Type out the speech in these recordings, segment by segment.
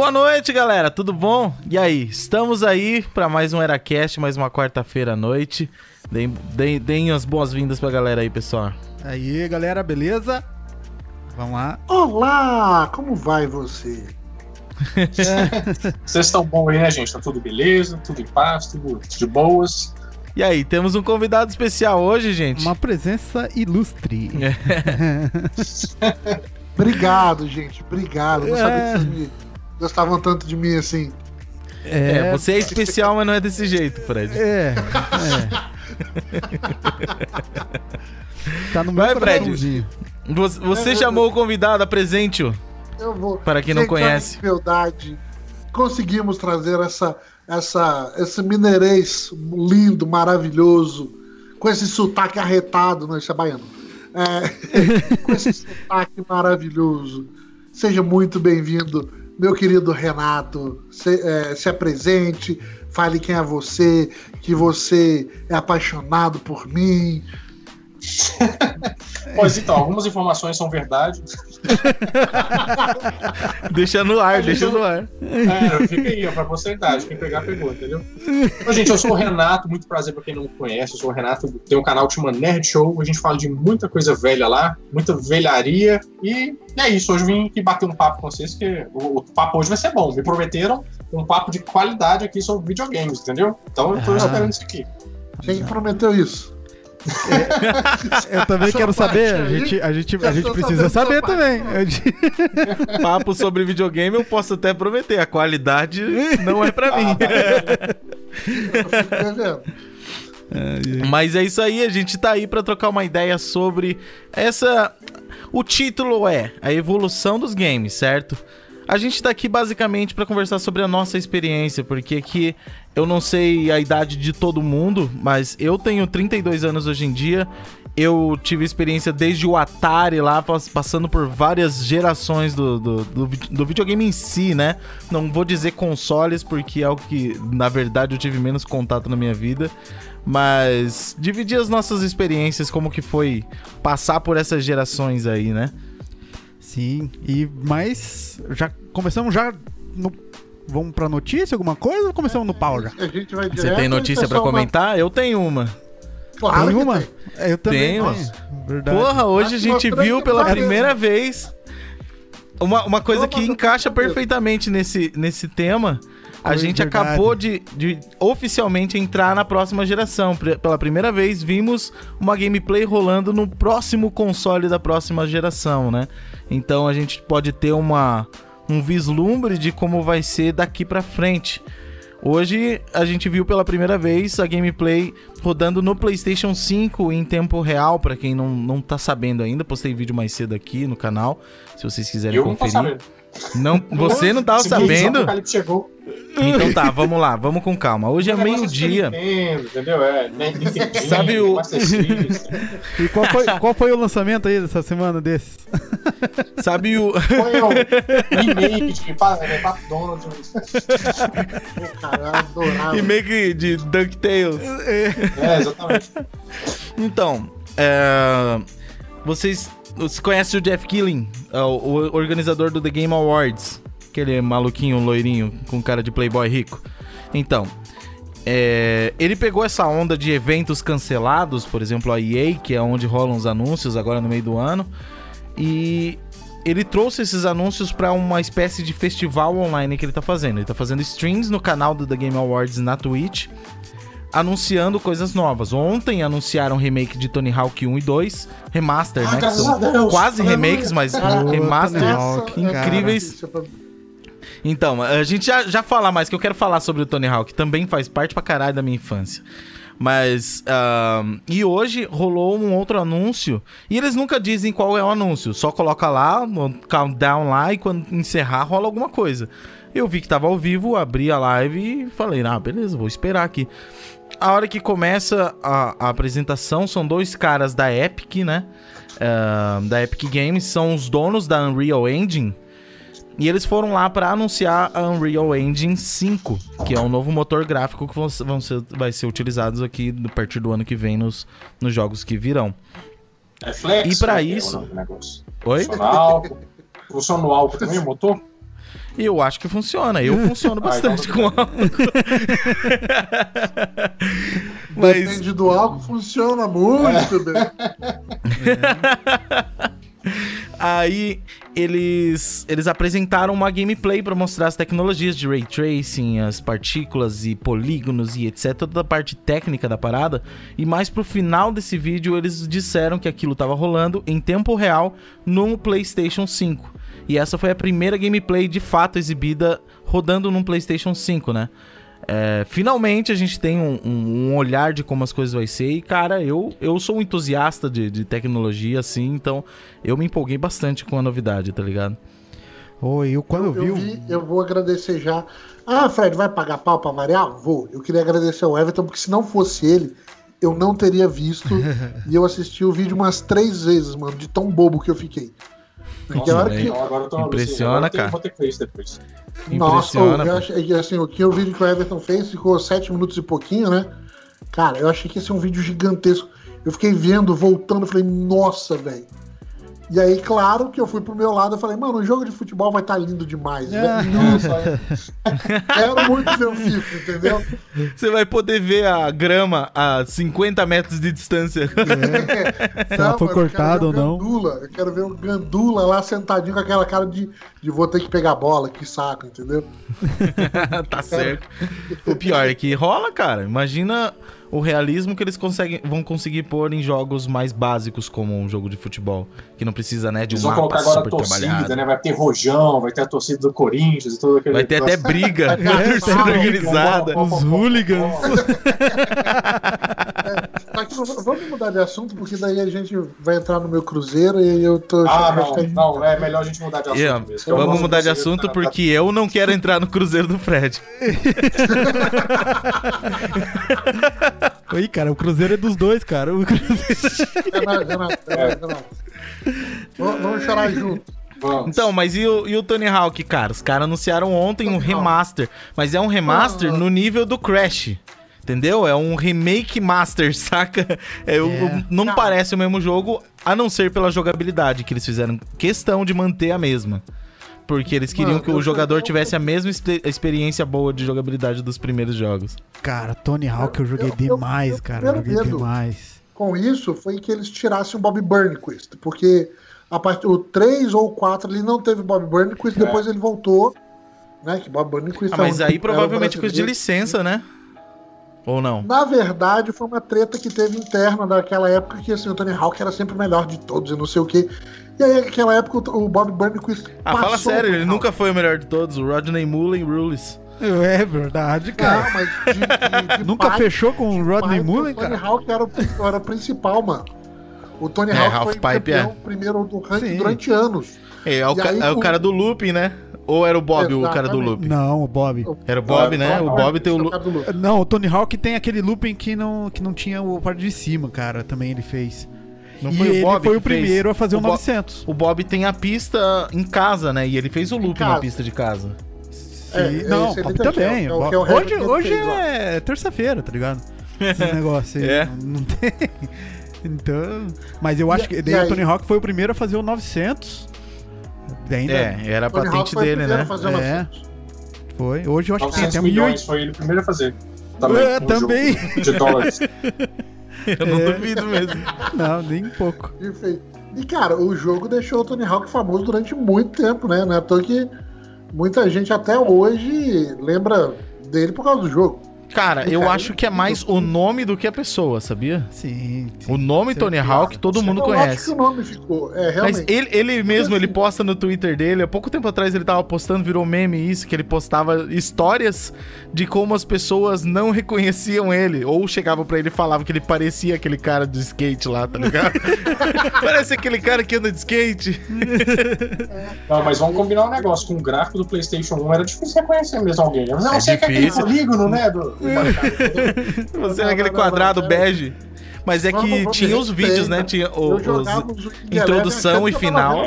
Boa noite, galera. Tudo bom? E aí? Estamos aí para mais um EraCast, mais uma quarta-feira à noite. Deem, deem, deem as boas-vindas pra galera aí, pessoal. Aí, galera, beleza? Vamos lá. Olá, como vai você? Vocês estão bom aí, né, gente? Tá tudo beleza, tudo em paz, tudo de boas. E aí, temos um convidado especial hoje, gente. Uma presença ilustre. Obrigado, gente. Obrigado. Não sabia É. que vocês me gostavam tanto de mim assim. É, você é especial, mas não é desse jeito, Fred. É, é. Tá no meu Vai, Fred. Você, você É, chamou o convidado, apresente-o. Eu vou. Para quem não conhece. Verdade. Conseguimos trazer essa, essa, esse mineirês lindo, maravilhoso, com esse sotaque arretado, não, isso é baiano. É, com esse sotaque maravilhoso. Seja muito bem-vindo, meu querido Renato. Se, é, se apresente, fale quem é você, que você é apaixonado por mim. Pois então, algumas informações são verdade. Deixa no ar, deixa no ar. É, fica aí, ó, pra posteridade. Quem pegar, pegou, entendeu? Então, gente, eu sou o Renato, muito prazer pra quem não me conhece. Eu sou o Renato, tenho um canal que chama Nerd Show. A gente fala de muita coisa velha lá, muita velharia. E é isso, hoje eu vim aqui bater um papo com vocês, que o, o papo hoje vai ser bom. Me prometeram um papo de qualidade aqui sobre videogames, entendeu? Então eu tô Ah. esperando isso aqui. Quem prometeu isso? Eu também Essa quero saber. A gente, a gente, a gente precisa saber também. parte. Papo sobre videogame eu posso até prometer. A qualidade não é pra mim. Ah, tá. Devendo. Mas é isso aí, a gente tá aí pra trocar uma ideia sobre essa. O título é A Evolução dos Games, certo? A gente tá aqui basicamente pra conversar sobre a nossa experiência, porque aqui eu não sei a idade de todo mundo, mas eu tenho 32 anos hoje em dia. Eu tive experiência desde o Atari lá, pass- passando por várias gerações do, do, do, do videogame em si, né? Não vou dizer consoles, porque é o que, na verdade, eu tive menos contato na minha vida. Mas dividir as nossas experiências, como que foi passar por essas gerações aí, né? Sim, e mas já começamos já no Vamos pra notícia, alguma coisa ou começamos no pau já? A gente vai Você direto, tem ou notícia pra comentar? Eu tenho uma. Claro tem uma? tem. Eu também Tenho. Verdade. Porra, hoje a gente viu pela primeira vez uma, uma coisa que encaixa perfeitamente nesse, nesse tema. A Foi gente verdade. acabou de, de oficialmente entrar na próxima geração. Pela primeira vez, vimos uma gameplay rolando no próximo console da próxima geração, né? Então a gente pode ter uma, um vislumbre de como vai ser daqui pra frente. Hoje a gente viu pela primeira vez a gameplay rodando no PlayStation 5 em tempo real, pra quem não, não tá sabendo ainda. Postei vídeo mais cedo aqui no canal, se vocês quiserem Eu não conferir. sabendo. Não, você não tava sabendo? Chegou. Então tá, vamos lá, vamos com calma. Hoje é meio-dia. Entendeu? É, né? Sabe o-. E qual foi, qual foi o lançamento aí dessa semana desses? Sabe o. Foi o remake é, Pato Donald. Cara, eu adorava. Remake de DuckTales. É, exatamente. Então, é, vocês, vocês conhecem o Jeff Killing, o, o organizador do The Game Awards? Aquele maluquinho loirinho com cara de playboy rico. Então, é, ele pegou essa onda de eventos cancelados, por exemplo, a EA, que é onde rolam os anúncios agora no meio do ano, e ele trouxe esses anúncios para uma espécie de festival online que ele tá fazendo. Ele tá fazendo streams no canal do The Game Awards na Twitch, anunciando coisas novas. Ontem anunciaram remake de Tony Hawk 1 e 2, remaster, Ah, né? que graças são a Deus. quase remakes, mas Ah, remaster Tony Hawk, incríveis. Então, a gente já, já fala mais, que eu quero falar sobre o Tony Hawk, também faz parte pra caralho da minha infância. Mas. ahn, e hoje rolou um outro anúncio. E eles nunca dizem qual é o anúncio. Só coloca lá, no countdown lá, e quando encerrar rola alguma coisa. Eu vi que tava ao vivo, abri a live e falei, ah, beleza, vou esperar aqui. A hora que começa a, a apresentação, são dois caras da Epic, né? Ahn, da Epic Games, são os donos da Unreal Engine. E eles foram lá para anunciar a Unreal Engine 5, que é um novo motor gráfico que vão ser, vai ser utilizados aqui a partir do ano que vem nos, nos jogos que virão. É flex. E pra né, é isso- negócio. Oi? Funciona álcool. Funciona no álcool também, o motor? E eu acho que funciona. Eu funciono Ah, então bastante tá com álcool. Mas Depende do álcool, funciona muito bem. aí eles eles apresentaram uma gameplay pra mostrar as tecnologias de ray tracing, as partículas e polígonos e etc, toda a parte técnica da parada. E mais pro final desse vídeo eles disseram que aquilo tava rolando em tempo real no PlayStation 5. E essa foi a primeira gameplay de fato exibida rodando num PlayStation 5, né? É, finalmente a gente tem um, um- um olhar de como as coisas vai ser. E, cara, eu, eu sou um entusiasta de, de tecnologia, assim, então eu me empolguei bastante com a novidade, tá ligado? Oi, eu quando eu, vi, Eu o- vi, eu vou agradecer já. Ah, Fred, vai pagar pau pra variar? Vou. Eu queria agradecer ao Everton, porque se não fosse ele, eu não teria visto. e eu assisti o vídeo umas três vezes, mano, de tão bobo que eu fiquei. Porque que, Então, agora eu tô Impressiona, agora eu tenho- cara. Vou ter que ver isso depois. Nossa, Impressiona, ô, eu pô. achei, assim, o que o vídeo que o Everton fez ficou sete minutos e pouquinho, né? Cara, eu achei que ia ser um vídeo gigantesco. Eu fiquei vendo, voltando, eu falei, nossa, velho. E aí, claro que eu fui pro meu lado, eu falei, mano, o jogo de futebol vai estar lindo demais. Velho. Nossa, quero muito ver o FIFA, entendeu? Você vai poder ver a grama a 50 metros de distância. Se ela foi mano, eu quero cortada ou não. Gandula, eu quero ver o Gandula lá sentadinho com aquela cara de, de vou ter que pegar a bola, que saco, entendeu? tá certo. O pior é que rola, cara. Imagina o realismo que eles conseguem, vão conseguir pôr em jogos mais básicos, como um jogo de futebol. Que não precisa, né, de um Eles vão mapa colocar agora a super torcida, trabalhado. né? Vai ter rojão, vai ter a torcida do Corinthians e tudo aquele. Vai ter até briga, torcida Não, organizada. Os hooligans. Vamos mudar de assunto, porque daí a gente vai entrar no meu cruzeiro e eu tô. Ah, não, não, é melhor a gente mudar de assunto Yeah, mesmo. Vamos mudar de assunto Cruzeiro, tá- porque eu não quero entrar no cruzeiro do Fred. Oi, cara, o Cruzeiro é dos dois, cara. O Cruzeiro... É nóis, é nóis, é nóis, é. Vamos chorar junto. Vamos. Então, mas e o, e o Tony Hawk, cara? Os caras anunciaram ontem um remaster. Mas é um remaster Ah. no nível do Crash. Entendeu? É um remake master, saca? É, o- É. não Cara. parece o mesmo jogo, a não ser pela jogabilidade, que eles fizeram questão de manter a mesma. Porque eles queriam Mano, que o eu- jogador tivesse a mesma expe- experiência boa de jogabilidade dos primeiros jogos. Cara, Tony Hawk eu joguei Eu- eu- demais, eu- cara. Eu primeiro joguei medo. demais. Com isso, foi que eles tirassem o Bob Burnquist, porque a part... o 3 ou o 4 ele não teve Bob Burnquist, É. depois ele voltou. Né, que Bob Burnquist Ah, é mas um- aí era provavelmente coisa de brasileiro. licença, né? Ou não? Na verdade, foi uma treta que teve interna daquela época que assim, o Tony Hawk era sempre o melhor de todos e não sei o quê. E aí, naquela época, o Bob Burnquist. Ah, fala sério, o ele nunca foi o melhor de todos. O Rodney Mullen Rules. É verdade, cara. Não, mas de, de- de Nunca pai- fechou com o Rodney pai, Mullen, O Tony cara? Hawk era, o- era o principal, mano. O Tony É, Hawk Half foi Pipe, campeão é. primeiro do ranking Sim. durante anos. É, é o, ca- aí, é o o- cara do looping, né? Ou era o Bob, o cara do Exatamente. looping? Não, o Bob. Era o Bob, né? não, O Bob tem o é looping. Não, o Tony Hawk tem aquele looping que não, que não tinha o parte de cima, cara. Também ele fez. Não e foi ele o Bob foi o que fez? primeiro a fazer o, O Bo- 900. O Bob tem a pista em casa, né? E ele fez o looping na pista de casa. É, Sim. não, ele Bob também. é o- é o hoje hoje é terça-feira, tá ligado? Esse negócio aí. É. Não, não tem. Então. Mas eu acho E- que daí o? Tony Hawk foi o primeiro a fazer o 900. Ainda É, era a patente dele, né? É. 900. foi. Hoje eu acho que tem 900 até mil. milhões foi ele o primeiro a fazer. Também. É, também. De dólares. Eu não É. duvido mesmo. Não, nem um pouco. Perfeito. E, cara, o jogo deixou o Tony Hawk famoso durante muito tempo, né? Não é à toa que muita gente até hoje lembra dele por causa do jogo. Cara, eu Cara, acho que é mais o nome do que a pessoa, sabia? Sim. sim. O nome Sim, Tony. Hawk todo mundo eu acho que conhece. o nome ficou. É, Mas realmente. ele, ele mesmo, ele posta no Twitter dele, há pouco tempo atrás ele tava postando, virou meme isso, que ele postava histórias de como as pessoas não reconheciam ele, ou chegavam pra ele e falavam que ele parecia aquele cara do skate lá, tá ligado? Parece aquele cara que anda de skate. Não, mas vamos combinar um negócio. Com o gráfico do PlayStation 1 era difícil reconhecer mesmo alguém. Mas não, É você que é aquele difícil. polígono, né? Do... Você naquele não, quadrado não, bege. Mas é que tinha os vídeos, né? Tinha o- os introdução e final.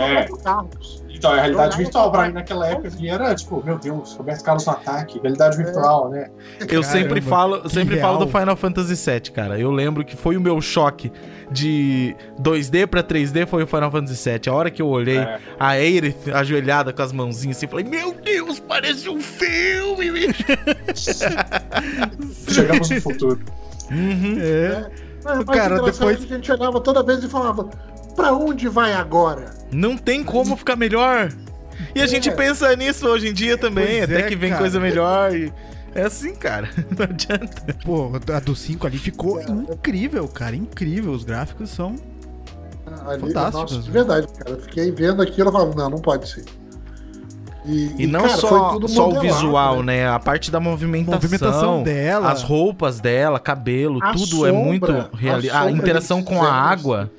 É. Carlos. Então, a realidade virtual pra mim naquela época que era tipo, meu Deus, Roberto Carlos no ataque, realidade virtual, né? Eu sempre Caramba, falo, que sempre falo do. Final Fantasy VII, cara. Eu lembro que foi o meu choque de 2D pra 3D foi o Final Fantasy VII. A hora que eu olhei É. a Aerith ajoelhada com as mãozinhas assim, falei: "Meu Deus!" Parece um filme, bicho. Chegamos no futuro. Uhum. É. Mas o Cara, depois- é que a gente olhava toda vez e falava: pra onde vai agora? Não tem como ficar melhor. E a gente É. pensa nisso hoje em dia também, Pois até é, que vem cara. coisa melhor. E... É assim, cara. Não adianta. Pô, a do 5 ali ficou incrível, cara. Incrível. Os gráficos são. Ali, Fantástico. Nossa, de verdade, cara. Eu fiquei vendo aquilo e falava: não, não pode ser. E, E não cara, só, só o visual, né? A parte da movimentação. Movimentação dela. As roupas dela, cabelo, A tudo é sombra, muito a realista. A, sombra interação com a água.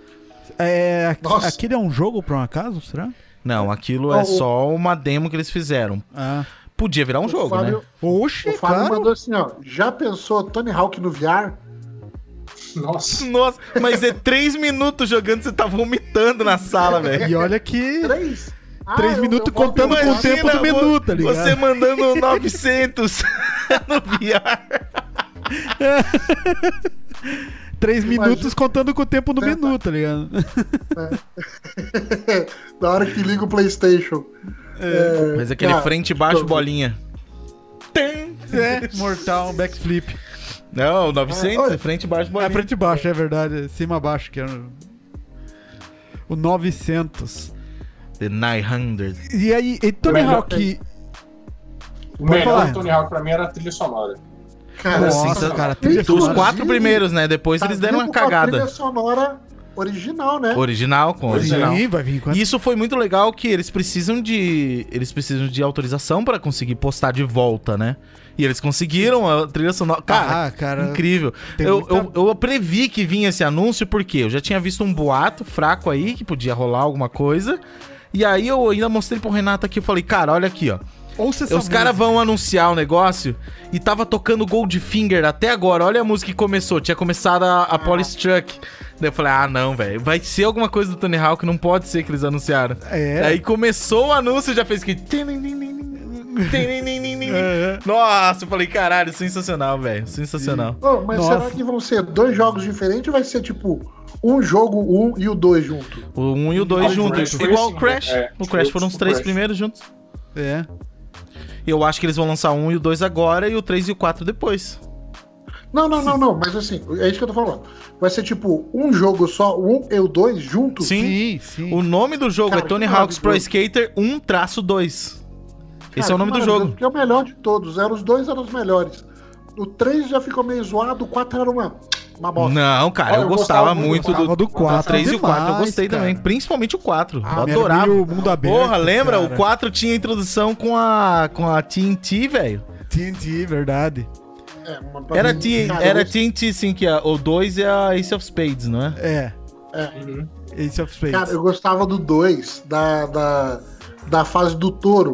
É, Nossa. aquele é um jogo por um acaso, será? Não, aquilo Não, é o- só uma demo que eles fizeram. Ah. Podia virar um O jogo, Fábio, né? Oxe, o Fábio claro. mandou assim: ó, já pensou Tony Hawk no VR? Nossa. Nossa, mas é três minutos jogando, você tá vomitando na sala, velho. E olha que. Três? Ah, Três eu- minutos eu contando com o tempo do menu, tá ligado? Você mandando 900 no VR. Três Imagina. minutos contando com o tempo do É, menu, tá ligado? Na hora que liga o PlayStation. É, Mas aquele cara, frente, baixo, tô- bolinha. Tem. É, mortal, backflip. Não, 900, Ah, frente, baixo, É bolinha. frente e baixo, é verdade. Cima e baixo, que é o- o 900. The 900. E aí, e Tony Melhor Hawk. O melhor Tony Hawk pra mim era a trilha sonora. Cara, Nossa, tá- cara, sonora. quatro primeiros, né? Depois tá eles deram uma com a cagada. trilha sonora original, né? Original com original. Sim, vai vir com E isso foi muito legal que eles precisam de. Eles precisam de autorização pra conseguir postar de volta, né? E eles conseguiram a trilha sonora. Cara, ah, cara. incrível. Eu, muita- eu, eu previ que vinha esse anúncio porque eu já tinha visto um boato fraco aí que podia rolar alguma coisa. E aí eu ainda mostrei pro Renato aqui. Eu falei, cara, olha aqui, ó. Ouça essa Os caras vão anunciar o negócio e tava tocando Goldfinger até agora. Olha a música que começou. Tinha começado a, a Polystruck. Daí eu falei, ah, não, velho. Vai ser alguma coisa do Tony Hawk, não pode ser que eles anunciaram. É. Aí começou o anúncio e já fez que. É. Nossa, eu falei, caralho, sensacional, velho. Sensacional. Ô, mas Nossa. será que vão ser dois jogos diferentes ou vai ser tipo um jogo, um e o dois junto? O 1 um e o 2 Ah, o juntos. Igual o Crash. É, o Crash foram os três Crash. primeiros juntos. É. Eu acho que eles vão lançar um e o 2 agora e o 3 e o 4 depois. Não, não, não, não, mas assim, é isso que eu tô falando. Vai ser tipo um jogo só, um e o dois juntos? Sim. Sim, sim. O nome do jogo Cara, é Tony que Hawk's Pro. Skater 1-2. Esse Cara, é o nome que do jogo. Porque é o melhor de todos. Eram os dois eram os melhores. O 3 já ficou meio zoado, o 4 era uma, uma bosta. Não, cara, Olha, eu eu gostava gostava muito Gostava do, do 4. 3 e o 4. Eu gostei cara. também. Principalmente o 4. Ah, eu adorava. meio mundo aberto. Porra, lembra? cara. O 4 tinha introdução com a, com a TNT, velho. TNT, verdade. É, Era, mim, T- cara, era eu- TNT, sim, que a, o 2 é a Ace of Spades, não é? É. Uhum. Ace of Spades. Cara, eu gostava do 2, da, da, da fase do touro.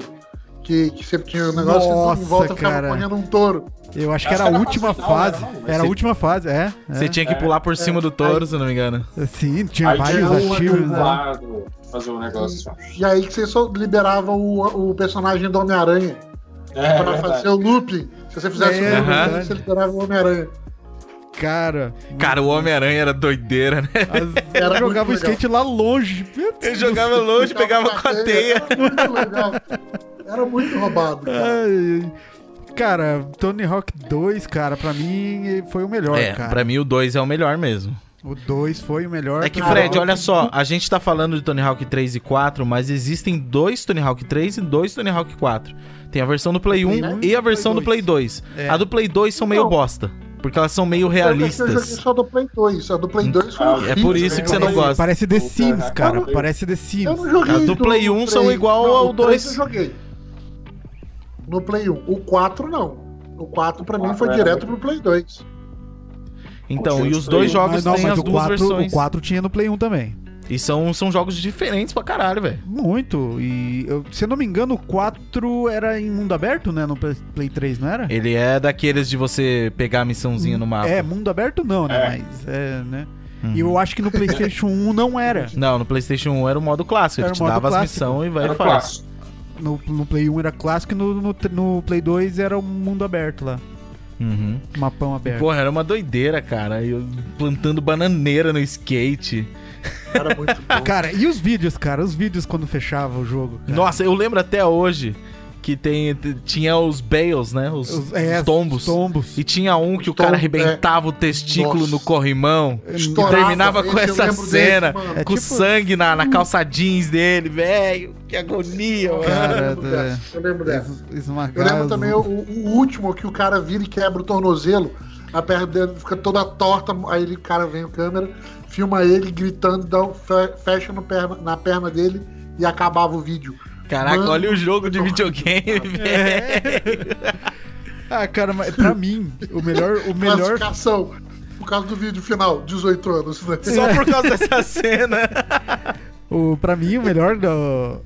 Que, que sempre tinha o negócio Nossa, e em volta ficava cara. correndo um touro. Eu acho que Acho era a que era a última fase não? Era a última fase, é. Você é. tinha que pular por cima do touro, se eu não me engano. Sim, tinha Aí vários tinha ativos, do né? lado, fazer um negócio. E aí que você só liberava o, o personagem do Homem-Aranha É, pra verdade. fazer o looping. Se você fizesse É, o looping, você liberava o Homem-Aranha. Cara, Cara, o Homem-Aranha era doideira, né? Era eu jogava o skate lá longe. Ele jogava longe, pegava com a teia. Era muito legal. Era muito roubado, cara. Ai, Cara, Tony Hawk 2, cara, pra mim foi o melhor, É, cara. pra mim o 2 é o melhor mesmo. O 2 foi o melhor. É que. Fred, olha só, a gente tá falando de Tony Hawk 3 e 4, mas existem dois Tony Hawk 3 e dois Tony Hawk 4. Tem a versão do Play 1 Play e a Play versão do 2. Play 2. É. A do Play 2 são meio Não. bosta, porque elas são meio Eu joguei realistas. só do Play 2. A do Play 2 foi Ah, horrível. É por isso que você não gosta. Parece The Sims, Tony cara. Parece The Eu Sims. não joguei. As do Play 1 são igual Não, ao o três 2. Eu joguei. No Play 1. O 4 não. O 4 pra mim foi era direto muito- pro Play 2. Então, e os dois 1. jogos não, têm mas as o duas 4, versões. o 4 tinha no Play 1 também. E são, são jogos diferentes pra caralho, velho. Muito. E eu- se eu não me engano, o 4 era em mundo aberto, né? No Play Play 3, não era? Ele é daqueles de você pegar a missãozinha no mapa. É, mundo aberto não, né? É. Mas é, né? Uhum. E eu acho que no PlayStation 1 não era. Não, no PlayStation 1 era o modo clássico. Ele Era o te dava as clássico. missões e vai Era e faz. clássico. No, no Play 1 era clássico e no, no, no Play 2 era um mundo aberto lá. Uhum. Mapão aberto. Porra, era uma doideira, cara. Eu plantando bananeira no skate. Era muito bom. Cara, e os vídeos, cara? Os vídeos quando fechava o jogo. cara? Nossa, eu lembro até hoje que tem, tinha os bales, né? Os, Os- é, os tombos. tombos. E tinha um que o Tom- cara arrebentava o testículo Nossa. no corrimão. E Estourava, terminava com essa lembro desse, cena, mano. É com tipo- sangue na, na calça jeans dele, velho. Que agonia, mano. Cara, eu lembro é, dessa, eu lembro dessa. es- Eu lembro também o, o último que o cara vira e quebra o tornozelo, a perna dele fica toda torta, aí ele, o cara vem o câmera, filma ele gritando, dá um fe- fecha no perna, na perna dele e acabava o vídeo. Caraca, Mano, olha o jogo de videogame, velho. Ah, cara, mas pra mim, o melhor. O melhor Classificação. Por causa do vídeo final, 18 anos, né? Só por causa dessa cena. O, pra mim, o melhor, do,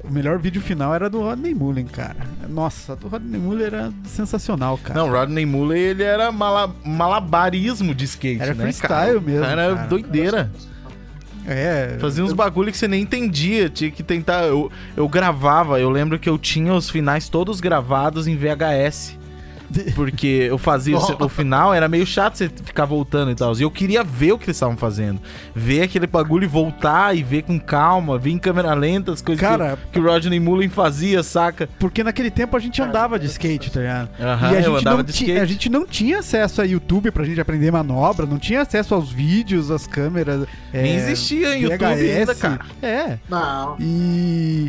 o melhor vídeo final era do Rodney Mullen, cara. Nossa, do Rodney Mullen era sensacional, cara. Não, Rodney Mullen, ele era mala- malabarismo de skate, Era né, freestyle cara? mesmo, Era cara. doideira. É. Fazia uns bagulho que você nem entendia, tinha que tentar... Eu, eu gravava, eu lembro que eu tinha os finais todos gravados em VHS. Porque eu fazia o, o final, era meio chato você ficar voltando e tal. E eu queria ver o que eles estavam fazendo. Ver aquele bagulho e voltar e ver com calma, ver em câmera lenta as coisas Cara, que, que o Rodney Mullen fazia, saca? Porque naquele tempo a gente andava de skate, tá ligado? Aham, e a eu gente, andava não de ti- skate. a gente não tinha acesso a YouTube pra gente aprender manobra, não tinha acesso aos vídeos, às câmeras. Nem é, existia em YouTube ainda, cara. É. Não. E.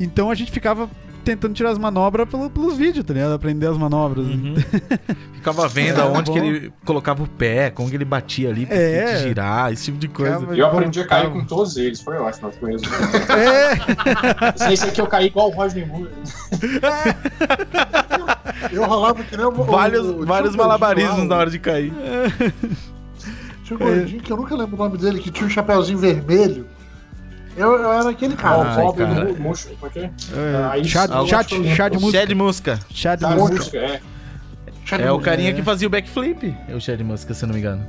Então a gente ficava tentando tirar as manobras pelo- pelos vídeos, tá ligado? Aprender as manobras. Uhum. Ficava vendo Era aonde bom. que ele colocava o pé, como que ele batia ali pra É. girar, esse tipo de coisa. E eu aprendi a cair com todos eles, foi ótimo. Foi mesmo. É. Esse aqui eu caí igual o Rodney Mullen. Eu rolava que nem o. Vários, o- tinha vários malabarismos na hora de cair. Tinha um gordinho que eu nunca lembro o nome dele, que tinha um chapeuzinho vermelho. Eu, eu era aquele cara. Ai, o pobre cara. do Muxo. Como é é? É, Ah, chá, de- Ah, eu chá, de- lembro. chá de música. Chá de música. música, é. É o música. carinha É. que fazia o backflip. É o Shed Musca, se eu não me engano.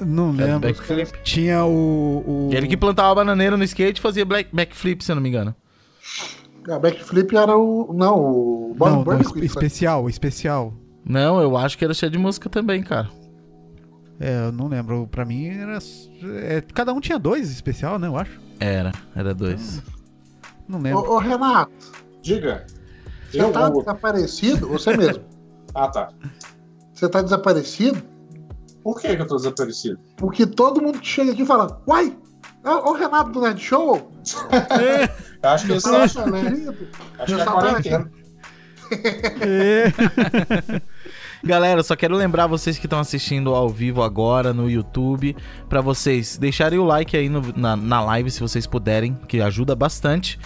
Não Era o lembro. backflip. Tinha o. o... Ele que plantava bananeira no skate e fazia black- backflip, se eu não me engano. Ah, backflip era o. Não, o Bonnie Não, não, Burke. espe- especial, especial. Não, eu acho que era Shed Musca também, cara. É, eu não lembro. Pra mim era. é, cada um tinha dois especial, né? Eu acho. Era, era dois. Não Ô, lembro. ô, Renato, Diga. você Eu tá vou. desaparecido? Você mesmo. Ah, tá. Você tá desaparecido? Por que, que eu tô desaparecido? Porque todo mundo que chega aqui fala: Uai, é o Renato do Nerd Show? Eu acho que esse Fala, é, né? Acho que é Já tá quarentena. É. Galera, só quero lembrar vocês que estão assistindo ao vivo agora no YouTube, pra vocês deixarem o like aí no- na, na live, se vocês puderem, que ajuda bastante.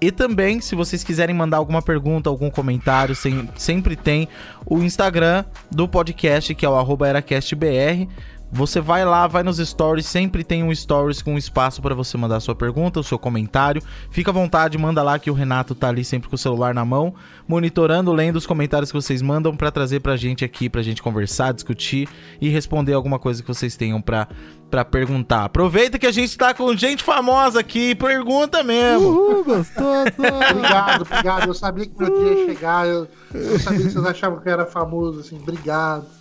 E também, se vocês quiserem mandar alguma pergunta, algum comentário, sem- sempre tem o Instagram do podcast, que é o arroba eracastbr. Você vai lá, vai nos stories, sempre tem um stories com espaço para você mandar a sua pergunta, o seu comentário. Fica à vontade, manda lá que o Renato tá ali sempre com o celular na mão, monitorando, lendo os comentários que vocês mandam pra trazer pra gente aqui, pra gente conversar, discutir e responder alguma coisa que vocês tenham pra, pra perguntar. Aproveita que a gente tá com gente famosa aqui, pergunta mesmo. Uhul, gostoso. Obrigado, obrigado. Eu sabia que meu dia ia chegar. Eu, eu sabia que vocês achavam que eu era famoso, assim. Obrigado.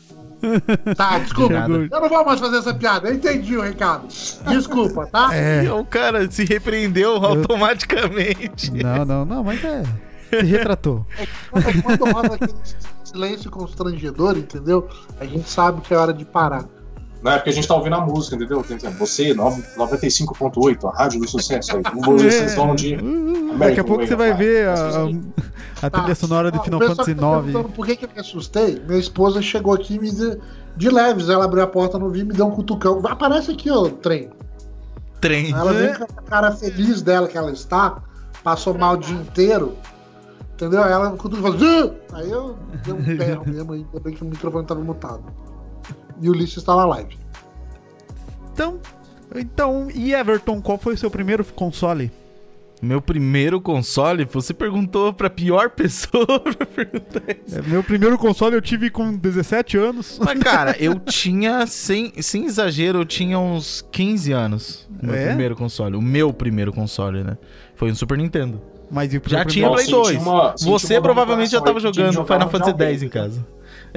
Tá, desculpa. Eu não vou mais fazer essa piada. Eu entendi o recado. Desculpa, tá? É. E o cara se repreendeu automaticamente. Não, não, não, mas é. Se retratou. Quando, quando rola aquele silêncio constrangedor, entendeu? A gente sabe que é hora de parar. Não é porque a gente tá ouvindo a música, entendeu? Você, nove- 95.8, a rádio do sucesso aí. Vocês vão de. Uhul. Daqui a pouco você vai ver a, a, a trilha sonora de Ó, Final Fantasy tá IX. perguntando Por que, que eu me assustei? Minha esposa chegou aqui e me deu, de leves. Ela abriu a porta, não vi, me deu um cutucão. Aparece aqui, ó, trem. Trem. Ela vem com a cara feliz dela que ela está, passou mal o dia inteiro. Entendeu? Aí ela cutucou e! Aí eu dei um berro mesmo, ainda bem que o microfone estava mutado. E o Ulisses estava live. Então, então, e Everton, qual foi o seu primeiro console? Meu primeiro console, você perguntou pra pior pessoa pra perguntar isso. É, meu primeiro console eu tive com 17 anos. Mas, cara, eu tinha, sem, sem exagero, eu tinha uns 15 anos. Meu É? primeiro console. O meu primeiro console, né? Foi um Super Nintendo. Mas e o Já tinha Play Nossa, 2. senti uma- Você provavelmente já tava jogando Final Fantasy X em casa.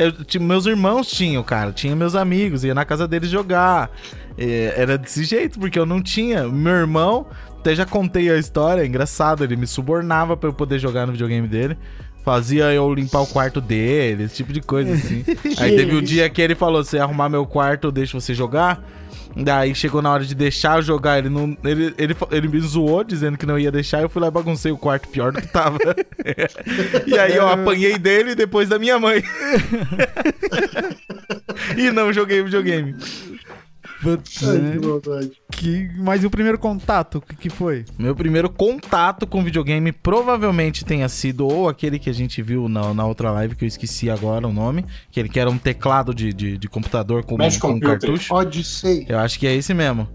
Eu, ti- meus irmãos tinham, cara. Tinha meus amigos, ia na casa deles jogar. É, era desse jeito, porque eu não tinha. Meu irmão, até já contei a história, é engraçado, ele me subornava pra eu poder jogar no videogame dele. Fazia eu limpar o quarto dele, esse tipo de coisa, assim. Aí teve um dia que ele falou: se arrumar meu quarto, eu deixo você jogar. Daí chegou na hora de deixar eu jogar, ele não. Ele, ele, ele me zoou dizendo que não ia deixar, eu fui lá e baguncei o quarto pior do que tava. e aí eu apanhei dele e depois da minha mãe. e não joguei videogame. Ai, né? que vontade. que, mas e o primeiro contato, o que, que foi? Meu primeiro contato com videogame provavelmente tenha sido ou aquele que a gente viu na, na outra live, que eu esqueci agora o nome, que ele que era um teclado de, de, de computador com, com um Computer. cartucho. Odyssey. Eu acho que é esse mesmo.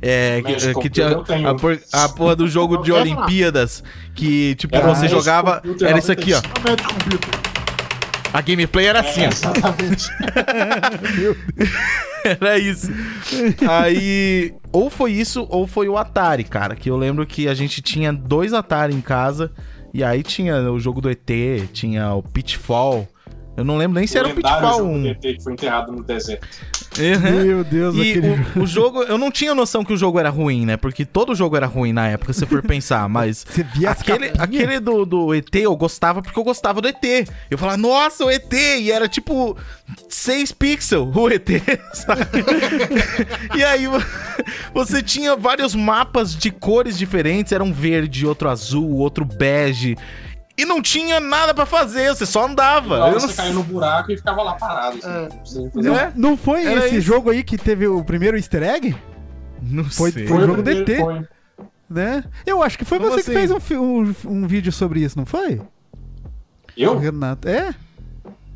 É, que, que tinha a, por- a porra do jogo de Olimpíadas, que tipo, Era você jogava, Computer era isso aqui, ó. 96. O Magic Computer. A gameplay era assim, É, ó. exatamente. Era isso. Aí, ou foi isso, ou foi o Atari, cara. Que eu lembro que a gente tinha dois Atari em casa. E aí tinha o jogo do ET, tinha o Pitfall. Eu não lembro nem se era o Pitfall jogo 1. do ET que foi enterrado no deserto. Uhum. Meu Deus, E aquele o, o jogo, eu não tinha noção que o jogo era ruim, né? Porque todo jogo era ruim na época, se for pensar, mas. Você via Aquele, aquele do, do ET eu gostava porque eu gostava do ET. Eu falava, nossa, o ET! E era tipo 6 pixels o ET, sabe? e aí vo- você tinha vários mapas de cores diferentes, era um verde, outro azul, outro bege. E não tinha nada pra fazer, você só andava. Igual Eu você não caiu no buraco e ficava lá parado. Assim, É. fazer Não, É? não foi Era esse isso. jogo aí que teve o primeiro easter egg? Não Foi- sei. foi- o jogo. Foi. Né? Eu acho que foi Como você assim? que fez um, um, um vídeo sobre isso, não foi? Eu? Renato. É?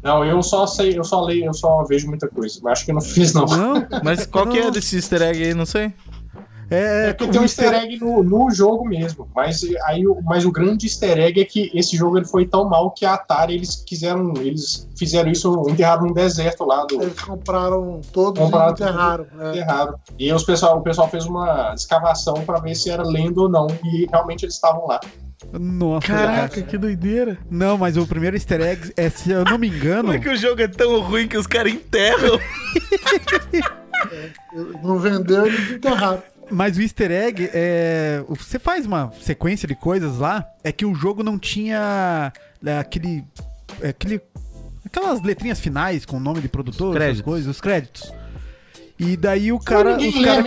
Não, eu só sei, eu só leio, eu só vejo muita coisa. Mas acho que eu não fiz, não. Não? Mas qual que é Não. desse easter egg aí? Não sei. É, É porque tem um easter egg no, no jogo mesmo. Mas, aí, o- mas o grande easter egg é que esse jogo ele foi tão mal que a Atari eles quiseram. Eles fizeram isso, enterraram no deserto lá do. Eles compraram todos Compraram e enterraram. É. Enterraram. E os pessoal, o pessoal fez uma escavação pra ver se era lenda ou não. E realmente eles estavam lá. Nossa. Caraca, cara. que doideira. Não, mas o primeiro easter egg é, se eu não me engano. Como é que o jogo é tão ruim que os caras enterram? Não vendeu, eles enterraram. Mas o easter egg é. Você faz uma sequência de coisas lá. É que o jogo não tinha é, aquele. é, aquele aquelas letrinhas finais com o nome de produtor, essas créditos. coisas, os créditos. E daí o cara. Os cara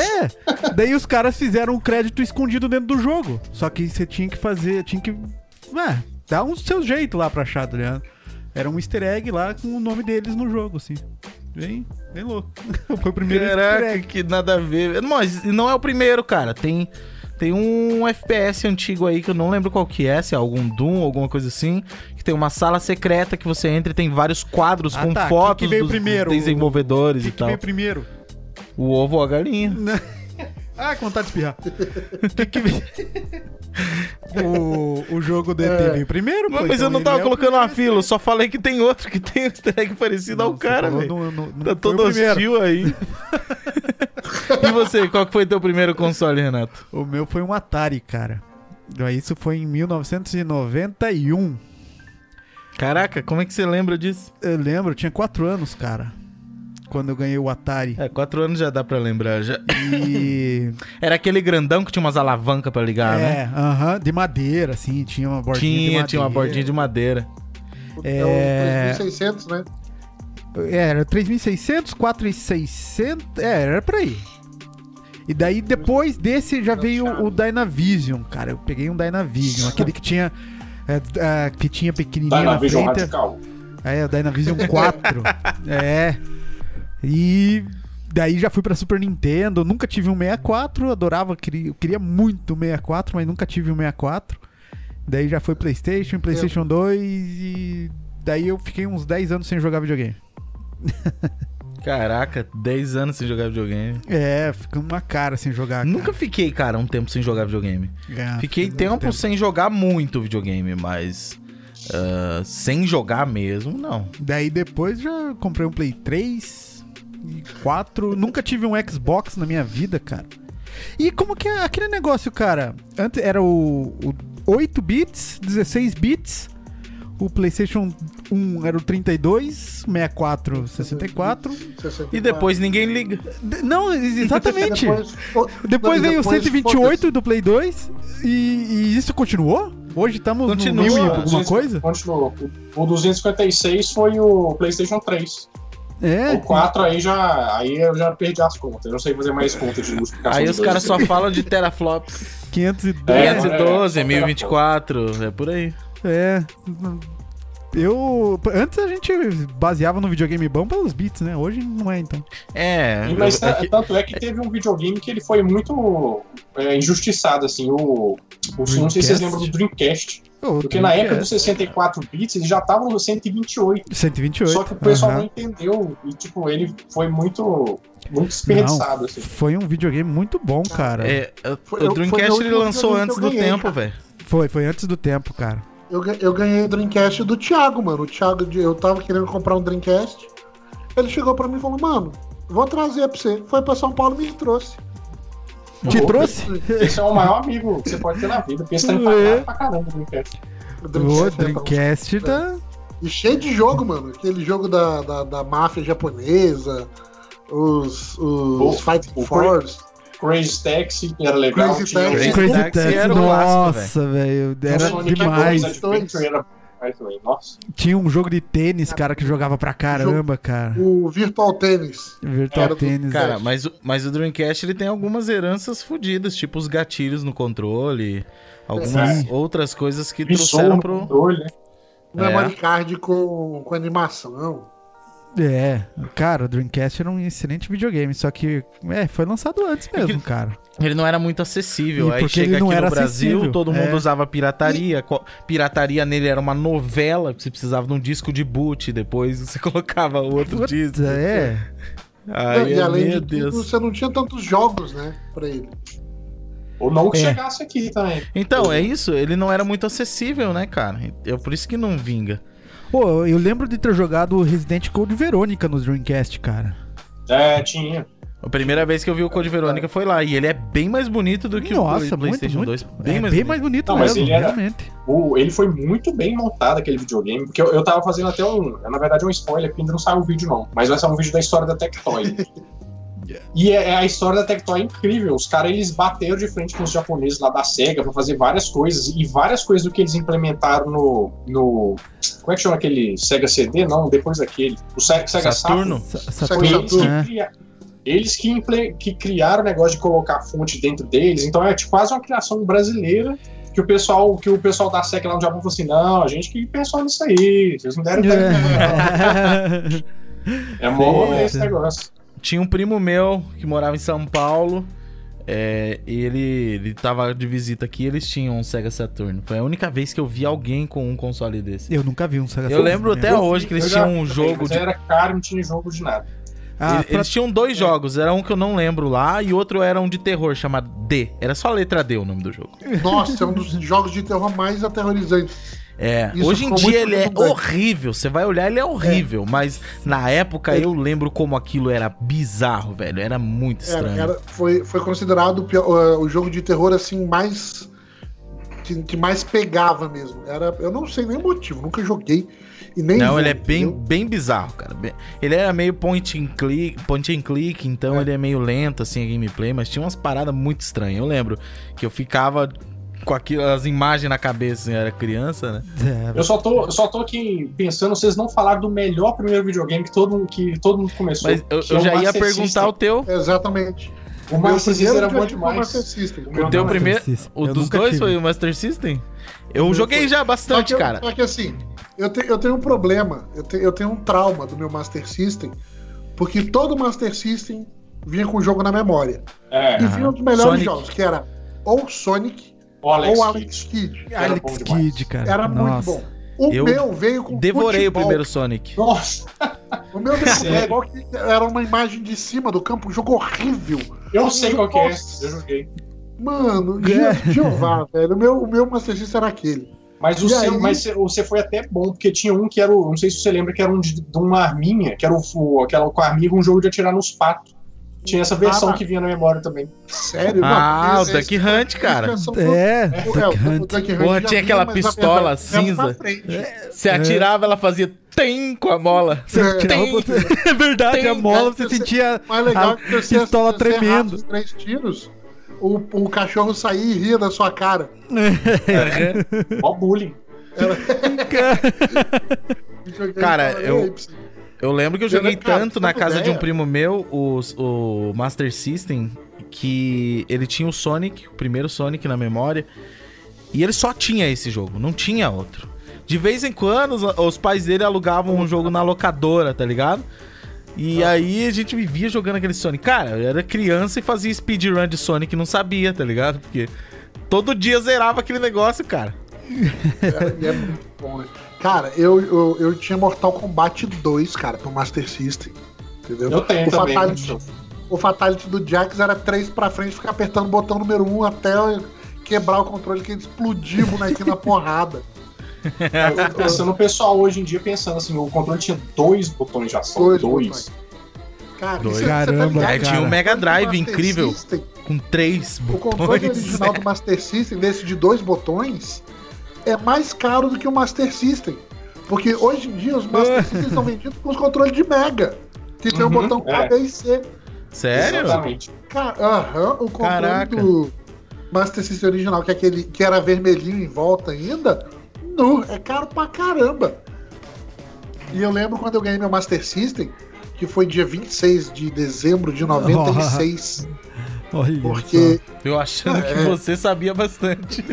é! Daí os caras fizeram um crédito escondido dentro do jogo. Só que você tinha que fazer. Tinha que. É, dar um seu jeito lá pra achar, tá ligado? Era um easter egg lá com o nome deles no jogo, assim. Bem, bem louco. Foi o primeiro Caraca, egg. que nada a ver. Mas não é o primeiro, cara. Tem, tem um FPS antigo aí que eu não lembro qual que é, se é algum Doom, alguma coisa assim. Que tem uma sala secreta que você entra e tem vários quadros Ah, com tá. Que- fotos que veio dos primeiro? desenvolvedores que, e que tal. veio primeiro? O ovo ou a galinha. Ah, com vontade de espirrar. que que veio? o, o jogo do ET É. veio primeiro, pô, Mas, então eu não tava é colocando uma primeiro. fila, eu só falei que tem outro que tem um easter egg parecido ao Não, você cara, velho. Tá todo hostil aí. e você, qual que foi teu primeiro console, Renato? O meu foi um Atari, cara. Isso foi em 1991. Caraca, como é que você lembra disso? Eu lembro, eu tinha 4 anos, cara. Quando eu ganhei o Atari. É, quatro anos já dá pra lembrar. Já... E. Era aquele grandão que tinha umas alavancas pra ligar, né? é, aham, de madeira, assim, tinha uma bordinha de Tinha, madeira. tinha uma bordinha de madeira. É, É. o 3600, né? É, Era 3.600, 4.600, é, era por aí. E daí depois desse já veio o Dynavision, cara. Eu peguei um Dynavision, aquele que tinha é, é, que tinha pequenininho na Dynavision frente. Radical. É, o Dynavision 4. é. E daí já fui pra Super Nintendo. Nunca tive um 64, adorava, queria, eu queria muito o 64, mas nunca tive um 64. Daí já foi PlayStation, PlayStation 2 e daí eu fiquei uns 10 anos sem jogar videogame. Caraca, 10 anos sem jogar videogame. É, fica uma cara sem jogar. Nunca cara. fiquei, cara, um tempo sem jogar videogame. É, Fiquei muito tempo sem jogar muito videogame, mas. ah, sem jogar mesmo, não. Daí depois já comprei um Play 3 e 4. Nunca tive um Xbox na minha vida, cara. E como que é aquele negócio, cara? Antes era o, o 8 bits, 16 bits. O PlayStation 1 era o 32, 64, 64. 64. E depois ninguém liga. D- Não, exatamente. Depois, Depois veio o depois 128 do Play 2 e, e isso continuou? Hoje estamos no Continua, mil e alguma 200 coisa? Continuou. O o 256 foi o PlayStation 3. É. O 4 aí já. Aí eu já perdi as contas. Eu não sei fazer mais contas de multiplicação. Aí de os caras só falam de teraflops. 512. É, 512, é, 1024, é por aí. É. Eu. Antes a gente baseava no videogame bom pelos bits, né? Hoje não é, então. É, Mas é ta- que- tanto é que teve um videogame que ele foi muito é, injustiçado, assim. O, o não sei se vocês lembram do Dreamcast. Ô, Porque na época dos Dreamcast, 64 bits ele já tava no 128. 128. Só que o pessoal aham. não entendeu. E, tipo, ele foi muito, muito desperdiçado, assim. Foi um videogame muito bom, cara. é, o- eu- Dreamcast ele lançou antes eu do tempo, velho. Foi, foi antes do tempo, cara. Eu, eu ganhei o Dreamcast do Thiago, mano. O Thiago, de- eu tava querendo comprar um Dreamcast. Ele chegou pra mim e falou, mano, vou trazer pra você. Foi pra São Paulo e me trouxe. Te Pô, trouxe? Esse é o maior amigo que você pode ter na vida, tá É. empacado pra caramba no Dreamcast. O O Dreamcast, né, Dreamcast tá. E cheio de jogo, mano. Aquele jogo da, da, da máfia japonesa, os, os Pô, Fighting o Force. Crazy Taxi era legal. Crazy tinha o- Taxi. Crazy Taxi Taxi, era o clássico, nossa, velho. o Era Sonic demais. Adventure era. Nossa. Tinha um jogo de tênis, cara, que jogava pra caramba, cara. O Virtual Tennis. Virtual Era do- Tênis. Cara, mas, o- mas o Dreamcast ele tem algumas heranças fodidas, tipo os gatilhos no controle, algumas Sim. outras coisas que trouxeram pro. controle, né? Memory card com, com animação. É, cara, o Dreamcast era um excelente videogame, só que é, foi lançado antes mesmo, cara. Ele não era muito acessível. E Aí porque chega ele não aqui era no Brasil, acessível, todo mundo é. usava pirataria. Co- Pirataria nele era uma novela, você precisava de um disco de boot, depois você colocava outro Putz, disco. é. Aí, e além meu de Deus. tudo, você não tinha tantos jogos, né, pra ele. Ou não que É. chegasse aqui também. Então, é isso, ele não era muito acessível, né, cara? É por isso que não vinga. Pô, eu lembro de ter jogado Resident Code Verônica no Dreamcast, cara. É, tinha. A primeira vez que eu vi o Code Verônica foi lá. E ele é bem mais bonito do que Nossa, o muito, PlayStation muito. 2. Bem, Bem é mais bem bonito. mais bonito Não, mas mesmo, ele era- realmente. O, ele foi muito bem montado, aquele videogame, porque eu, eu tava fazendo até um. Na verdade, é um spoiler, porque ainda não saiu o vídeo, não. Mas vai sair um vídeo da história da Tectoy. E é, é a história da Tectoy é incrível. Os caras eles bateram de frente com os japoneses lá da SEGA pra fazer várias coisas. E várias coisas do que eles implementaram no. no como é que chama aquele Sega CD? Não, depois daquele. O Se- Sega Saturno? Saturn. Sa- Sega Foi Saturno, eles que, né? cria- eles que, imple- que criaram o negócio de colocar fonte dentro deles. Então é tipo, quase uma criação brasileira que o pessoal que o pessoal da SEC lá no Japão falou assim: não, a gente que pensou nisso aí, vocês não deram. É. É mó esse negócio. Tinha um primo meu que morava em São Paulo. É, e ele, ele tava de visita aqui eles tinham um Sega Saturn. Foi a única vez que eu vi alguém com um console desse. Eu nunca vi um Sega Eu lembro Saturn. até hoje que eles Eu já- tinham um jogo mas de. Era caro não tinha jogo de nada. Ah, Ele- pra- Eles tinham dois jogos, era um que eu não lembro lá e outro era um de terror chamado D. Era só a letra D o nome do jogo. Nossa, é um dos jogos de terror mais aterrorizantes. É, Isso hoje em dia ele é horrível. Você vai olhar, ele é horrível. Mas na época eu lembro como aquilo era bizarro, velho. Era muito estranho. era- foi, foi considerado o, pior- uh, o jogo de terror assim mais que, que mais pegava mesmo. Era, eu não sei nem o motivo, nunca joguei e nem Não, vou, ele é bem, entendeu? bem bizarro, cara. Ele era meio point and click, point and click, então É. ele é meio lento assim a gameplay, mas tinha umas paradas muito estranhas. Eu lembro que eu ficava com aquelas imagens na cabeça, assim, eu era criança, né? é, Eu só tô, eu só tô aqui pensando, vocês não falaram do melhor primeiro videogame que todo, mundo- que todo mundo começou. Mas eu, eu é já ia Master perguntar System. o teu. Exatamente. O Master System era bom foi o Master demais. System. O O teu primeiro. O dos dois tive. foi o Master System? Eu joguei já Só bastante, que, eu- cara. só que assim, eu, te- eu tenho um problema, eu, te- eu tenho um trauma do meu Master System, porque todo Master System vinha com o jogo na memória. É, E vinha os melhores Sonic. jogos, que era ou Sonic o Alex, ou Kidd. Alex Kidd. Era Alex. Kidd, cara. Era Nossa. muito bom. O Eu meu veio com Devorei o futebol. primeiro Sonic. Nossa, O meu Sério? futebol que era uma imagem de cima do campo, um jogo horrível. eu sei qual que é. Eu joguei. Mano, É. Jeová, velho. O meu, o meu Master System era aquele. Mas o seu, aí? mas você- foi até bom, porque tinha um que era o. Não sei se você lembra que era um de, de uma arminha, que era o, o- aquela com a arminha um jogo de atirar nos patos. Tinha essa versão Ah, que vinha na memória também. Sério? Ah, o Duck Hunt, cara. É, o- Duck é, o Hunt. Porra, tinha aquela pistola pra cinza. frente. Você atirava, ela fazia tem com a mola. Você É. Tem. É verdade, Tem. a mola você Você- sentia. Mas legal A é que você, pistola você tremendo. os três tiros, o, o cachorro saía e ria da sua cara. Ó bullying. Cara, eu- falei, "Ei, Eu lembro que eu joguei tanto na sabe casa de um primo meu, o, o Master System, que ele tinha o Sonic, o primeiro Sonic na memória, e ele só tinha esse jogo, não tinha outro. De vez em quando, os, os pais dele alugavam um jogo na locadora, tá ligado? E aí a gente vivia jogando aquele Sonic. Cara, eu era criança e fazia speedrun de Sonic e não sabia, tá ligado? Porque todo dia zerava aquele negócio, cara. É, é muito bom. né? Cara, eu, eu, eu tinha Mortal Kombat 2, cara, pro Master System. Entendeu? Eu tenho o também. Fatality, muito. o Fatality do Jax era 3 pra frente, ficar apertando o botão número 1 até quebrar o controle que ele explodia o bonequinho na porrada. Eu fico pensando o pessoal hoje em dia pensando assim, o controle tinha dois botões de ação. Dois Dois. botões. Cara, Dois. isso é- você Caramba, ligado? Aí tinha o cara. Mega Drive incrível, System, com três o controle botões. original do Master System, desse de dois botões, é mais caro do que o Master System. Porque hoje em dia os Master Systems são vendidos com os controles de Mega. Que tem o Uhum, botão A, é. B e C. Sério? Exatamente. Cara, aham, o controle Caraca. do Master System original, que, é aquele, que era vermelhinho em volta ainda, nu, é caro pra caramba. E eu lembro quando eu ganhei meu Master System, que foi dia 26 de dezembro de 96, Olha porque Eu achando que É. você sabia bastante.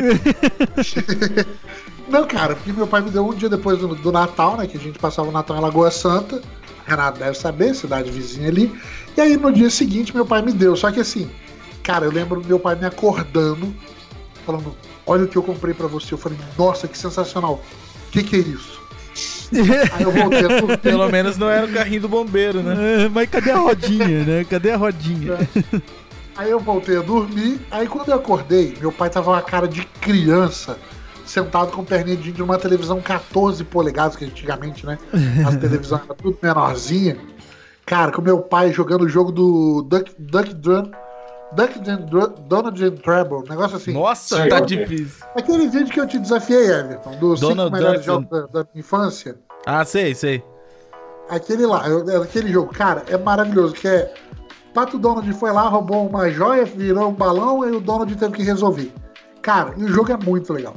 Não, cara, porque meu pai me deu um dia depois do, do Natal, né? Que a gente passava o Natal em Lagoa Santa. Renato deve saber, cidade vizinha ali. E aí no dia seguinte meu pai me deu. Só que assim, cara, eu lembro meu pai me acordando, falando: Olha o que eu comprei pra você. Eu falei: Nossa, que sensacional. O que, que é isso? Aí eu voltei a dormir. Pelo menos não era o carrinho do bombeiro, né? É, mas cadê a rodinha, né? Cadê a rodinha? Aí eu voltei a dormir. Aí quando eu acordei, meu pai tava com a cara de criança, sentado com perninha de índio numa televisão 14 polegadas, que antigamente, né? As televisões eram tudo menorzinha. Cara, com meu pai jogando o jogo do Duck, Duck Dun, Duck and Dr- Donald and Treble, um negócio assim. Nossa, tá difícil. Aquele vídeo que eu te desafiei, Everton, dos cinco Donald melhores Duck jogos da, da minha infância. Ah, sei, sei. Aquele lá, aquele jogo, cara, é maravilhoso, que é. Pato Donald foi lá, roubou uma joia, virou um balão e o Donald teve que resolver. Cara, e o jogo é muito legal.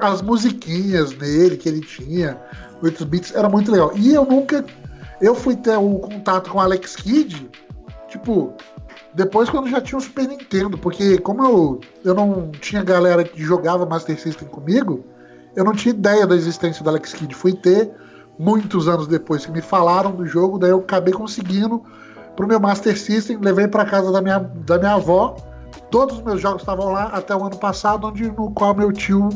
As musiquinhas nele que ele tinha, 8 bits, era muito legal. E eu nunca. Eu fui ter o contato com o Alex Kidd, tipo, depois quando já tinha o Super Nintendo, porque como eu, eu não tinha galera que jogava Master System comigo, eu não tinha ideia da existência do Alex Kidd. Fui ter muitos anos depois que me falaram do jogo, daí eu acabei conseguindo pro meu Master System, levei pra casa da minha, da minha avó. Todos os meus jogos estavam lá até o ano passado, onde no qual meu tio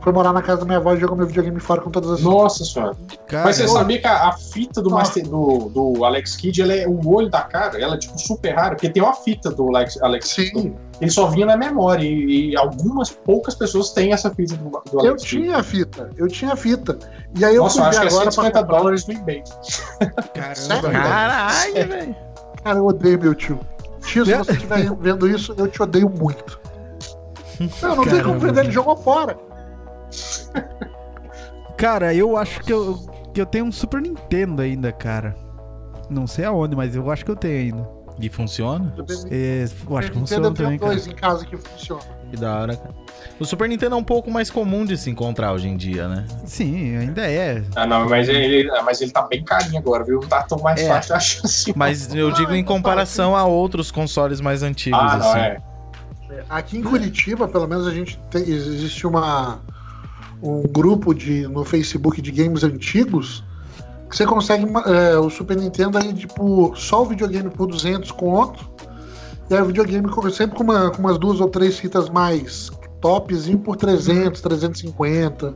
foi morar na casa da minha avó e jogou meu videogame fora com todas as Nossa senhora. Cara, Mas você sabia que a, a fita do. Master, do, do Alex Kidd, ela é o olho da cara, ela é tipo super rara, porque tem uma fita do Alex, Alex Sim. Kidd, ele só vinha na memória, e, e algumas poucas pessoas têm essa fita do, do Eu Alex Kidd. tinha a fita, eu tinha a fita. E aí eu Nossa, eu acho que é agora 150 pra... dólares no eBay. Sério? Caralho, velho. Cara, eu odeio meu tio. Tio, se você estiver vendo isso, eu te odeio muito. Eu não tenho como vender, ele jogou fora. Cara, eu acho que eu, que eu tenho um Super Nintendo ainda, cara. Não sei aonde, mas eu acho que eu tenho ainda. E funciona? É, eu acho que funciona cara. dois em casa que funcionam. Que da hora, cara. O Super Nintendo é um pouco mais comum de se encontrar hoje em dia, né? Sim, ainda é. Ah, não, mas ele, mas ele tá bem carinho agora, viu? Não tá tão mais É. fácil achar assim. Mas eu digo em comparação a outros consoles mais antigos, Ah, não, assim. é. Aqui em Curitiba, pelo menos, a gente tem, existe uma, um grupo de, no Facebook de games antigos que você consegue é, o Super Nintendo aí, tipo, só o videogame por 200 conto. Aí o videogame sempre com, uma, com umas duas ou três fitas mais topzinho por 300, 350.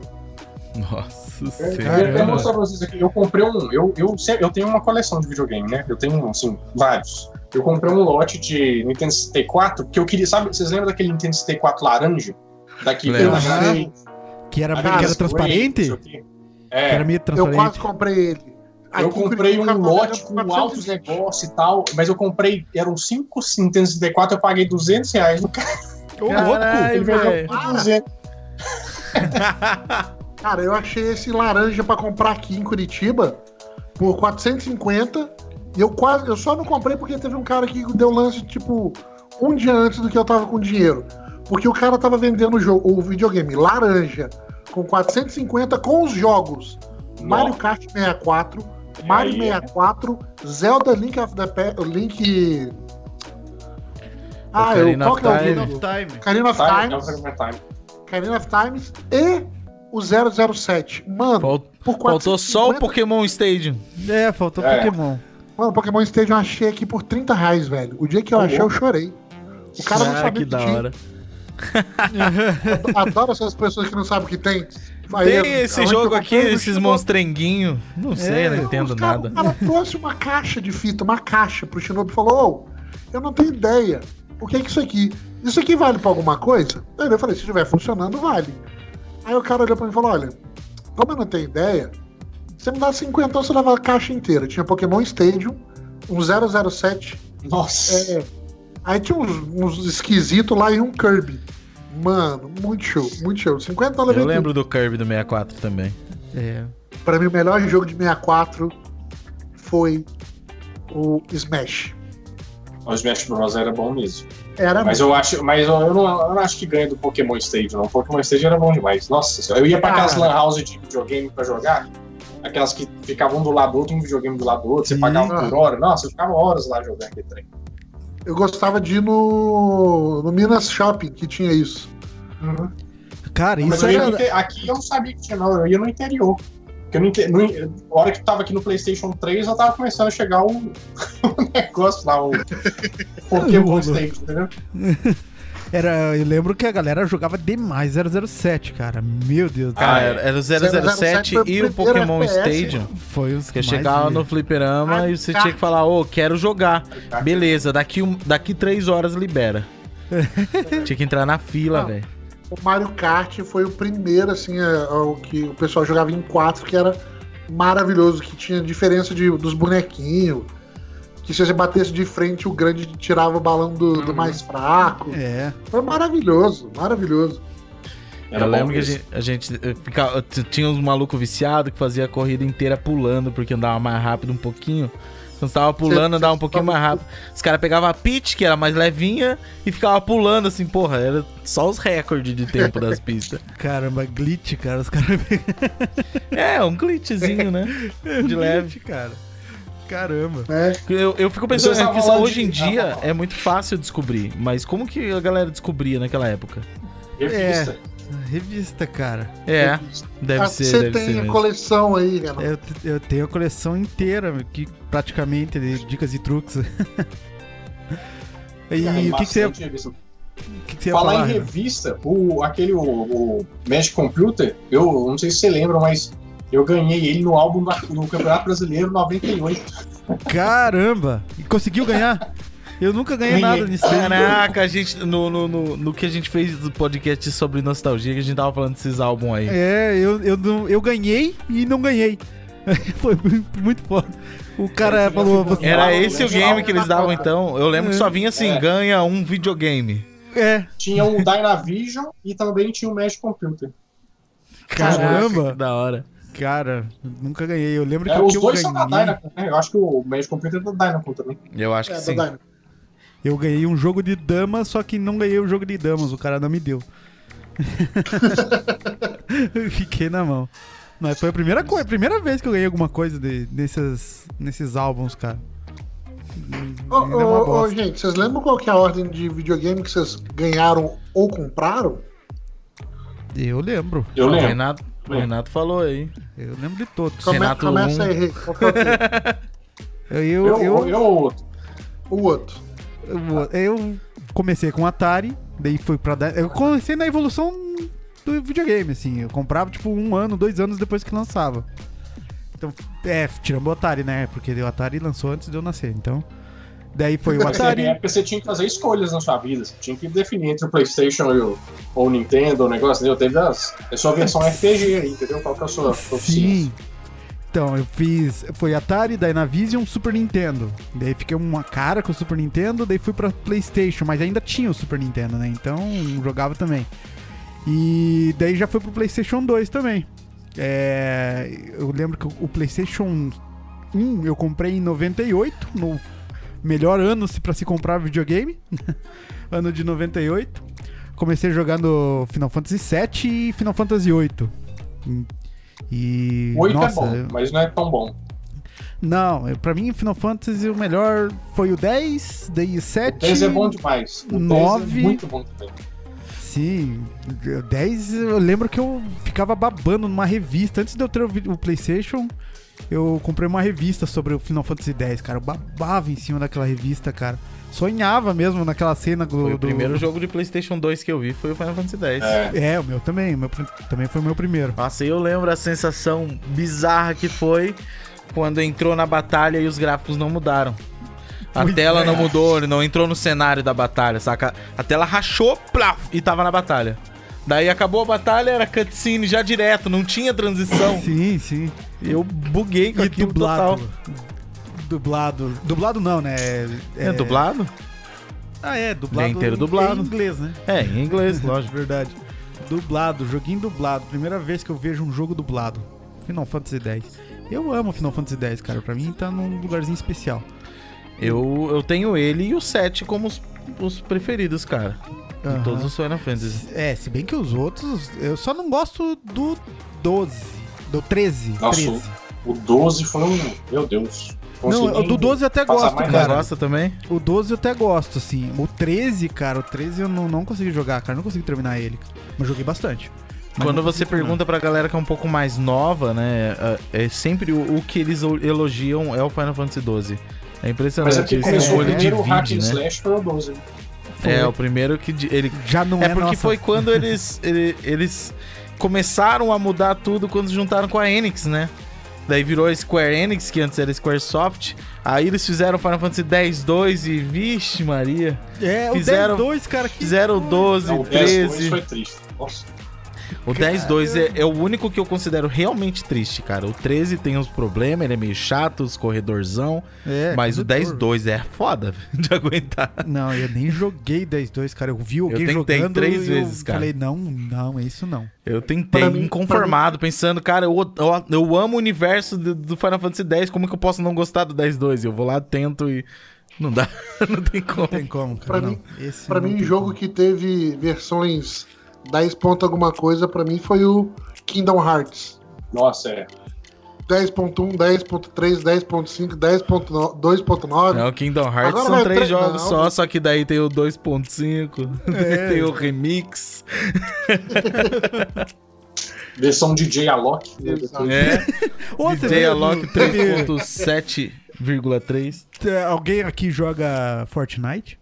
Nossa Eu senhora. queria até mostrar pra vocês aqui. Eu comprei um. Eu, eu, sempre- eu tenho uma coleção de videogame, né? Eu tenho, assim, vários. Eu comprei um lote de Nintendo 64, que eu queria. Sabe, vocês lembram daquele Nintendo 64 laranja? Daqui grade? Que era, Cara, que era transparente? Aqui. Que É. era meio Eu transparente. quase comprei ele. Eu Aqui em comprei um Curitiba, lote tá com altos 420. negócios e tal, mas eu comprei, eram 5 Nintendo 64, eu paguei 200 reais no cara. Ô, Caralho, Ele vendeu velho. por 200. Cara, eu achei esse laranja pra comprar aqui em Curitiba por 450. E eu quase. Eu só não comprei porque teve um cara que deu lance, tipo, um dia antes do que eu tava com dinheiro. Porque o cara tava vendendo o, jogo, o videogame laranja com 450 com os jogos Mario Kart 64, Mario aí, 64, Zelda Link of the Link. Ah, Ocarina eu, qual of que é o Time. nome? of Time. Ocarina of Time, é Times, Ocarina of Time. Ocarina of Times e o 007. Mano, Fal- por Faltou só o 450 Pokémon Stadium. É, faltou É. Pokémon. Mano, o Pokémon Stadium eu achei aqui por 30 reais, velho. O dia que eu Ô, achei, eu chorei. O cara não ah, sabia que da tinha. hora. Adoro essas pessoas que não sabem o que tem. Aí, Tem eu- esse jogo aqui, esses monstrenguinhos. Não sei, É, não entendo cara- nada. O cara trouxe uma caixa de fita, uma caixa pro Shinobi e falou: Ô, eu não tenho ideia. O que é isso aqui? Isso aqui vale pra alguma coisa? Aí eu falei: se estiver funcionando, vale. Aí o cara olhou pra mim e falou: olha, como eu não tenho ideia, você me dá 50, você leva a caixa inteira. Tinha Pokémon Stadium, um 007. Nossa. é, aí tinha uns, uns esquisitos lá e um Kirby. Mano, muito show, muito show. 50 dólares. Eu lembro do Kirby do 64 também. É. Pra mim, o melhor jogo de 64 foi o Smash. O Smash Bros. era bom mesmo. Era Mas eu acho, mas eu, não, eu não acho que ganha do Pokémon Stadium, não. O Pokémon Stadium era bom demais. Nossa senhora. Eu ia pra aquelas lan house de videogame pra jogar. Aquelas que ficavam um do lado do outro, um videogame do lado do outro, você Sim. pagava por hora. Nossa, eu ficava horas lá jogando aquele trem. Eu gostava de ir no, no Minas Shopping, que tinha isso. Cara, Mas isso eu ia no era. aqui eu não sabia que tinha, não. Eu ia no interior. Porque eu no hora que tava aqui no PlayStation 3, já tava começando a chegar o, o negócio lá, o Pokémon Stadium, entendeu? Era, eu lembro que a galera jogava demais 007, cara. Meu Deus. Ah, Ah, era, era o 007 007 foi o e o Pokémon FPS, Stadium. Foi os Que chegava no fliperama Ah, e você tá. tinha que falar, ô, quero jogar. Beleza, daqui, um, daqui três horas libera. tinha que entrar na fila, velho. O Mario Kart foi o primeiro, assim, é, o que o pessoal jogava em 4, que era maravilhoso, que tinha diferença de, dos bonequinhos. Que se você batesse de frente, o grande tirava o balão do, do Uhum. mais fraco. É. Foi maravilhoso, maravilhoso. Era eu lembro que a gente, a gente, eh, ficava, t- tinha uns malucos viciados que fazia a corrida inteira pulando, porque andava mais rápido um pouquinho. Quando você tava pulando, andava um pouquinho mais rápido. Os caras pegavam a pitch, que era mais levinha, e ficava pulando assim, porra, era só os recordes de tempo das pistas. Caramba, glitch, cara. Os caras. É, um glitchzinho, né? De leve. cara. Caramba. Né? Eu, eu fico pensando é que hoje em de- dia Ah, é muito fácil descobrir, mas como que a galera descobria naquela época? Revista. Revista, cara. É, deve Ah, ser, Você deve tem ser a mesmo. coleção aí, Renan. Eu, eu tenho a coleção inteira, que praticamente de dicas e truques. e Cara, o que, que você, revista. que que Falar falar? em revista, o, aquele o, o Magic Computer, eu não sei se você lembra, mas eu ganhei ele no álbum do Campeonato Brasileiro 98. Caramba! E conseguiu ganhar? Eu nunca ganhei Ganhei. nada nisso. Caraca, a gente, no, no, no, no que a gente fez do podcast sobre nostalgia, que a gente tava falando desses álbuns aí. É, eu, eu, não- eu ganhei e não ganhei. Foi muito, muito foda. O cara falou. Era esse o game que eles davam então. Eu lembro que só vinha assim, É. ganha um videogame. é, Tinha o Dynavision e também tinha o Magic Computer. caramba! Que da hora. Cara, nunca ganhei. Eu lembro que É, o os que eu dois são da ganhei. Dynacon, né? Eu acho que o Magic Computer é da Dynacon também. Eu acho que É, sim. da Dyna. Eu ganhei um jogo de damas, só que não ganhei o jogo de damas. O cara não me deu. Eu Fiquei na mão. Mas foi a primeira, coisa, a primeira vez que eu ganhei alguma coisa de, nesses, nesses álbuns, cara. Ô, é ô, ô, gente, vocês lembram qual que é a ordem de videogame que vocês ganharam ou compraram? Eu lembro. Eu lembro. Renato, o Renato falou aí. Eu lembro de todos. Come- Renato começa um. aí, o? Eu, eu, Eu, eu, eu, outro. o outro. eu, eu comecei com Atari, daí fui pra. Eu comecei na evolução do videogame, assim. Eu comprava, tipo, um ano, dois anos depois que lançava. Então, é, tirando o Atari, né? Porque o Atari lançou antes de eu nascer, então. Daí foi o Mas na Atari. época você tinha que fazer escolhas na sua vida. Você tinha que definir entre o PlayStation e o, ou o Nintendo, o negócio, entendeu? Teve as, a sua versão RPG aí, entendeu? Qual que é a sua? Sim. Então, eu fiz. Foi Atari, Dynavision, Super Nintendo. Daí fiquei uma cara com o Super Nintendo, daí fui pra PlayStation, mas ainda tinha o Super Nintendo, né? Então jogava também. E daí já foi pro PlayStation 2 também. É, eu lembro que o PlayStation 1 eu comprei em 98, no melhor ano pra se comprar videogame. ano de 98. Comecei jogando Final Fantasy VII e Final Fantasy VIII. E. Oito nossa, é bom, eu- mas não é tão bom. Não, pra mim Final Fantasy o melhor foi o 10, daí o 7. O 10 é bom demais. O 10 nove- é muito bom também. Sim, o 10 eu lembro que eu ficava babando numa revista. Antes de eu ter o PlayStation, eu comprei uma revista sobre o Final Fantasy X, cara. Eu babava em cima daquela revista, cara. Sonhava mesmo naquela cena do. Foi o do- primeiro jogo de PlayStation 2 que eu vi, foi o Final Fantasy X. É. É, o meu também. O meu também foi o meu primeiro. Nossa, e eu lembro a sensação bizarra que foi quando entrou na batalha e os gráficos não mudaram. A Pois tela é. não mudou, ele não entrou no cenário da batalha, saca? A tela rachou plaf, e tava na batalha. Daí acabou a batalha, era cutscene já direto, não tinha transição. Sim, sim. Eu buguei com E aquilo dublado. total. Dublado. Dublado não, né? É, dublado? Ah, é, dublado. Bem inteiro em- dublado. Em inglês, né? É, em inglês, lógico. Verdade. Dublado, joguinho dublado. Primeira vez que eu vejo um jogo dublado. Final Fantasy X. Eu amo Final Fantasy X, cara. Pra mim tá num lugarzinho especial. Eu, eu tenho ele e o 7 como os, os preferidos, cara. De todos os Final Fantasy. É, se bem que os outros. Eu só não gosto do 12. Do 13. Nossa, 13. O 12 foi um. Meu Deus. Não, Consegui o do 12 eu até gosto, cara. gosta também? O 12 eu até gosto, assim. O 13, cara, o 13 eu não, não consegui jogar, cara. Não consegui terminar ele. Mas joguei bastante. Mas Quando você terminar. pergunta pra galera que é um pouco mais nova, né? É é sempre o, o que eles elogiam é o Final Fantasy XII. É impressionante. Mas é esse começou o hack and né? slash foi o 12. Foi. É, o primeiro que ele. Já não é, É porque nossa- foi quando eles, ele- eles começaram a mudar tudo quando se juntaram com a Enix, né? Daí virou a Square Enix, que antes era Squaresoft. Aí eles fizeram Final Fantasy X-2 e vixe Maria. É, fizeram- o 10 2, cara. Que Fizeram o 12, Não, o 10 13. foi triste. Nossa. O 10-2 é, é o único que eu considero realmente triste, cara. O 13 tem uns problemas, ele é meio chato, os corredorzão. É, mas o corredor. 10-2 é foda de aguentar. Não, eu nem joguei 10 2, cara. Eu vi alguém tentei jogando três e eu vezes, cara. Falei, não, não, é isso não. Eu tentei, mim- inconformado, pensando, cara, eu, eu, eu amo o universo do, do Final Fantasy X, como que eu posso não gostar do 10-2? Eu vou lá, tento e. Não dá, não tem como. Tem como, cara. Pra não. mim- Esse Pra não mim, jogo como. que teve versões 10 ponto alguma coisa, pra mim foi o Kingdom Hearts. Nossa, é. 10.1, 10.3, 10.5, 10.2.9. Não, Kingdom Hearts Agora são três tre- jogos não. só, só que daí tem o 2.5, É. tem o remix. Versão DJ Alok. É, DJ Alok no- 3.7,3. É, Alguém aqui joga Fortnite?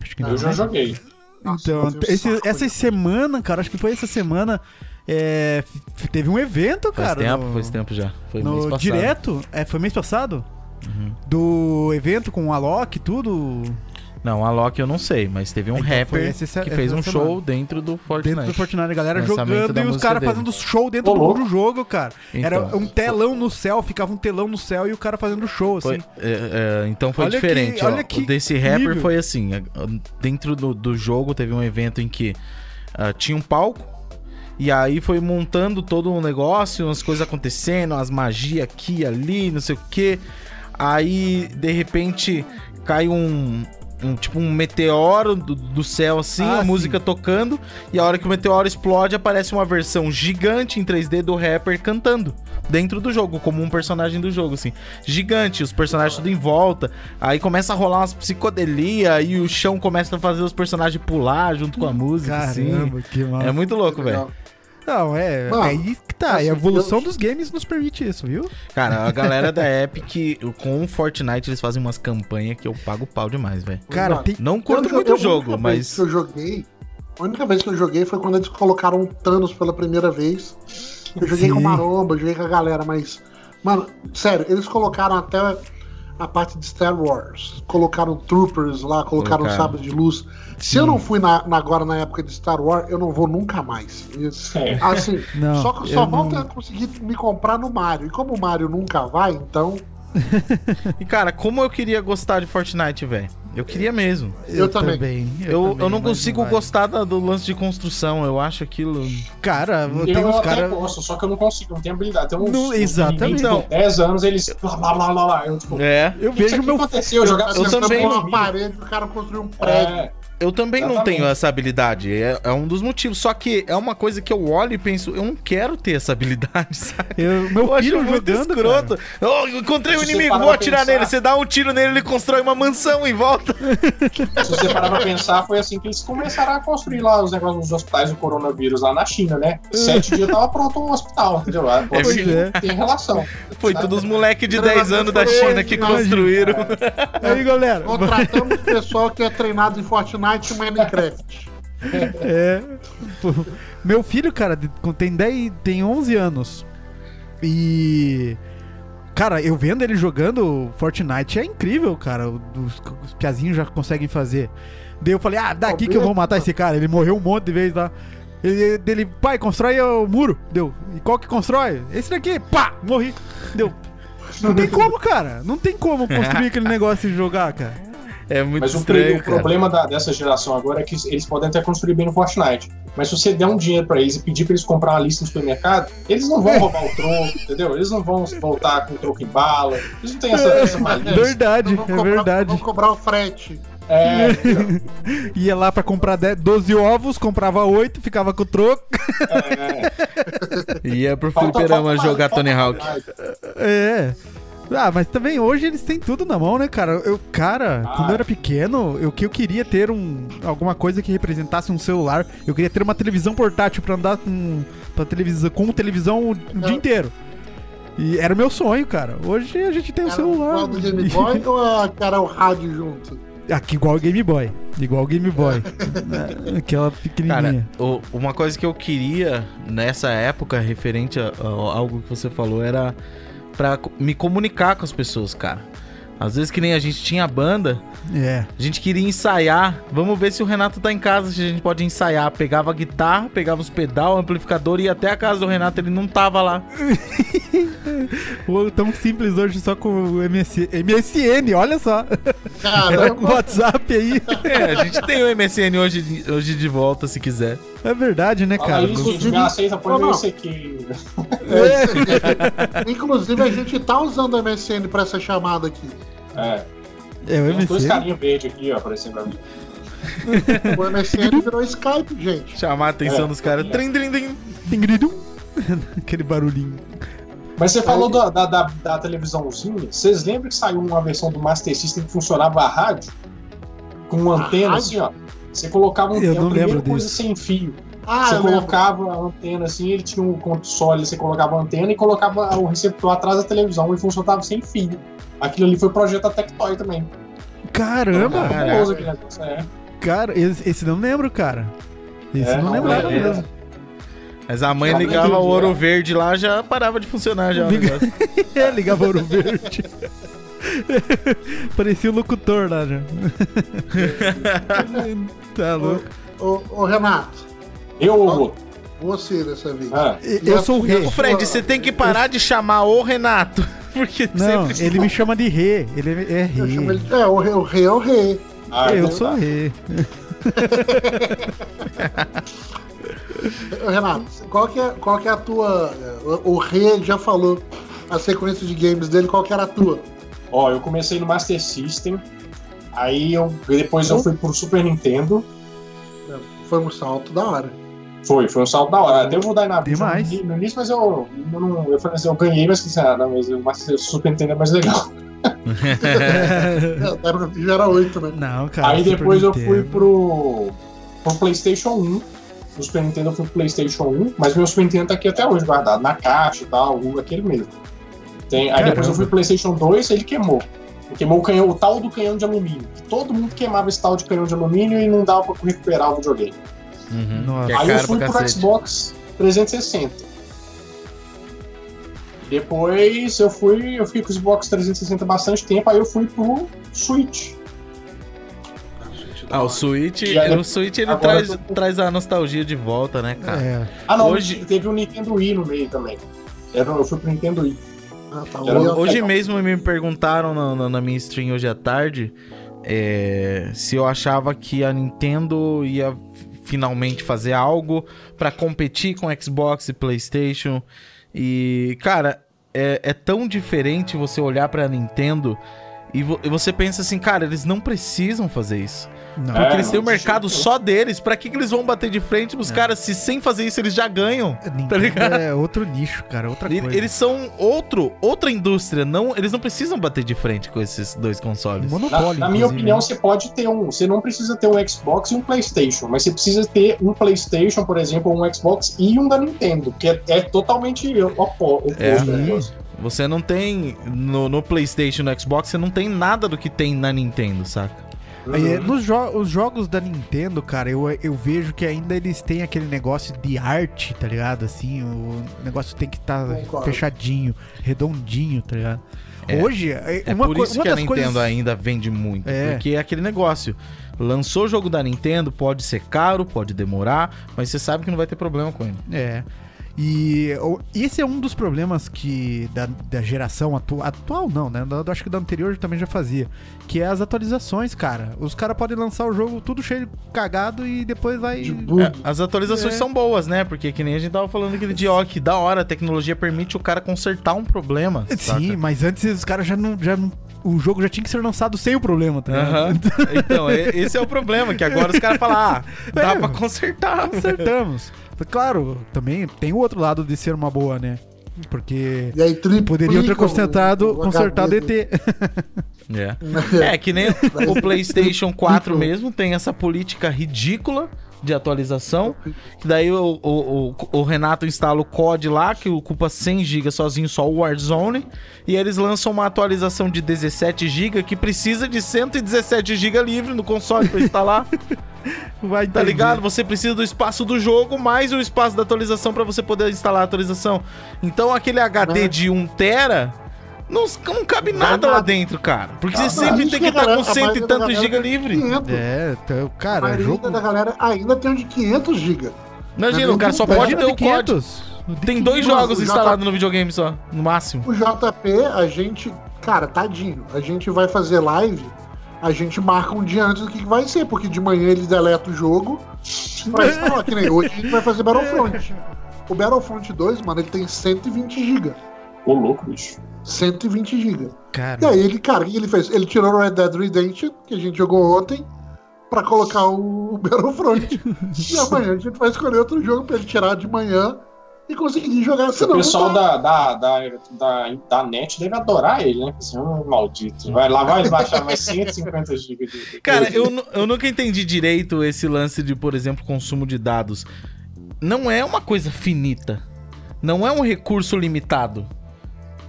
Acho que não. Eu já né? joguei. Nossa, Então, esse- saco essa semana, cara, acho que foi essa semana, é, teve um evento, Faz cara. tempo, no- faz tempo já. Foi mês No passado. direto, é, foi mês passado? Uhum. Do evento com o Alok, tudo Não, a Loki eu não sei, mas teve um Então rapper esse se- que fez um semana. show dentro do Fortnite. dentro do Fortnite, a galera jogando e os caras fazendo show dentro Ô, do jogo, cara. Era Então. um telão no céu, ficava um telão no céu e o cara fazendo show, assim. Foi- é, é, então foi Olha diferente. que- ó. olha que O desse rapper nível. foi assim: dentro do, do jogo teve um evento em que ah, tinha um palco. E aí foi montando todo um negócio, umas coisas acontecendo, as magias aqui e ali, não sei o que. Aí, de repente, cai um. Um- tipo um meteoro do, do céu assim, Ah, a sim. música tocando, e a hora que o meteoro explode, aparece uma versão gigante em 3D do rapper cantando dentro do jogo, como um personagem do jogo, assim. Gigante, os personagens tudo em volta. Aí começa a rolar umas psicodelia e o chão começa a fazer os personagens pular junto com a música, assim. Caramba, que massa. É muito louco, velho. Não, é, Mano, é aí que tá. e a evolução eu- dos games nos permite isso, viu? Cara, a galera da Epic, com o Fortnite, eles fazem umas campanhas que eu pago pau demais, velho. Cara, tem. Não curto muito o jogo, a única vez mas. que eu joguei. A única vez que eu joguei foi quando eles colocaram o Thanos pela primeira vez. Eu joguei Sim. com Maromba, joguei com a galera, mas. Mano, sério, eles colocaram até a parte de Star Wars. Colocaram Troopers lá, colocaram Colocaram. Sabre de Luz. Se eu não fui na, na- agora na época de Star Wars, eu não vou nunca mais. Isso. É. Assim, Não, só que eu só não- volta a conseguir me comprar no Mario. E como o Mario nunca vai, então. E cara, como eu queria gostar de Fortnite, velho. Eu queria mesmo. Eu também. Eu, também, eu não consigo vai. gostar da- do lance de construção. Eu acho aquilo. Cara, Eu tem uns até caras. gosto, só que eu não consigo, não tenho habilidade. Tem uns, Não, uns exatamente. Não. 10 anos, eles. Blá, blá, blá, blá. Eu, tipo, É. Eu o que isso vejo meu. aconteceu? Eu jogava Eu também uma parede, o cara construiu um prédio. É, Eu também não Exatamente. tenho essa habilidade. É, é um dos motivos. Só que é uma coisa que eu olho e penso, eu não quero ter essa habilidade, sabe? Eu, meu Eu acho filho muito jogando. escroto. Oh, encontrei um inimigo, vou atirar pensar- nele. Você dá um tiro nele, ele constrói uma mansão em volta. se você parar pra pensar, foi assim que eles começaram a construir lá os negócios dos hospitais do coronavírus lá na China, né? Sete dias tava pronto um hospital, entendeu? Ah, é. tem relação. Foi Sabe? todos os moleques de Treinamento 10 anos da China que construíram. Aí, galera. Contratamos pessoal que é treinado em Fortnite e Minecraft. É. Meu filho, cara, tem 10, tem 11 anos. E cara, eu vendo ele jogando Fortnite é incrível, cara. Os, os piazinhos já conseguem fazer. Daí eu falei: "Ah, daqui que eu vou matar esse cara". Ele morreu um monte de vezes lá. Ele, dele, pai, constrói o muro. Deu. E qual que constrói? Esse daqui. Pá, morri. Deu. Não tem como, cara. Não tem como construir aquele negócio e jogar, cara. É muito Mas o, estranho, o cara. problema da- dessa geração agora é que eles podem até construir bem no Fortnite. Mas se você der um dinheiro pra eles e pedir pra eles comprar uma lista no supermercado, eles não vão roubar o troco, entendeu? Eles não vão voltar com o troco em bala. Eles não têm essa, essa malícia. Verdade, Vamos é cobrar- verdade. Vamos cobrar o frete. É, entendeu? Ia lá pra comprar 10, 12 ovos, comprava 8, ficava com o troco. é. Ia pro Falta- fliperama falta- jogar falta Tony Hawk. É. Ah, mas também hoje eles têm tudo na mão, né, cara? Eu, cara, Ah. quando eu era pequeno, eu que eu queria ter um alguma coisa que representasse um celular. Eu queria ter uma televisão portátil pra andar com pra televisão com televisão o, o dia inteiro. E era o meu sonho, cara. Hoje a gente tem um Era celular. igual do Game Boy ou era o rádio junto? Aqui igual o Game Boy. Igual o Game Boy. Aquela Cara, pequenininha. o- uma coisa que eu queria nessa época, referente a, a algo que você falou, era pra co- me comunicar com as pessoas, cara. Às vezes que nem a gente tinha banda, É. a gente queria ensaiar. Vamos ver se o Renato tá em casa, se a gente pode ensaiar. Pegava a guitarra, pegava os pedal, o amplificador e ia até a casa do Renato, ele não tava lá. Tão simples hoje só com o MS, MSN, olha só. Era com o Caramba, WhatsApp aí. É, a gente tem o MSN hoje, hoje de volta, se quiser. É verdade, né, cara? isso, gente, me aceita, põe Não, meu não. esse aqui. inclusive a gente tá usando o MSN pra essa chamada aqui. É, É o tem uns dois MSN. carinhos verdes aqui, ó, aparecendo pra mim. O MSN virou Skype, gente. Chamar a atenção É. dos caras. Trim, trim, trim. Tingridum. Aquele barulhinho. Mas você falou da, da, da, da televisãozinha, vocês lembram que saiu uma versão do Master System que funcionava a rádio? Com uma A antena rádio? assim, ó. Você colocava um Eu a não primeira lembro coisa disso. sem fio. Ah, você eu lembro. colocava a antena assim, ele tinha um console, você colocava a antena e colocava o receptor atrás da televisão e funcionava sem fio. Aquilo ali foi projeto da Tectoy também. Caramba! Famoso aquele negócio, é. Cara, esse, esse não lembro, cara. Esse É, não não lembrava é, é. mesmo. Mas a mãe ligava o ouro é. verde lá, já parava de funcionar já o Liga- negócio. É, ligava ouro verde. Parecia o locutor lá já. tá louco. Ô, ô, Renato, Eu ou você dessa vez. Ah, Eu sou o rei. Ô Fred, você tem que parar de chamar o Renato. Porque Não, sempre. ele me chama de rei. Ele é Eu chamo rei. ele, é, o rei, o rei é o rei. ah, Eu então sou tá. rei. Ô, Renato, qual que é, qual que é a tua. O, o rei já falou a sequência de games dele, qual que era a tua? Ó, eu comecei no Master System, aí eu depois eu fui pro Super Nintendo. Foi um salto da hora. Foi, foi um salto da hora. Até eu vou dar na Demais. no, início, mas eu, eu, não, eu falei assim, eu ganhei, mas pensei, ah, não, mas o Master Super Nintendo é mais legal. É, era, já era oito, né? Não, cara. aí Super depois eu fui pro, pro PlayStation 1. No Super Nintendo eu fui pro PlayStation 1, mas meu Super Nintendo tá aqui até hoje guardado, na caixa e tal, o- aquele mesmo. Tem, aí depois eu fui pro PlayStation 2 ele queimou. Ele queimou o, canhão, o tal do canhão de alumínio. Que todo mundo queimava esse tal de canhão de alumínio e não dava pra recuperar o videogame. Uhum, Nossa. que é Aí eu fui pro cacete. Xbox 360. Depois eu fui, eu fiquei com o Xbox 360 bastante tempo, aí eu fui pro Switch. Ah, o Switch, aí, o Switch ele traz, tô- traz a nostalgia de volta, né, cara? É. Ah não, Hoje- teve o Nintendo Wii no meio também. Eu fui pro Nintendo Wii. Ah, tá, Hoje mesmo me perguntaram na, na- na minha stream hoje à tarde é, se eu achava que a Nintendo ia finalmente fazer algo pra competir com Xbox e PlayStation. E, cara, é, é tão diferente você olhar pra Nintendo e, vo- e você pensa assim, cara, eles não precisam fazer isso. Não. Porque É, eles têm de mercado jeito só deles. Pra que, que eles vão bater de frente pros caras se sem fazer isso eles já ganham? Nintendo ligado? é outro nicho, cara, outra E- coisa. Eles são outro, outra indústria. Não, eles não precisam bater de frente com esses dois consoles. Na, Monopólio, na minha inclusive, opinião, né? você pode ter um. Você não precisa ter um Xbox e um PlayStation, mas você precisa ter um PlayStation, por exemplo, um Xbox e um da Nintendo, que é, é totalmente opo- oposto. É. Você não tem. No, no PlayStation e no Xbox, você não tem nada do que tem na Nintendo, saca? Aí, é, Uhum. nos jo- os jogos da Nintendo, cara, eu, eu vejo que ainda eles têm aquele negócio de arte, tá ligado? Assim, o negócio tem que estar Concordo. fechadinho, redondinho, tá ligado? É. Hoje, é, É uma, por isso uma que a Nintendo coisas... ainda vende muito. É. Porque é aquele negócio. Lançou o jogo da Nintendo, pode ser caro, pode demorar, mas você sabe que não vai ter problema com ele. É. E esse é um dos problemas que da, da geração atu- atual, não, né? Eu acho que da anterior também já fazia. Que é as atualizações, cara. Os caras podem lançar o jogo tudo cheio de cagado e depois vai. De bug. É, as atualizações É. são boas, né? Porque que nem a gente tava falando aquele dia, ó, que da hora, a tecnologia permite o cara consertar um problema. saca? Sim, mas antes os caras já não, já não. O jogo já tinha que ser lançado sem o problema, tá? Aham. Então, esse é o problema, que agora os caras falam, ah, dá É. pra consertar. Acertamos. Claro, também tem o outro lado de ser uma boa, né? Porque E poderiam ter consertado, o consertado ET. É. É, que nem o PlayStation 4 mesmo tem essa política ridícula de atualização. Que daí o, o, o, o Renato instala o COD lá, que ocupa 100 GB sozinho, só o Warzone. E eles lançam uma atualização de 17 GB que precisa de 117 GB livre no console pra instalar. Vai Tá ligado? Você precisa do espaço do jogo mais o espaço da atualização pra você poder instalar a atualização. Então aquele HD Né? de 1 tera não, não cabe nada lá dentro, cara. Porque você Não, sempre tem que a estar com galera- a cento e tantos giga livre. 500. É, então, a cara, maioria jogo. da galera ainda tem um de 500 GB. Imagina, o cara só pode ter o COD. Tem dois Não, jogos instalados no videogame só, no máximo. O JP, a gente, cara, tadinho, a gente vai fazer live, a gente marca um dia antes do que vai ser, porque de manhã ele deleta o jogo, vai instalar, que nem hoje a gente vai fazer Battlefront. O Battlefront 2, mano, ele tem 120 GB. Ô, louco, bicho. 120 GB. E aí ele, cara, o que ele fez? Ele tirou o Red Dead Redemption, que a gente jogou ontem, pra colocar o Battlefront. e amanhã a gente vai escolher outro jogo pra ele tirar de manhã e conseguir jogar. O Senão pessoal não dá. da, da, da, da, da net deve adorar ele, né? Esse é um maldito. Vai lá, vai baixar mais 150 GB de. Cara, eu, eu nunca entendi direito esse lance de, por exemplo, consumo de dados. Não é uma coisa finita. Não é um recurso limitado.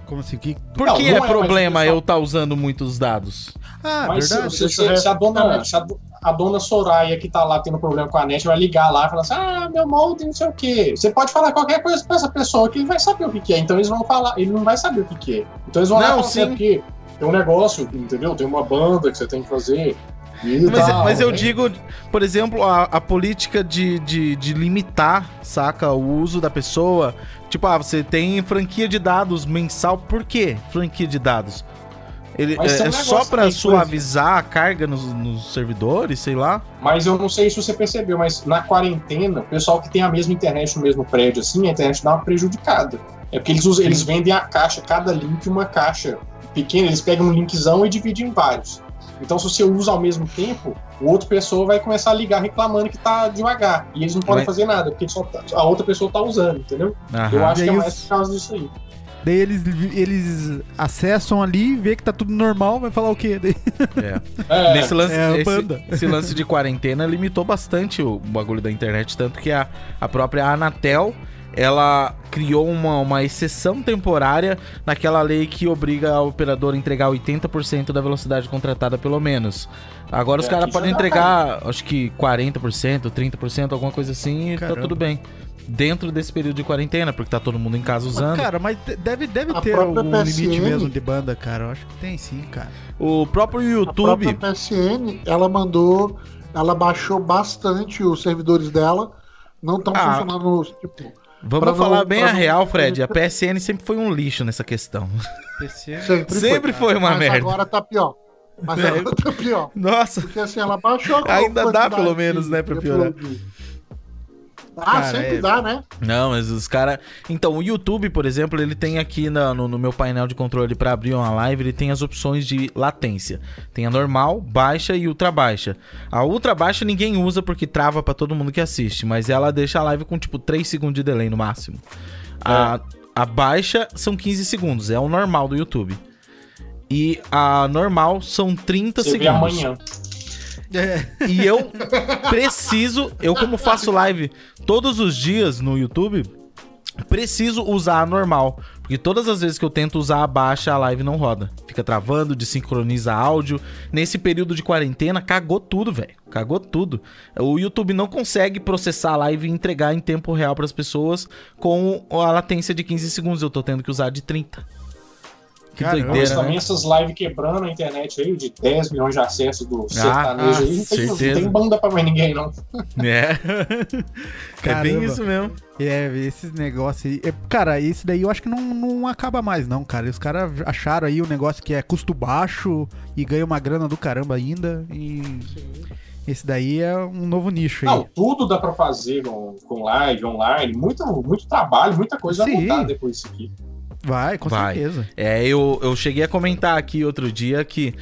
Como assim? Que... Por Não, que não é é, mas problema eu estar usando muitos dados? Ah, Mas se, verdade. se- se- se a dona, se a, do- a dona Soraya que tá lá tendo problema com a net vai ligar lá e falar assim: ah, meu molde, não sei o quê. Você pode falar qualquer coisa pra essa pessoa que ele vai saber o que, que é. Então eles vão falar, ele não vai saber o que, que é. Então eles vão lá e Não, falar assim, é sim. porque tem um negócio, entendeu? Tem uma banda que você tem que fazer. Mas, tal, mas eu digo, por exemplo, a, a política de, de, de limitar, saca, o uso da pessoa. Tipo, ah, você tem franquia de dados mensal. Por quê franquia de dados? Ele, é, um é só por suavizar a carga nos, nos servidores, sei lá. Mas eu não sei se você percebeu, mas na quarentena, o pessoal que tem a mesma internet no mesmo prédio, assim, a internet dá uma prejudicada. É porque eles, usam, eles vendem a caixa, cada link uma caixa pequena, eles pegam um linkzão e dividem em vários. Então, se você usa ao mesmo tempo, o outro pessoa vai começar a ligar reclamando que tá devagar. E eles não podem Mas- fazer nada, porque só tá- a outra pessoa tá usando, entendeu? Eu Aham. acho E que é mais por causa disso aí. Daí eles, eles acessam ali, vê que tá tudo normal, vai falar o quê? Daí- É. É, Nesse lance, é esse, banda. esse lance de quarentena limitou bastante o bagulho da internet, tanto que a, a própria Anatel ela criou uma, uma exceção temporária naquela lei que obriga a operadora a entregar 80% da velocidade contratada, pelo menos. Agora os É, caras aqui podem entregar, acho que 40%, 30%, alguma coisa assim, e tá Caramba. tudo bem. Dentro desse período de quarentena, porque tá todo mundo em casa usando. Cara, mas de- deve, deve A ter algum PSN limite mesmo de banda, cara. Eu acho que tem sim, cara. O próprio A YouTube. própria PSN, ela mandou, ela baixou bastante os servidores dela, não estão Ah. funcionando, tipo, Vamos pra não- falar bem a não- real, Fred. A PSN sempre foi um lixo nessa questão. PC. sempre, Sempre foi uma Mas merda. agora tá pior. Mas É. ela tá pior. Nossa, Porque assim, ela baixou a Ainda dá, pelo menos, de né, pra piorar. upload. Ah, Cara, sempre é- dá, né? Não, mas os caras. Então, o YouTube, por exemplo, ele tem aqui na- no, no meu painel de controle pra abrir uma live, ele tem as opções de latência. Tem a normal, baixa e ultra baixa. A ultra baixa ninguém usa porque trava pra todo mundo que assiste, mas ela deixa a live com tipo 3 segundos de delay no máximo. A, a baixa são 15 segundos, é o normal do YouTube. E a normal são 30 Você vê segundos. amanhã. É. E eu preciso, eu como faço live todos os dias no YouTube, preciso usar a normal. Porque todas as vezes que eu tento usar a baixa, a live não roda. Fica travando, desincroniza áudio. Nesse período de quarentena, cagou tudo, velho. Cagou tudo. O YouTube não consegue processar a live e entregar em tempo real pras pessoas com a latência de 15 segundos. Eu tô tendo que usar de 30. Que Caramba. Mas doideira, também né? essas lives quebrando a internet aí, de 10 milhões de acessos do sertanejo ah, aí, não tem, não tem banda pra mais ninguém, não. É. é bem Caramba. isso mesmo. É, esses negócios aí. é, cara, isso daí eu acho que não, não acaba mais, não, cara. Os caras acharam aí um negócio que é custo baixo e ganha uma grana do caramba ainda. E esse daí é um novo nicho aí. Não, tudo dá pra fazer com, com live, online, muito, muito trabalho, muita coisa vai Sim. mudar depois disso aqui. Vai, com Vai. certeza. É, eu, eu cheguei a comentar aqui outro dia que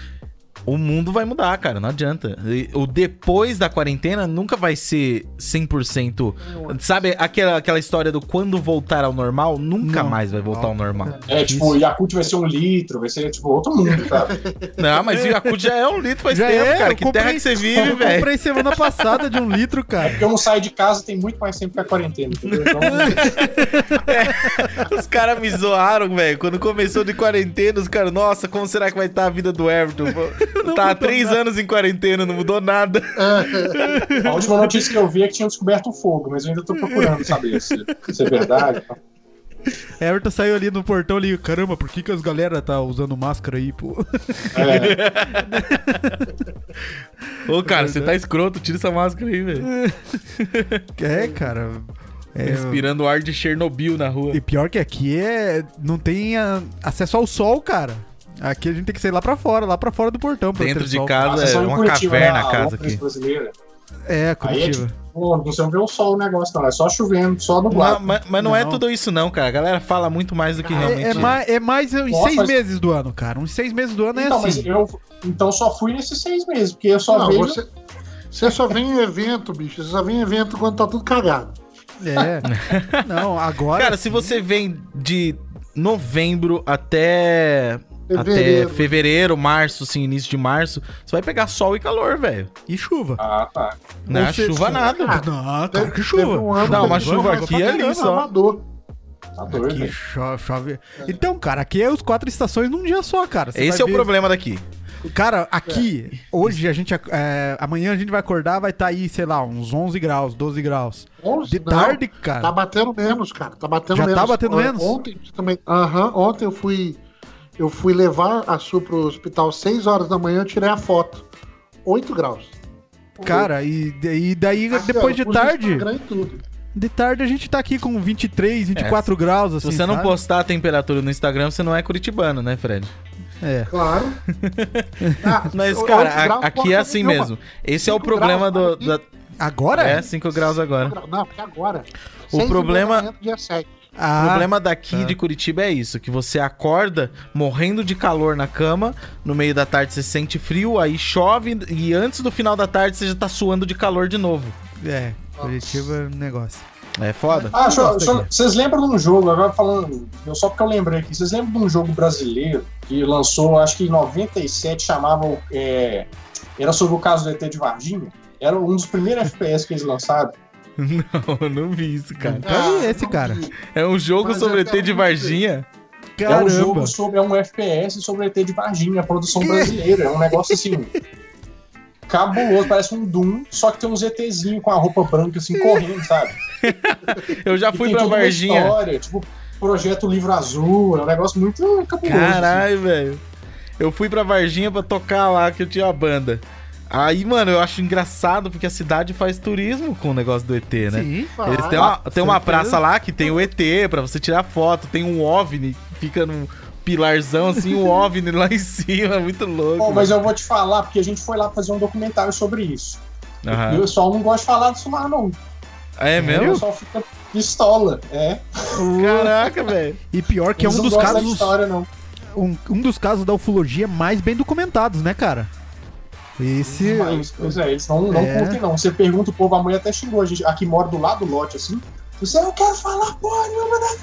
o mundo vai mudar, cara, não adianta. E O depois da quarentena nunca vai ser 100%. Sabe aquela, aquela história do quando voltar ao normal? Nunca Não. mais vai voltar ao normal. É, tipo, o Yakult vai ser um litro, vai ser, tipo, outro mundo, cara. Não, mas o Yakult já é um litro faz Já tempo, é, cara. eu Que comprei- terra que você vive, Eu velho. comprei semana passada de um litro, cara. Porque eu não saio de casa tem muito mais tempo que a quarentena, entendeu? Então, Os caras me zoaram, velho. Quando começou de quarentena, os caras, nossa, como será que vai estar a vida do Everton? Tá há três anos em quarentena, não mudou nada. a última notícia que eu vi é que tinham descoberto o fogo, mas eu ainda tô procurando saber se, se é verdade. Everton saiu ali no portão ali, caramba, por que, que as galera tá usando máscara aí, pô? É, Ô, cara, você tá escroto, tira essa máscara aí, velho. É, cara. É, Respirando o ar de Chernobyl na rua. E pior que aqui é. Não tem ah, acesso ao sol, cara. Aqui a gente tem que sair lá pra fora, lá pra fora do portão. pra Dentro ter de sol. casa é uma Curitiba, caverna a casa aqui. brasileira. É, Aí é Curitiba. tipo, pô, você não vê o sol o negócio, não. É só chovendo, só nublado. mas, mas não, é Não. tudo isso não, cara. A galera fala muito mais do que realmente É, é, mais, é mais uns Nossa, seis mas- meses do ano, cara. Uns seis meses do ano é Então, mas assim. eu então só fui nesses seis meses, porque eu só Não, vejo. você, você só vem em evento, bicho. Você só vem em evento quando tá tudo cagado. É. Não, agora. Cara, se você vem de novembro até Fevereiro. até fevereiro, março, assim, início de março, você vai pegar sol e calor, velho. E chuva. Ah, tá. Não é seja, chuva nada. Ah, Não, Teve- cara, que chuva. um ano Não, uma chuva aqui é ali só. amador. Tá doido. Aqui chove, chove. Então, cara, aqui é os quatro estações num dia só, cara. Você Esse vai é o ver- problema daqui. Cara, aqui, hoje a gente. é, amanhã a gente vai acordar, vai estar aí, sei lá, uns 11 graus, 12 graus. 11? De Não, tarde, cara. Tá batendo menos, cara. Tá batendo Já tá menos. batendo Ó, menos? Ontem também. Aham, ontem eu fui. Eu fui levar a Su pro hospital 6 horas da manhã, eu tirei a foto. 8 graus. Cara, e, e daí, Assim, depois ó, de tarde, de tarde a gente tá aqui com 23, 24 graus, Se assim. você não sabe? postar a temperatura no Instagram, você não é curitibano, né, Fred? É. Claro. Ah, Mas, cara, a- graus, aqui é assim nenhuma. mesmo. Esse é o Cinco problema graus, do. da- Agora? É, 5 graus agora. Não, porque agora. O problema- Dia 7. O Ah, problema daqui tá. de Curitiba é isso, que você acorda morrendo de calor na cama, no meio da tarde você sente frio, aí chove e antes do final da tarde você já tá suando de calor de novo. é, Curitiba é um negócio. É foda? Ah, eu- aqui. vocês lembram de um jogo, agora falando, eu- só porque eu lembrei aqui, vocês lembram de um jogo brasileiro que lançou, acho que em 97, chamava. é, era sobre o caso do ET de Varginha? Era um dos primeiros FPS que eles lançaram. Não, eu não vi isso, cara. Cadê esse, não cara? vi. É um jogo Mas sobre é ET de Varginha. É um Caramba. jogo sobre. É um FPS sobre ET de Varginha, produção brasileira. É um negócio assim. Cabuloso, parece um Doom, só que tem um ZTzinho com a roupa branca assim correndo, sabe? Eu já E fui tem pra toda uma Varginha. História, tipo, projeto Livro Azul, é um negócio muito cabuloso. assim. Caralho, velho. Eu fui pra Varginha pra tocar lá, que eu tinha a banda. Aí, mano, eu acho engraçado porque a cidade faz turismo com o negócio do ET, né? Sim. Eles têm uma, tem uma praça lá que tem o ET pra você tirar foto, tem um OVNI que fica num pilarzão, assim, um OVNI lá em cima, muito louco. Bom, mas eu vou te falar, porque a gente foi lá fazer um documentário sobre isso. E o pessoal não gosta de falar disso lá, não. É O mesmo? pessoal fica pistola. É. Caraca, velho. E pior que é Eles um não dos casos. história, não. Um, um dos casos da ufologia mais bem documentados, né, cara? Esse. Mas, pois é, eles não, não É. curtem, não. Você pergunta, o povo, a mulher até xingou a gente. Aqui mora do lado do lote, assim. Você não quer falar porra nenhuma, né?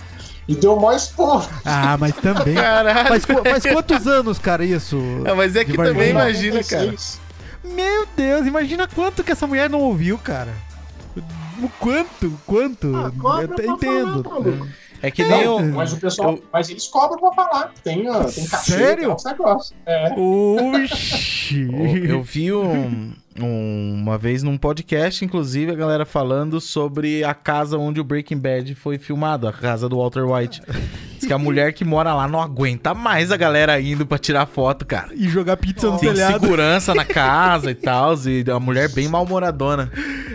E deu mais porra. Ah, mas também. Caralho. Faz, qu- faz quantos anos, cara, isso? Mas é que também imagina, cara. 96. Meu Deus, imagina quanto que essa mulher não ouviu, cara. O quanto, quanto? Ah, Eu entendo. falar. É que nem Não, o. mas o pessoal. eu- Mas eles cobram pra falar. Tem, ah, tem cachê, Sério? tem uns negócios. É. Oxi. Eu vi um- um- uma vez num podcast, inclusive, a galera falando sobre a casa onde o Breaking Bad foi filmado, a casa do Walter White. Diz que a mulher que mora lá não aguenta mais a galera indo pra tirar foto, cara. E jogar pizza no Tem telhado. segurança na casa e tal, e a mulher bem mal-humoradona.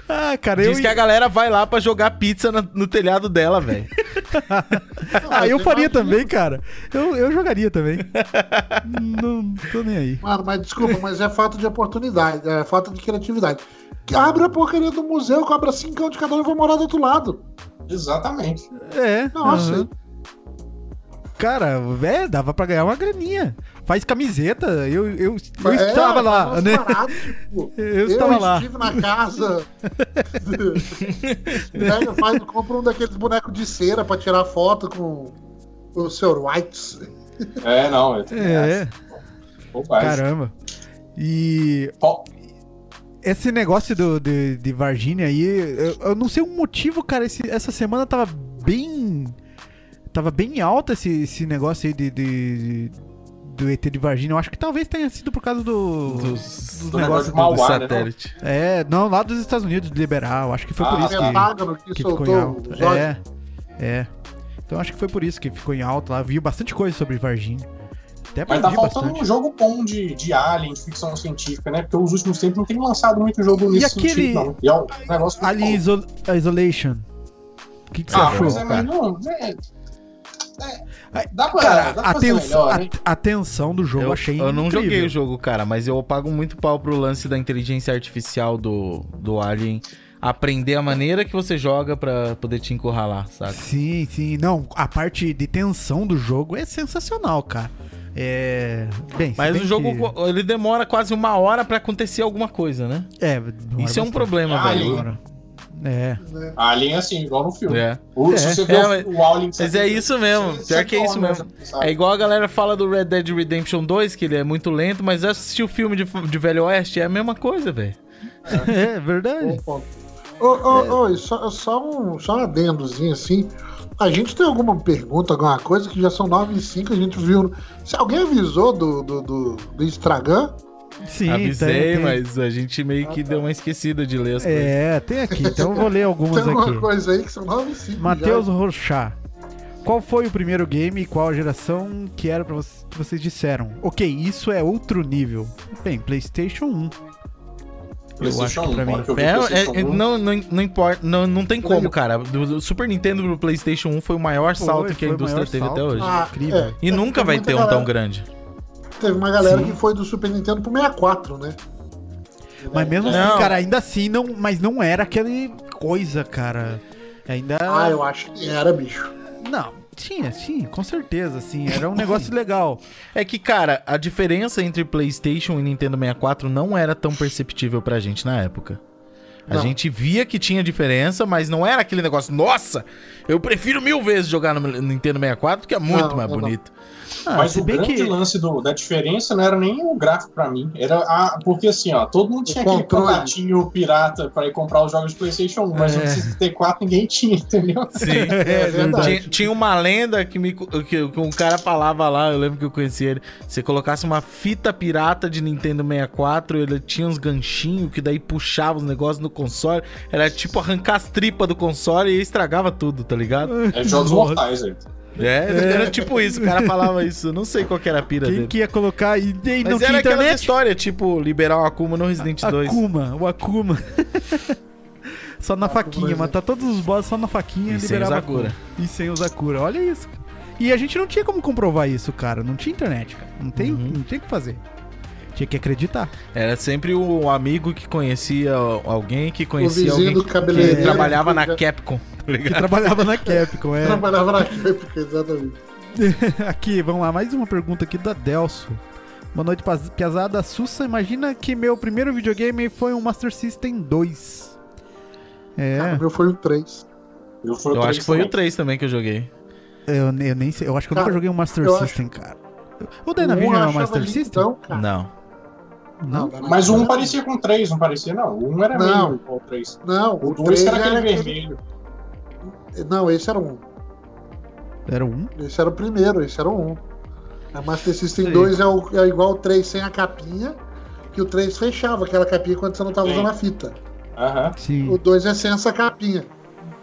Ah, cara, eu. Diz que a galera vai lá pra jogar pizza na- no telhado dela, velho. Ah, eu faria também, cara. Eu, eu jogaria também. não tô nem aí. Mano, mas desculpa, mas é falta de oportunidade, é falta de criatividade. Abre a porcaria do museu, cobra cincão de cada um e vai morar do outro lado. Exatamente. É. Nossa. aham. Cara, é, dava pra ganhar uma graninha. Faz camiseta. Eu, eu, eu É, estava lá, né? tipo, Eu estava lá. estive na casa. Pega, faz, compra um daqueles bonecos de cera pra tirar foto com o Sr. White. É, não. É, É, bobagem. caramba. E Ó, esse negócio do, de, de Varginha aí, eu, eu não sei o motivo, cara. esse- essa semana tava bem. Tava bem alta esse, esse negócio aí de, de- do ET de Varginha. Eu acho que talvez tenha sido por causa do. Dos, dos do negócios negócio de Mauá, do né, satélite. É, não, lá dos Estados Unidos, de liberar. Eu acho que foi por Ah, isso O que, que, que ficou em alta. É, é. Então acho que foi por isso que ficou em alta lá. Viu bastante coisa sobre Varginha. Até mas tá faltando bastante. um jogo bom de, de Alien, de ficção científica, né? Porque os últimos tempos não tem lançado muito jogo nesse aquele- sentido, não. E é um negócio Alien bom. Iso- Isolation. O que, que você Ah, achou? é, cara? não. É, é, dá pra, Cara, dá pra a, fazer tens- melhor, a- a tensão do jogo eu achei eu não incrível. joguei o jogo, cara, mas eu pago muito pau pro lance da inteligência artificial do, do Alien aprender a maneira que você joga pra poder te encurralar, sabe? Sim, sim. Não, a parte de tensão do jogo é sensacional, cara. É. Bem, Mas bem o jogo, que- ele demora quase uma hora pra acontecer alguma coisa, né? É, Isso é um problema, Alien. velho. É. Alien é assim, igual no filme. É. O, É. Se você vê É, o, mas- o Alien... Mas é isso mesmo, pior que é isso mesmo. É igual a galera fala do Red Dead Redemption 2, que ele é muito lento, mas eu assisti o filme de, de Velho Oeste, é a mesma coisa, velho. É verdade. Ô, ô, ô, e só, só, um, só um adendozinho assim. A gente tem alguma pergunta, alguma coisa que já são 9 e 5, a gente viu. Se alguém avisou do, do, do, do Instagram, Sim, Avisei, tem- tem- mas a gente meio que deu uma esquecida de ler as coisas. É, tem aqui. Então eu vou ler algumas tem alguma aqui. coisa aí que são 9 e 5. Matheus Rochá. Qual foi o primeiro game e qual a geração que era pra vocês, que vocês disseram? Ok, isso é outro nível. Bem, PlayStation 1. PlayStation acho que 1, pra mim- na hora que eu vi É, é, 1, não, não, não importa, não, não tem como, cara. Do, do Super Nintendo pro PlayStation 1 foi o maior Foi, salto que a indústria teve salto. até hoje. Ah, Incrível. é. E nunca Tem vai ter um galera- tão grande. Teve uma galera Sim. que foi do Super Nintendo pro 64, né? Mas mesmo Não. assim, cara, ainda assim, não, mas não era aquele coisa, cara. Ainda. Ah, eu acho que era, bicho. Não, tinha, tinha, com certeza, assim. Era um negócio legal. É que, cara, a diferença entre PlayStation e Nintendo 64 não era tão perceptível pra gente na época. A Não. gente via que tinha diferença, mas não era aquele negócio, nossa, eu prefiro mil vezes jogar no Nintendo 64 porque é muito Não, mais não, não. bonito. Ah, Mas se o bem grande que. lance do- da diferença não era nem o gráfico pra mim. Era a, porque assim, ó, todo mundo tinha aquele contatinho pirata pra ir comprar os jogos de PlayStation 1, mas É. no 64 ninguém tinha, entendeu? Sim. É verdade. Tinha, tinha uma lenda que, me, que, que um cara falava lá, eu lembro que eu conheci ele. Você colocasse uma fita pirata de Nintendo 64, ele tinha uns ganchinhos que daí puxava os negócios no console. Era tipo arrancar as tripas do console e estragava tudo, tá ligado? É jogos mortais, velho. É, era tipo isso, o cara falava isso. Não sei qual que era a pira Quem dele. que ia colocar. E, não Mas tinha era aquela internet? história, tipo, liberar o Akuma no Resident 2. Akuma, o Akuma. só na Akuma, faquinha, né? matar todos os boss só na faquinha E e sem liberava usar cura. Akuma. E sem usar cura. Olha isso. cara. E a gente não tinha como comprovar isso, cara. Não tinha internet, cara. Não tem, Uhum. não tem o que fazer. Tinha que acreditar. Era sempre o amigo que conhecia alguém que conhecia vizinho alguém do que cabeleireiro trabalhava que na já- Capcom, tá Que ligado? trabalhava na Capcom, é. Trabalhava na época, exatamente. Aqui, vamos lá, mais uma pergunta aqui da Delso. Boa noite, Piazada Sussa. Imagina que meu primeiro videogame foi um Master System 2. É, Cara, o meu foi um 3. Eu, o Eu três acho que foi também. o 3 também que eu joguei. eu, eu nem sei. Eu acho que eu Cara, nunca joguei um Master eu acho- System, cara. O Dynavision é um Master System? Então. Não. Não. Mas o 1 parecia com 3, não parecia, não. O 1 era Não. meio igual o 3. Não, O o 2 3 era aquele vermelho. Não, esse era um. Era um? Esse era o primeiro, esse era o 1. A Master System Sei. 2 é, o- é igual o 3 sem a capinha, que o 3 fechava aquela capinha quando você não tava Sim. usando a fita. Aham. Sim. O 2 é sem essa capinha.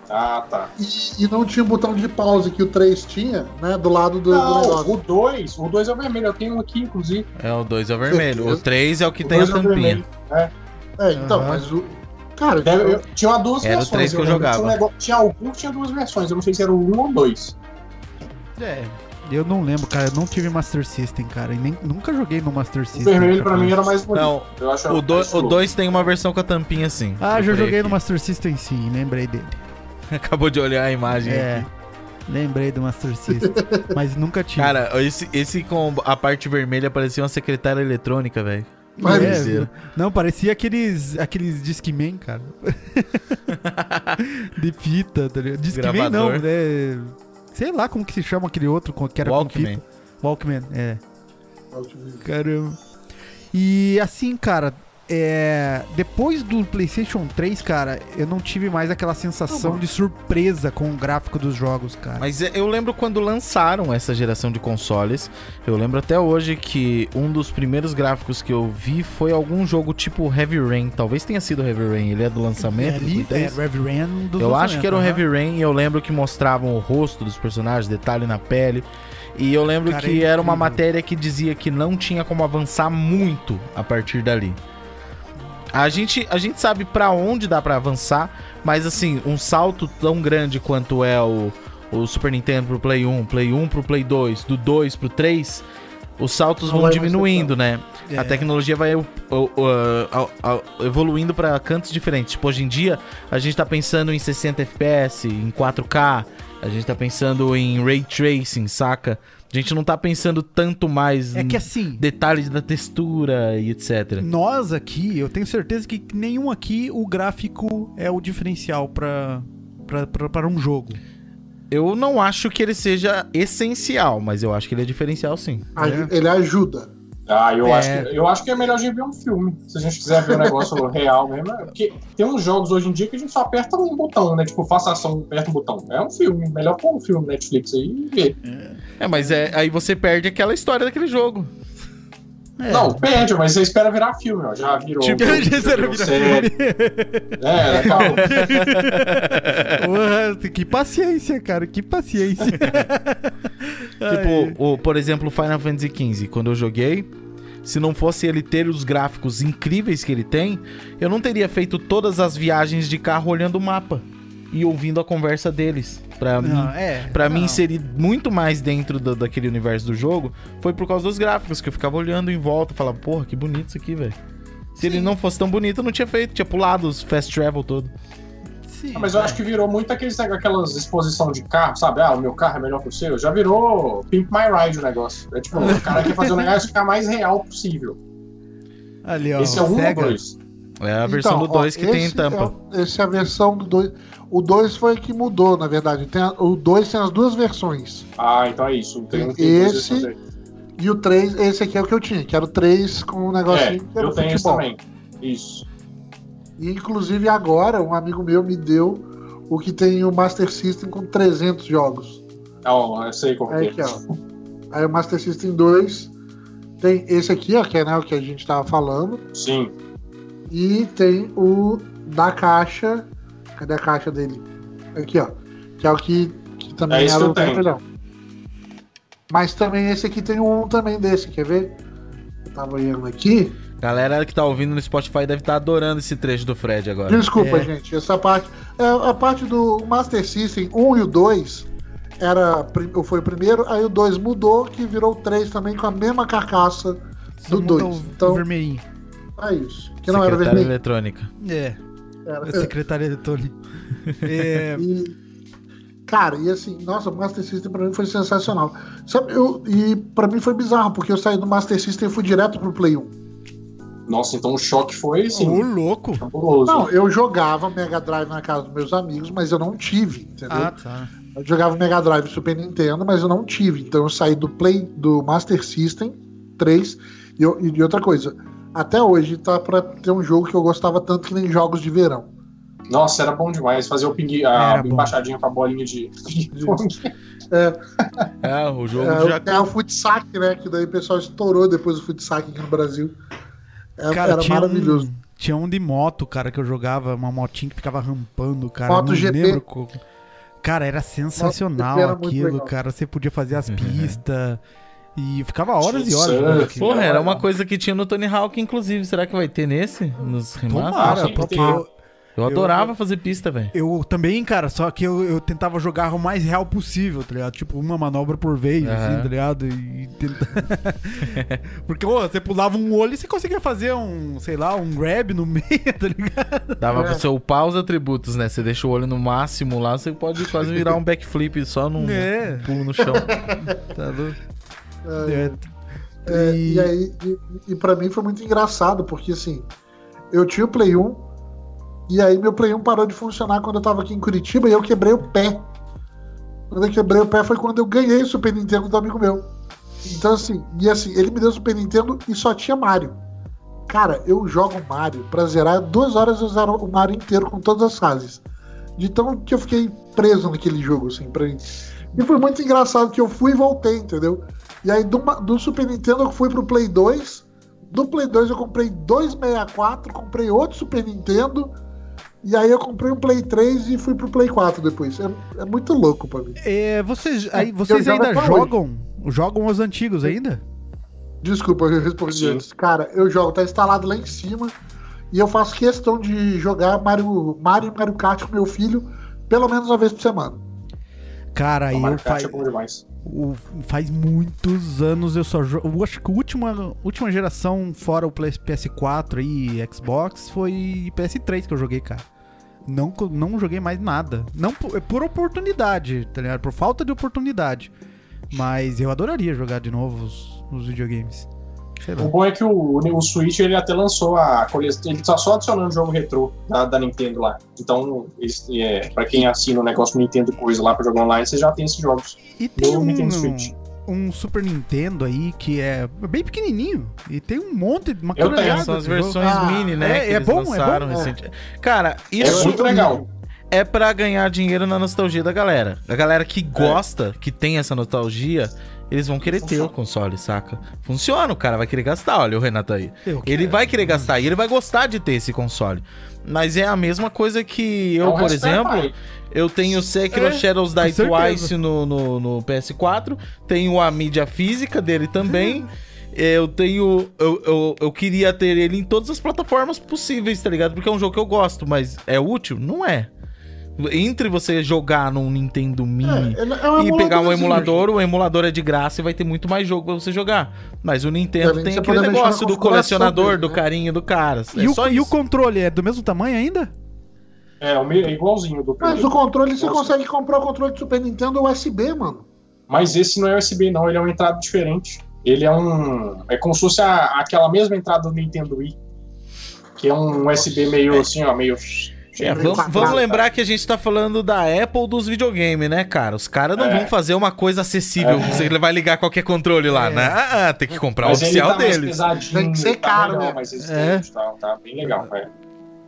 Ah, tá. E, e não tinha o botão de pause que o 3 tinha, né? Do lado do, do Não, negócio. o 2, o 2 é o vermelho, eu tenho um aqui, inclusive. É, o 2 é o vermelho. O Certeza. 3 é o que O tem a é o tampinha. vermelho. É. É, então, Aham. mas o. Cara, então, eu- tinha duas Era o versões. três que eu lembro. jogava. Tinha, um negócio- tinha algum que tinha duas versões, eu não sei se era o 1 ou 2. É. Eu não lembro, cara. Eu não tive Master System, cara. E nem, nunca joguei no Master O System. vermelho cara. pra mim era mais bonito. Não, eu acho o 2 mais o dois tem uma versão com a tampinha assim. Ah, já joguei no aqui. Master System sim, lembrei dele. Acabou de olhar a imagem É. aqui. Lembrei do Master System. mas nunca tive. Cara, esse, esse com a parte vermelha parecia uma secretária eletrônica, velho. É, não, parecia aqueles, aqueles Discman, cara. de fita, tá ligado? Discman não, né? Sei lá como que se chama aquele outro com- que era com Walkman. fita. Walkman, é. Caramba. E assim, cara, é, depois do PlayStation 3, cara, eu não tive mais aquela sensação de surpresa com o gráfico dos jogos, cara. Mas é, eu lembro quando lançaram essa geração de consoles. Eu lembro até hoje que um dos primeiros gráficos que eu vi foi algum jogo tipo Heavy Rain. Talvez tenha sido Heavy Rain. Ele é do lançamento. do ali, é, 3. Heavy Rain dos Eu acho que era o Heavy Rain e eu lembro que mostravam o rosto dos personagens, detalhe na pele. E eu lembro Cara, que é era uma matéria que dizia que não tinha como avançar muito a partir dali. A gente, a gente sabe pra onde dá pra avançar, mas assim, um salto tão grande quanto é o, o Super Nintendo pro Play 1, Play 1 pro Play 2, do 2 pro 3, os saltos Não vão diminuindo, né? É. A tecnologia vai uh, uh, uh, evoluindo pra cantos diferentes. Tipo, hoje em dia, a gente tá pensando em 60 FPS, em 4K, a gente tá pensando em ray tracing, saca? A gente não tá pensando tanto mais É em que assim, detalhes da textura e etc. nós aqui, eu tenho certeza que nenhum aqui o gráfico é o diferencial pra, para um jogo. Eu não acho que ele seja essencial, mas eu acho que ele é diferencial sim. Aju- Ele ajuda. Ah, eu, É. acho que, eu acho que é melhor a gente ver um filme. Se a gente quiser ver um negócio real mesmo. é Porque tem uns jogos hoje em dia que a gente só aperta um botão, né? Tipo, faça ação, aperta um botão. É um filme. Melhor pôr um filme Netflix aí e ver. É, mas é, aí você perde aquela história daquele jogo. É. Não, perde, mas você espera virar filme, ó. Já virou. Tipo, já Já virou virar série. É, legal. Porra, que paciência, cara, que paciência. Tipo, o, por exemplo, o Final Fantasy XV, quando eu joguei, se não fosse ele ter os gráficos incríveis que ele tem, eu não teria feito todas as viagens de carro olhando o mapa e ouvindo a conversa deles. Pra Não, mim, é. pra mim inserir muito mais dentro do- daquele universo do jogo, foi por causa dos gráficos, que eu ficava olhando em volta e falava, porra, que bonito isso aqui, velho. Se ele não fosse tão bonito, eu não tinha feito, tinha pulado os fast travel todo. Sim, Ah, Mas eu acho que virou muito aqueles, aquelas exposição de carro, sabe? Ah, o meu carro é melhor que o seu. Já virou Pimp My Ride o negócio. É tipo, o cara quer fazer o negócio ficar mais real possível. Ali, ó, Esse é o 1 ou Sega. 2? É a versão Então, do 2 ó, que tem esse tampa. É, esse é a versão do 2. O 2 foi que mudou, na verdade. Tem a- o 2 tem as duas versões. Ah, então é isso. Tem um tem Esse-. E o 3, esse aqui é o que eu tinha, que era o 3 com o É, negocinho que era eu tenho esse futebol. também. Isso. E inclusive agora, um amigo meu me deu o que tem o Master System com 300 jogos. Ah, ó, eu sei qual que Aí é. aqui, ó. Aí o Master System 2 tem esse aqui, ó, que é né, o que a gente tava falando. Sim. E tem o da caixa. Cadê a caixa dele? Aqui, ó. Que é o que, que também É era o tenho. cartelhão. Mas também esse aqui tem um também desse, quer ver? Eu tava olhando aqui. Galera que tá ouvindo no Spotify deve estar adorando esse trecho do Fred agora. Desculpa, É. gente. Essa parte. É, a parte do Master System 1 e o 2 era, foi o primeiro, aí o 2 mudou, que virou o 3 também com a mesma carcaça Só do muda 2. o- Então, vermelhinho. É isso. Que não era vermelho. eletrônica. É, Era, a secretária de Tony. É, E, cara, e assim, nossa, o Master System pra mim foi sensacional. Sabe, eu, e pra mim foi bizarro, porque eu saí do Master System e fui direto pro Play 1. Nossa, então o choque foi assim. Ô, louco. fabuloso. Não, eu jogava Mega Drive na casa dos meus amigos, mas eu não tive, entendeu? Ah, tá. Eu jogava Mega Drive Super Nintendo, mas eu não tive. Então eu saí do Play do Master System 3 e, eu- e de outra coisa. Até hoje tá pra ter um jogo que eu gostava tanto que nem jogos de verão. Nossa, era bom demais fazer o ping, a Era bom. embaixadinha com a bolinha de. É, o jogo É, já. o- é o Futsac, né? Que daí o pessoal estourou depois do Futsac aqui no Brasil. É, Cara, era tinha maravilhoso. Um, tinha um de moto, cara, que eu jogava, uma motinha que ficava rampando, cara. Moto não GP. lembro Cara, era sensacional era aquilo, cara. Você podia fazer as pistas e ficava horas e horas jogando aquilo. Porra, era uma coisa que tinha no Tony Hawk, inclusive. Será que vai ter nesse? Nos Tomara, remasters? sim, porque eu, Eu adorava fazer pista, velho. eu também, cara, só que eu, eu tentava jogar o mais real possível, tá ligado? Tipo, uma manobra por vez, Aham. assim, tá ligado? E tenta... Porque, ô, você pulava um olho e você conseguia fazer um, sei lá, um grab no meio, tá ligado? Dava É. pra você upar os atributos, né? Você deixa o olho no máximo lá, você pode quase virar um backflip só num É. pulo no chão. Tá louco? É, É. É, E- e... aí, e, e pra mim foi muito engraçado, porque assim, eu tinha o Play 1, e aí meu Play 1 parou de funcionar quando eu tava aqui em Curitiba e eu quebrei o pé. Quando eu quebrei o pé foi quando eu ganhei o Super Nintendo do amigo meu. Então assim, e assim, ele me deu o Super Nintendo e só tinha Mario. Cara, eu jogo Mario pra zerar, duas horas eu zero o Mario inteiro com todas as fases. De tão que eu fiquei preso naquele jogo, assim, pra mim. E foi muito engraçado que eu fui e voltei, entendeu? E aí do, do Super Nintendo eu fui pro Play 2. Do Play 2 eu comprei dois 64, comprei outro Super Nintendo. E aí eu comprei um Play 3 e fui pro Play 4 depois. É, é muito louco pra mim. É, vocês, aí, eu vocês ainda até hoje. jogam? Jogam os antigos ainda? Desculpa, eu respondi Sim. antes. Cara, eu jogo, tá instalado lá em cima. E eu faço questão de jogar Mario, Mario e Mario Kart com meu filho pelo menos uma vez por semana. Cara, aí eu Mario O- faz muitos anos eu só jogo. Acho que a última, última geração, fora o Play- PS4 e Xbox, foi PS3 que eu joguei, cara. Não, não joguei mais nada. Não por, é por oportunidade, tá ligado? Por falta de oportunidade. Mas eu adoraria jogar de novo os, os videogames. O bom é que o, o Switch ele até lançou a coleção. Ele tá só adicionando jogo retrô da, da Nintendo lá. Então, eles, é, pra quem assina o negócio Nintendo e coisa lá pra jogar online, você já tem esses jogos. E tem No um, Nintendo Switch. um Super Nintendo aí que é bem pequenininho. E tem um monte, uma Eu tenho, São as de jogo. versões Ah, mini, né? é- que é eles bom, é lançaram bom? recente. Cara, É isso muito legal. é pra ganhar dinheiro na nostalgia da galera. A galera que gosta, que tem essa nostalgia, eles vão querer ter o console, saca? Funciona, o cara vai querer gastar. Olha o Renato aí. Ele vai querer gastar e ele vai gostar de ter esse console. Mas é a mesma coisa que eu, É um por exemplo, eu tenho Sekiro É, Shadows Die. Twice no, no, no PS4, tenho a mídia física dele também. Eu tenho. Eu, eu, eu queria ter ele em todas as plataformas possíveis, tá ligado? Porque é um jogo que eu gosto, mas é útil? Não é. Entre você jogar num Nintendo Mini É, ele é um e pegar um emulador, o emulador é de graça e vai ter muito mais jogo pra você jogar. Mas o Nintendo de tem aquele negócio do colecionador, dele, do né? carinho do cara. E, é o, só e o controle é do mesmo tamanho ainda? É, o meio- é igualzinho do Mas o controle, você Nossa. consegue comprar o controle do Super Nintendo USB, mano. Mas esse não é USB, não, ele é uma entrada diferente. Ele é um. É como se fosse a- aquela mesma entrada do Nintendo Wii. Que é um USB meio assim, ó, meio. É, vamos, vamos lembrar que a gente tá falando da Apple dos videogames, né, cara? Os caras não É. vão fazer uma coisa acessível. Você vai ligar qualquer controle lá, né? Ah, ah, tem que comprar o Mas ele oficial tá deles. Tem que ser tá caro, legal, né? mais É. tá, tá bem legal, é.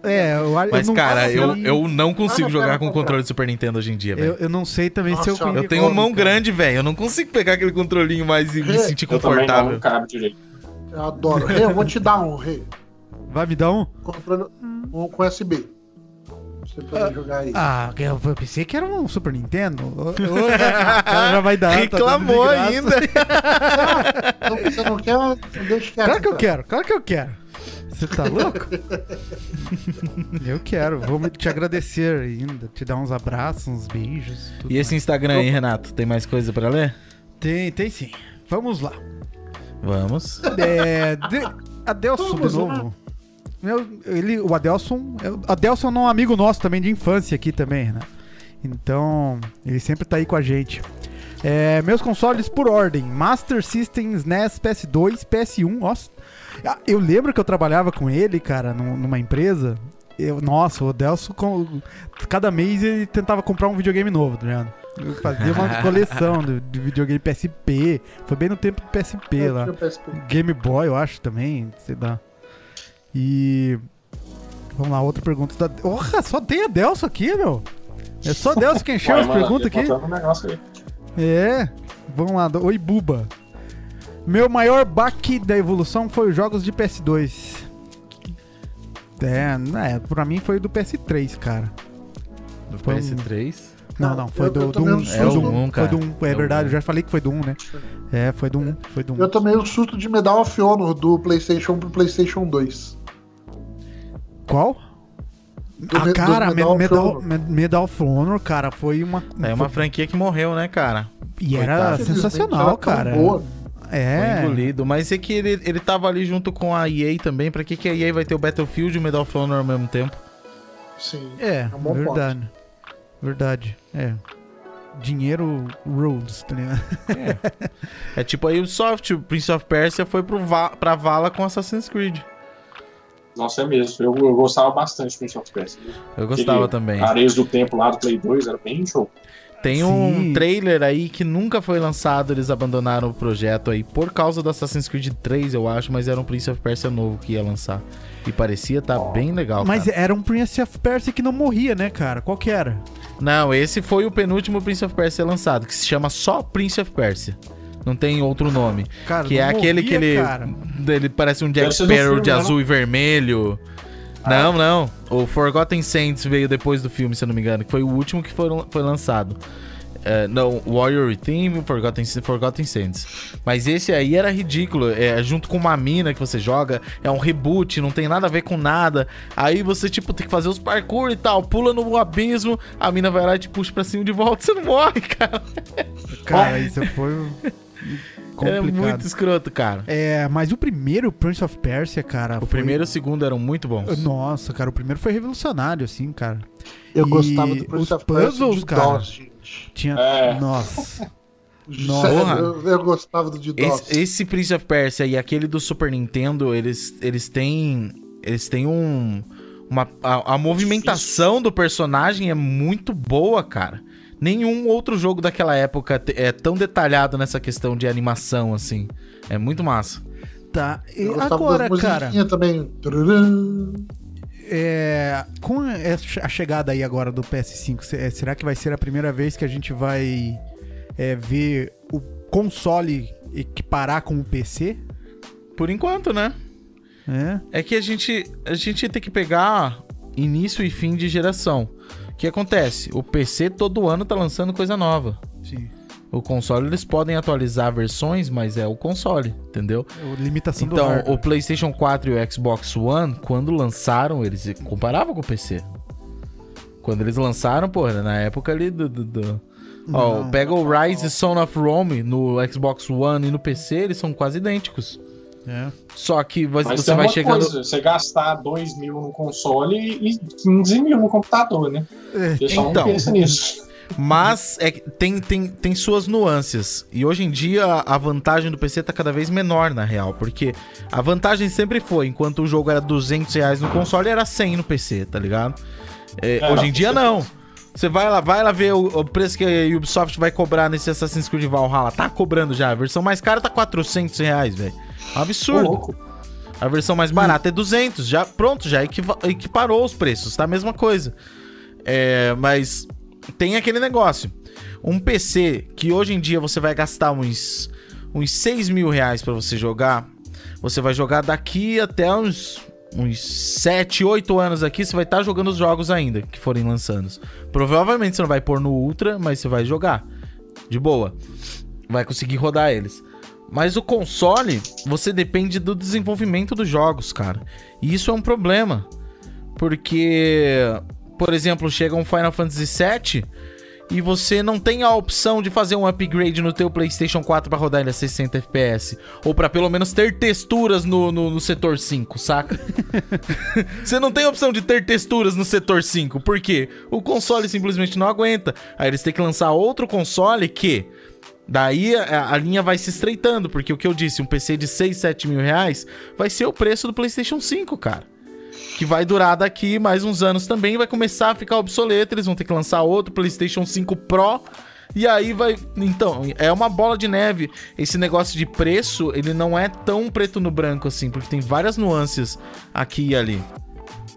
É, eu, eu Mas, não cara, eu, eu não consigo Ah, jogar com o controle do Super Nintendo hoje em dia, eu, velho. eu não sei também se eu Nossa, Eu tenho mão cara. grande, velho. Eu não consigo pegar aquele controlinho mais e me sentir Eu não, confortável. não cabe direito. Eu adoro. Eu vou te dar um, Rei. Vai me dar um? Controle um com USB. Pra você poder jogar aí. Ah, eu pensei que era um Super Nintendo. O cara já vai dar. tá Reclamou graça. ainda. Então, você não quer, deixa quieto. Claro que eu então. quero, claro que eu quero. Você tá louco? Eu quero. Vou te agradecer ainda. Te dar uns abraços, uns beijos. tudo E esse mais. Instagram aí, Renato, tem mais coisa pra ler? Tem, tem sim. Vamos lá. Vamos. É, de, Adelson, de Vamos lá. Meu, ele, o Adelson. é- o Adelson é um amigo nosso também de infância aqui também, né? Então, ele sempre tá aí com a gente. É, meus consoles por ordem: Master System, SNES, PS2, PS1. Nossa, Ah, eu lembro que eu trabalhava com ele, cara, num- numa empresa. Eu, nossa, o Adelson, com- cada mês ele tentava comprar um videogame novo, tá ligado? Eu fazia uma coleção de, de videogame PSP. Foi bem no tempo do PSP lá. Tinha PSP. Game Boy, eu acho também, sei lá. E. Vamos lá, outra pergunta. Da... Porra, só tem a Delso aqui, meu. É só Delso que encheu as perguntas aqui. botando um. É. Vamos lá. Oi, Buba. Meu maior baque da evolução foi os jogos de PS2. É, né, pra mim foi do PS3, cara. Do Foi um- PS3. Não, Não, não, foi eu- do, eu do tomei 1. um foi do susto. 1, É o um, foi do cara. 1, é, É verdade, um. eu já falei que foi do 1, né? É, foi do 1, foi do 1. Eu tomei o susto de Medal of Honor do PlayStation pro PlayStation 2. Qual? Do ah, cara, Medal of Medal, Honor. Medal, Medal of Honor, cara, foi uma. É uma franquia que morreu, né, cara? E era Coitado. Sensacional, era tão cara. boa. Foi É. engolido. Mas é que ele, ele tava ali junto com a EA também. Pra que, que a EA vai ter o Battlefield e o Medal of Honor ao mesmo tempo? Sim. É, bom verdade. Verdade. É. Dinheiro rules, tá ligado? É tipo a Ubisoft, o Prince of Persia foi pro Va pra Vala com Assassin's Creed. Nossa, é mesmo. Eu, eu gostava bastante do Prince of Persia. Eu gostava Aquele também. Areias do Tempo lá do Play 2 era bem show. Tem um Sim. trailer aí que nunca foi lançado, eles abandonaram o projeto aí por causa do Assassin's Creed 3, eu acho, mas era um Prince of Persia novo que ia lançar. E parecia tá bem legal, Mas cara. era um Prince of Persia que não morria, né, cara? Qual que era? Não, esse foi o penúltimo Prince of Persia lançado, que se chama só Prince of Persia. Não tem outro nome. Cara, que é aquele morria, que ele, cara. ele parece um Jack Sparrow de né, azul e vermelho. Ah. Não, não. O Forgotten Saints veio depois do filme, se eu não me engano, que foi o último que foram, foi lançado. É, não, Warrior Theme, Forgotten, Forgotten Saints. Mas esse aí era ridículo. É junto com uma mina que você joga, é um reboot, não tem nada a ver com nada. Aí você, tipo, tem que fazer os parkour e tal, pula no abismo, a mina vai lá e te puxa pra cima de volta, você não morre, cara. Cara, isso foi É complicado. muito escroto, cara. É, mas o primeiro Prince of Persia, cara. O foi- primeiro e o segundo eram muito bons. Nossa, cara, o primeiro foi revolucionário, assim, cara. Eu E gostava do Prince os of Persia puzzles, de cara. DOS, gente. Tinha. É. Nossa. Nossa, eu, eu gostava do de DOS. Esse, esse Prince of Persia e aquele do Super Nintendo, eles, eles têm. Eles têm um. Uma, a, a movimentação do personagem é muito boa, cara. Nenhum outro jogo daquela época é tão detalhado nessa questão de animação, assim. É muito massa. Tá. E agora, cara, também. É, com a chegada aí agora do PS5, se- é, será que vai ser a primeira vez que a gente vai é, ver o console equiparar com o PC? Por enquanto, né? É. É que a gente, a gente tem que pegar início e fim de geração. O que acontece? O PC todo ano tá lançando coisa nova. Sim. O console eles podem atualizar versões, mas é o console, entendeu? Limitação do Então, o PlayStation 4 e o Xbox One, quando lançaram, eles comparavam com o PC. Quando eles lançaram, pô, era na época ali do. do- do- Ó, pega o Rise Son of Rome no Xbox One e no PC, eles são quase idênticos. É. Só que você, Mas você vai chegando. coisa, você gastar 2 mil no console e 15 mil no computador, né? Pessoal Então. não pensa nisso. Mas é, tem, tem, tem suas nuances. E hoje em dia a vantagem do PC tá cada vez menor, na real. Porque a vantagem sempre foi, enquanto o jogo era 200 reais no console, era 100 no PC, tá ligado? É, É, hoje em dia não. Você vai lá, vai lá ver o, o preço que a Ubisoft vai cobrar nesse Assassin's Creed Valhalla. Tá cobrando já. A versão mais cara tá 400 reais, velho. Absurdo. A versão mais barata é 200, já pronto, já equiparou os preços, tá a mesma coisa. É, mas tem aquele negócio. Um PC que hoje em dia você vai gastar uns, uns 6 mil reais pra você jogar, você vai jogar daqui até uns, uns 7, 8 anos aqui, você vai estar jogando os jogos ainda que forem lançando. Provavelmente você não vai pôr no Ultra, mas você vai jogar. De boa. Vai conseguir rodar eles. Mas o console, você depende do desenvolvimento dos jogos, cara. E isso é um problema. Porque, por exemplo, chega um Final Fantasy VII e você não tem a opção de fazer um upgrade no teu PlayStation 4 para rodar ele a 60 FPS. Ou para pelo menos ter texturas no, no, no setor 5, saca? você não tem a opção de ter texturas no setor 5. Por quê? O console simplesmente não aguenta. Aí eles têm que lançar outro console que Daí a, a, linha vai se estreitando, porque o que eu disse, um PC de 6, 7 mil reais vai ser o preço do PlayStation 5, cara. Que vai durar daqui mais uns anos também, vai começar a ficar obsoleto, eles vão ter que lançar outro PlayStation 5 Pro. E aí vai. Então, é uma bola de neve. Esse negócio de preço, ele não é tão preto no branco assim, porque tem várias nuances aqui e ali.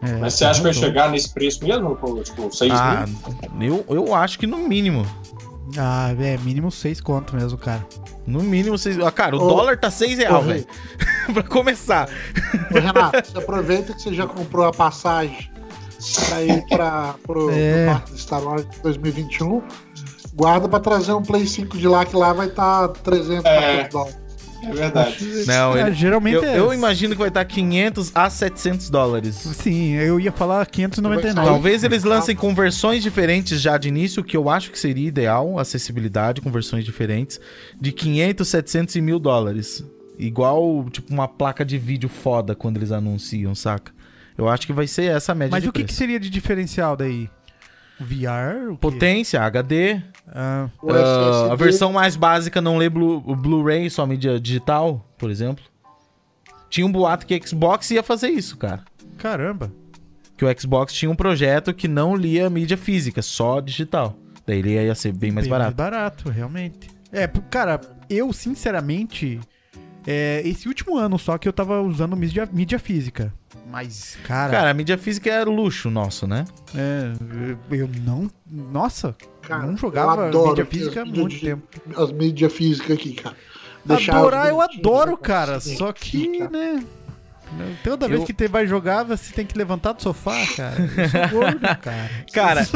É, Mas você acha que vai chegar nesse preço mesmo? Tipo, 6 ah, mil? Eu, eu acho que no mínimo. Ah, é, mínimo 6 conto mesmo, cara. No mínimo 6. Ah, cara, o Ô, dólar tá 6 reais, velho. pra começar. Ô, Renato, você aproveita que você já comprou a passagem pra ir pra, pro, é. pro Parque de Star Wars 2021. Guarda pra trazer um Play 5 de lá, que lá vai estar tá 300 é. dólares. É verdade. Não, ele, geralmente eu, é. eu, imagino que vai estar 500 a 700 dólares. Sim, eu ia falar 599. Talvez eles lancem com versões diferentes já de início, que eu acho que seria ideal, acessibilidade com versões diferentes, de 500, 700 e mil dólares. Igual, tipo, uma placa de vídeo foda quando eles anunciam, saca? Eu acho que vai ser essa a média Mas o que, que seria de diferencial daí? VR? Potência, HD. Ah. Uh, a versão mais básica não lê Blu-ray, Blu só mídia digital, por exemplo. Tinha um boato que Xbox ia fazer isso, cara. Caramba. Que o Xbox tinha um projeto que não lia mídia física, só digital. Daí ele ia ser bem mais bem barato. Mais barato, realmente. É, cara, eu sinceramente. É, esse último ano só que eu tava usando mídia, mídia física. Mas, cara. Cara, a mídia física era luxo nosso, né? É, eu não. Nossa, cara, não jogava mídia física há muito de, tempo. As mídias físicas aqui, cara. Deixar Adorar eu adoro, cara. Só que, aqui, né? Toda eu... vez que você vai jogar, você tem que levantar do sofá, cara. Eu sou gordo, cara. Cara,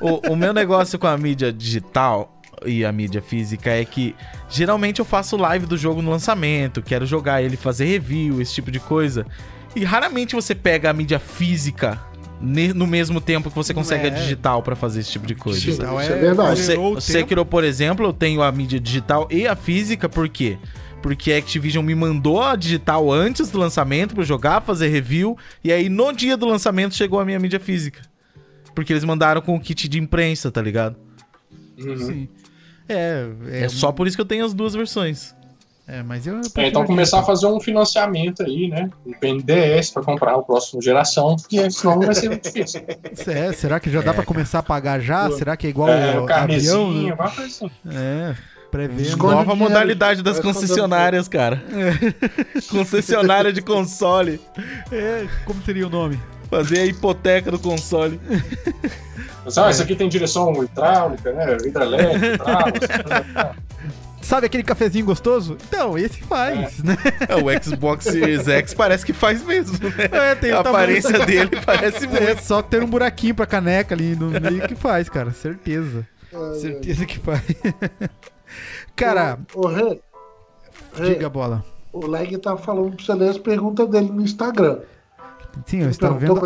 o, o meu negócio com a mídia digital e a mídia física é que geralmente eu faço live do jogo no lançamento, quero jogar ele, fazer review, esse tipo de coisa. E raramente você pega a mídia física no mesmo tempo que você consegue é. a digital para fazer esse tipo de coisa. Digital é, é verdade. O Sekiro, por exemplo, eu tenho a mídia digital e a física, por quê? Porque a Activision me mandou a digital antes do lançamento para jogar, fazer review, e aí no dia do lançamento chegou a minha mídia física. Porque eles mandaram com o kit de imprensa, tá ligado? Uhum. Sim. É, é, é só por isso que eu tenho as duas versões. É, mas eu. É, então começar a fazer um financiamento aí, né? Um PNDS para comprar o próximo geração, porque senão vai ser muito difícil. É, será que já dá é, para começar a pagar já? Será que é igual é, o avião? Né? Assim. É. Prevendo. Nova modalidade das concessionárias, cara. É. Concessionária de console. É, como seria o nome? Fazer a hipoteca do console. Mas, ah, isso aqui tem direção hidráulica, né? Hidrelétrica, hidráulica. Sabe aquele cafezinho gostoso? Então, esse faz, é. né? É, o Xbox Series X parece que faz mesmo, né? É, tem a aparência tamanho... dele parece muito. É só ter um buraquinho pra caneca ali no meio que faz, cara. Certeza. Certeza que faz. cara. Ô, Rê. Diga a bola. O Leg tá falando pra você ler as perguntas dele no Instagram. Sim, eu estou vendo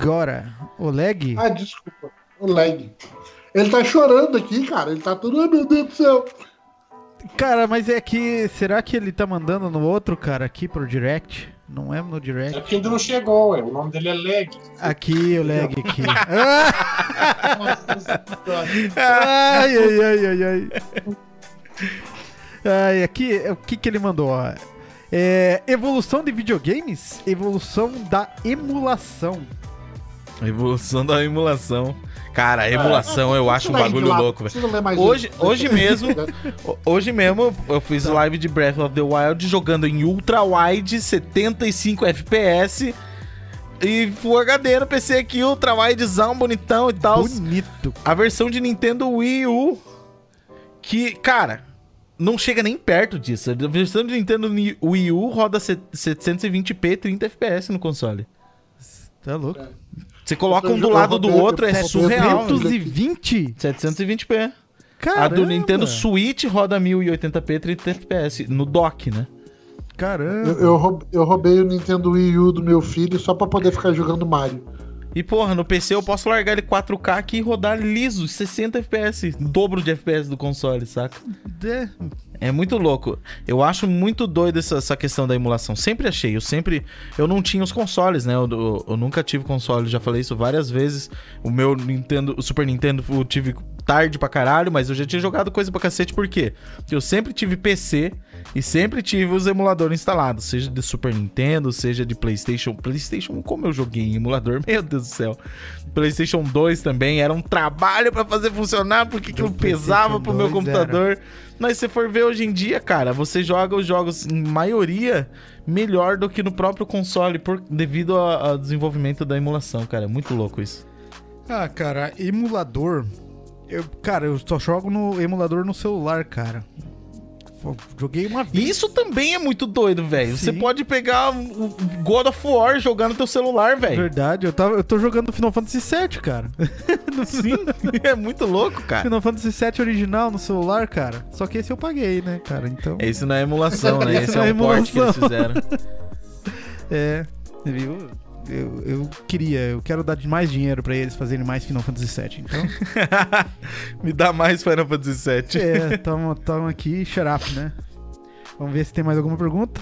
agora. O Leg? Ah, desculpa. O Leg. Ele tá chorando aqui, cara. Ele tá todo, oh, meu Deus do céu. Cara, mas é que. Será que ele tá mandando no outro, cara, aqui pro direct? Não é no direct. É que ainda não chegou, ué. o nome dele é Leg. Aqui, o Leg aqui. ai, ai, ai, ai, ai. Ai, aqui, o que que ele mandou? É, evolução de videogames? Evolução da emulação. Evolução da emulação. Cara, a emulação eu acho um bagulho louco, velho. Hoje, hoje mesmo, hoje mesmo eu fiz tá. live de Breath of the Wild jogando em ultra wide 75 FPS e Full HD no PC aqui, ultra widezão, bonitão e tal. Bonito. A versão de Nintendo Wii U que, cara, não chega nem perto disso. A versão de Nintendo Wii U roda 720p 30 FPS no console. Tá louco. Você coloca um do lado do outro, é surreal. 720? 720p. A do Caramba! Nintendo Switch roda 1080p 30 FPS no dock, né? Caramba. Eu, eu roubei o Nintendo Wii U do meu filho só pra poder ficar jogando Mario. E porra, no PC eu posso largar ele 4K aqui e rodar liso, 60 FPS, dobro de FPS do console, saca? É, É muito louco. Eu acho muito doido essa, essa questão da emulação. Sempre achei. Eu sempre. Eu não tinha os consoles, né? Eu, eu- eu nunca tive console, já falei isso várias vezes. O meu Nintendo, o Super Nintendo, eu tive tarde pra caralho, mas eu já tinha jogado coisa pra cacete. Por quê? Porque eu sempre tive PC e sempre tive os emuladores instalados, seja de Super Nintendo, seja de PlayStation. PlayStation, como eu joguei em emulador, meu Deus do céu. PlayStation 2 também era um trabalho pra fazer funcionar, porque aquilo pesava pro meu 2 computador. Mas se for ver hoje em dia, cara, você joga os jogos em maioria melhor do que no próprio console por, devido ao desenvolvimento da emulação, cara. É muito louco isso. Ah, cara, emulador. Eu, cara, eu só jogo no emulador no celular, cara. Joguei uma vez. E isso também é muito doido, velho. Você pode pegar o o God of War jogar no teu celular, velho. Verdade, eu, tava, eu tô jogando Final Fantasy VII, cara. Sim, é muito louco, cara. Final Fantasy VII original no celular, cara. Só que esse eu paguei, né, cara? Então. Esse não é emulação, né? Esse Esse é é um porte que eles fizeram. É. Viu? Eu, eu queria, eu quero dar mais dinheiro pra eles fazerem mais Final Fantasy VII. Então, Me dá mais Final Fantasy VII. é, tamo, tamo aqui, shut up, né? Vamos ver se tem mais alguma pergunta.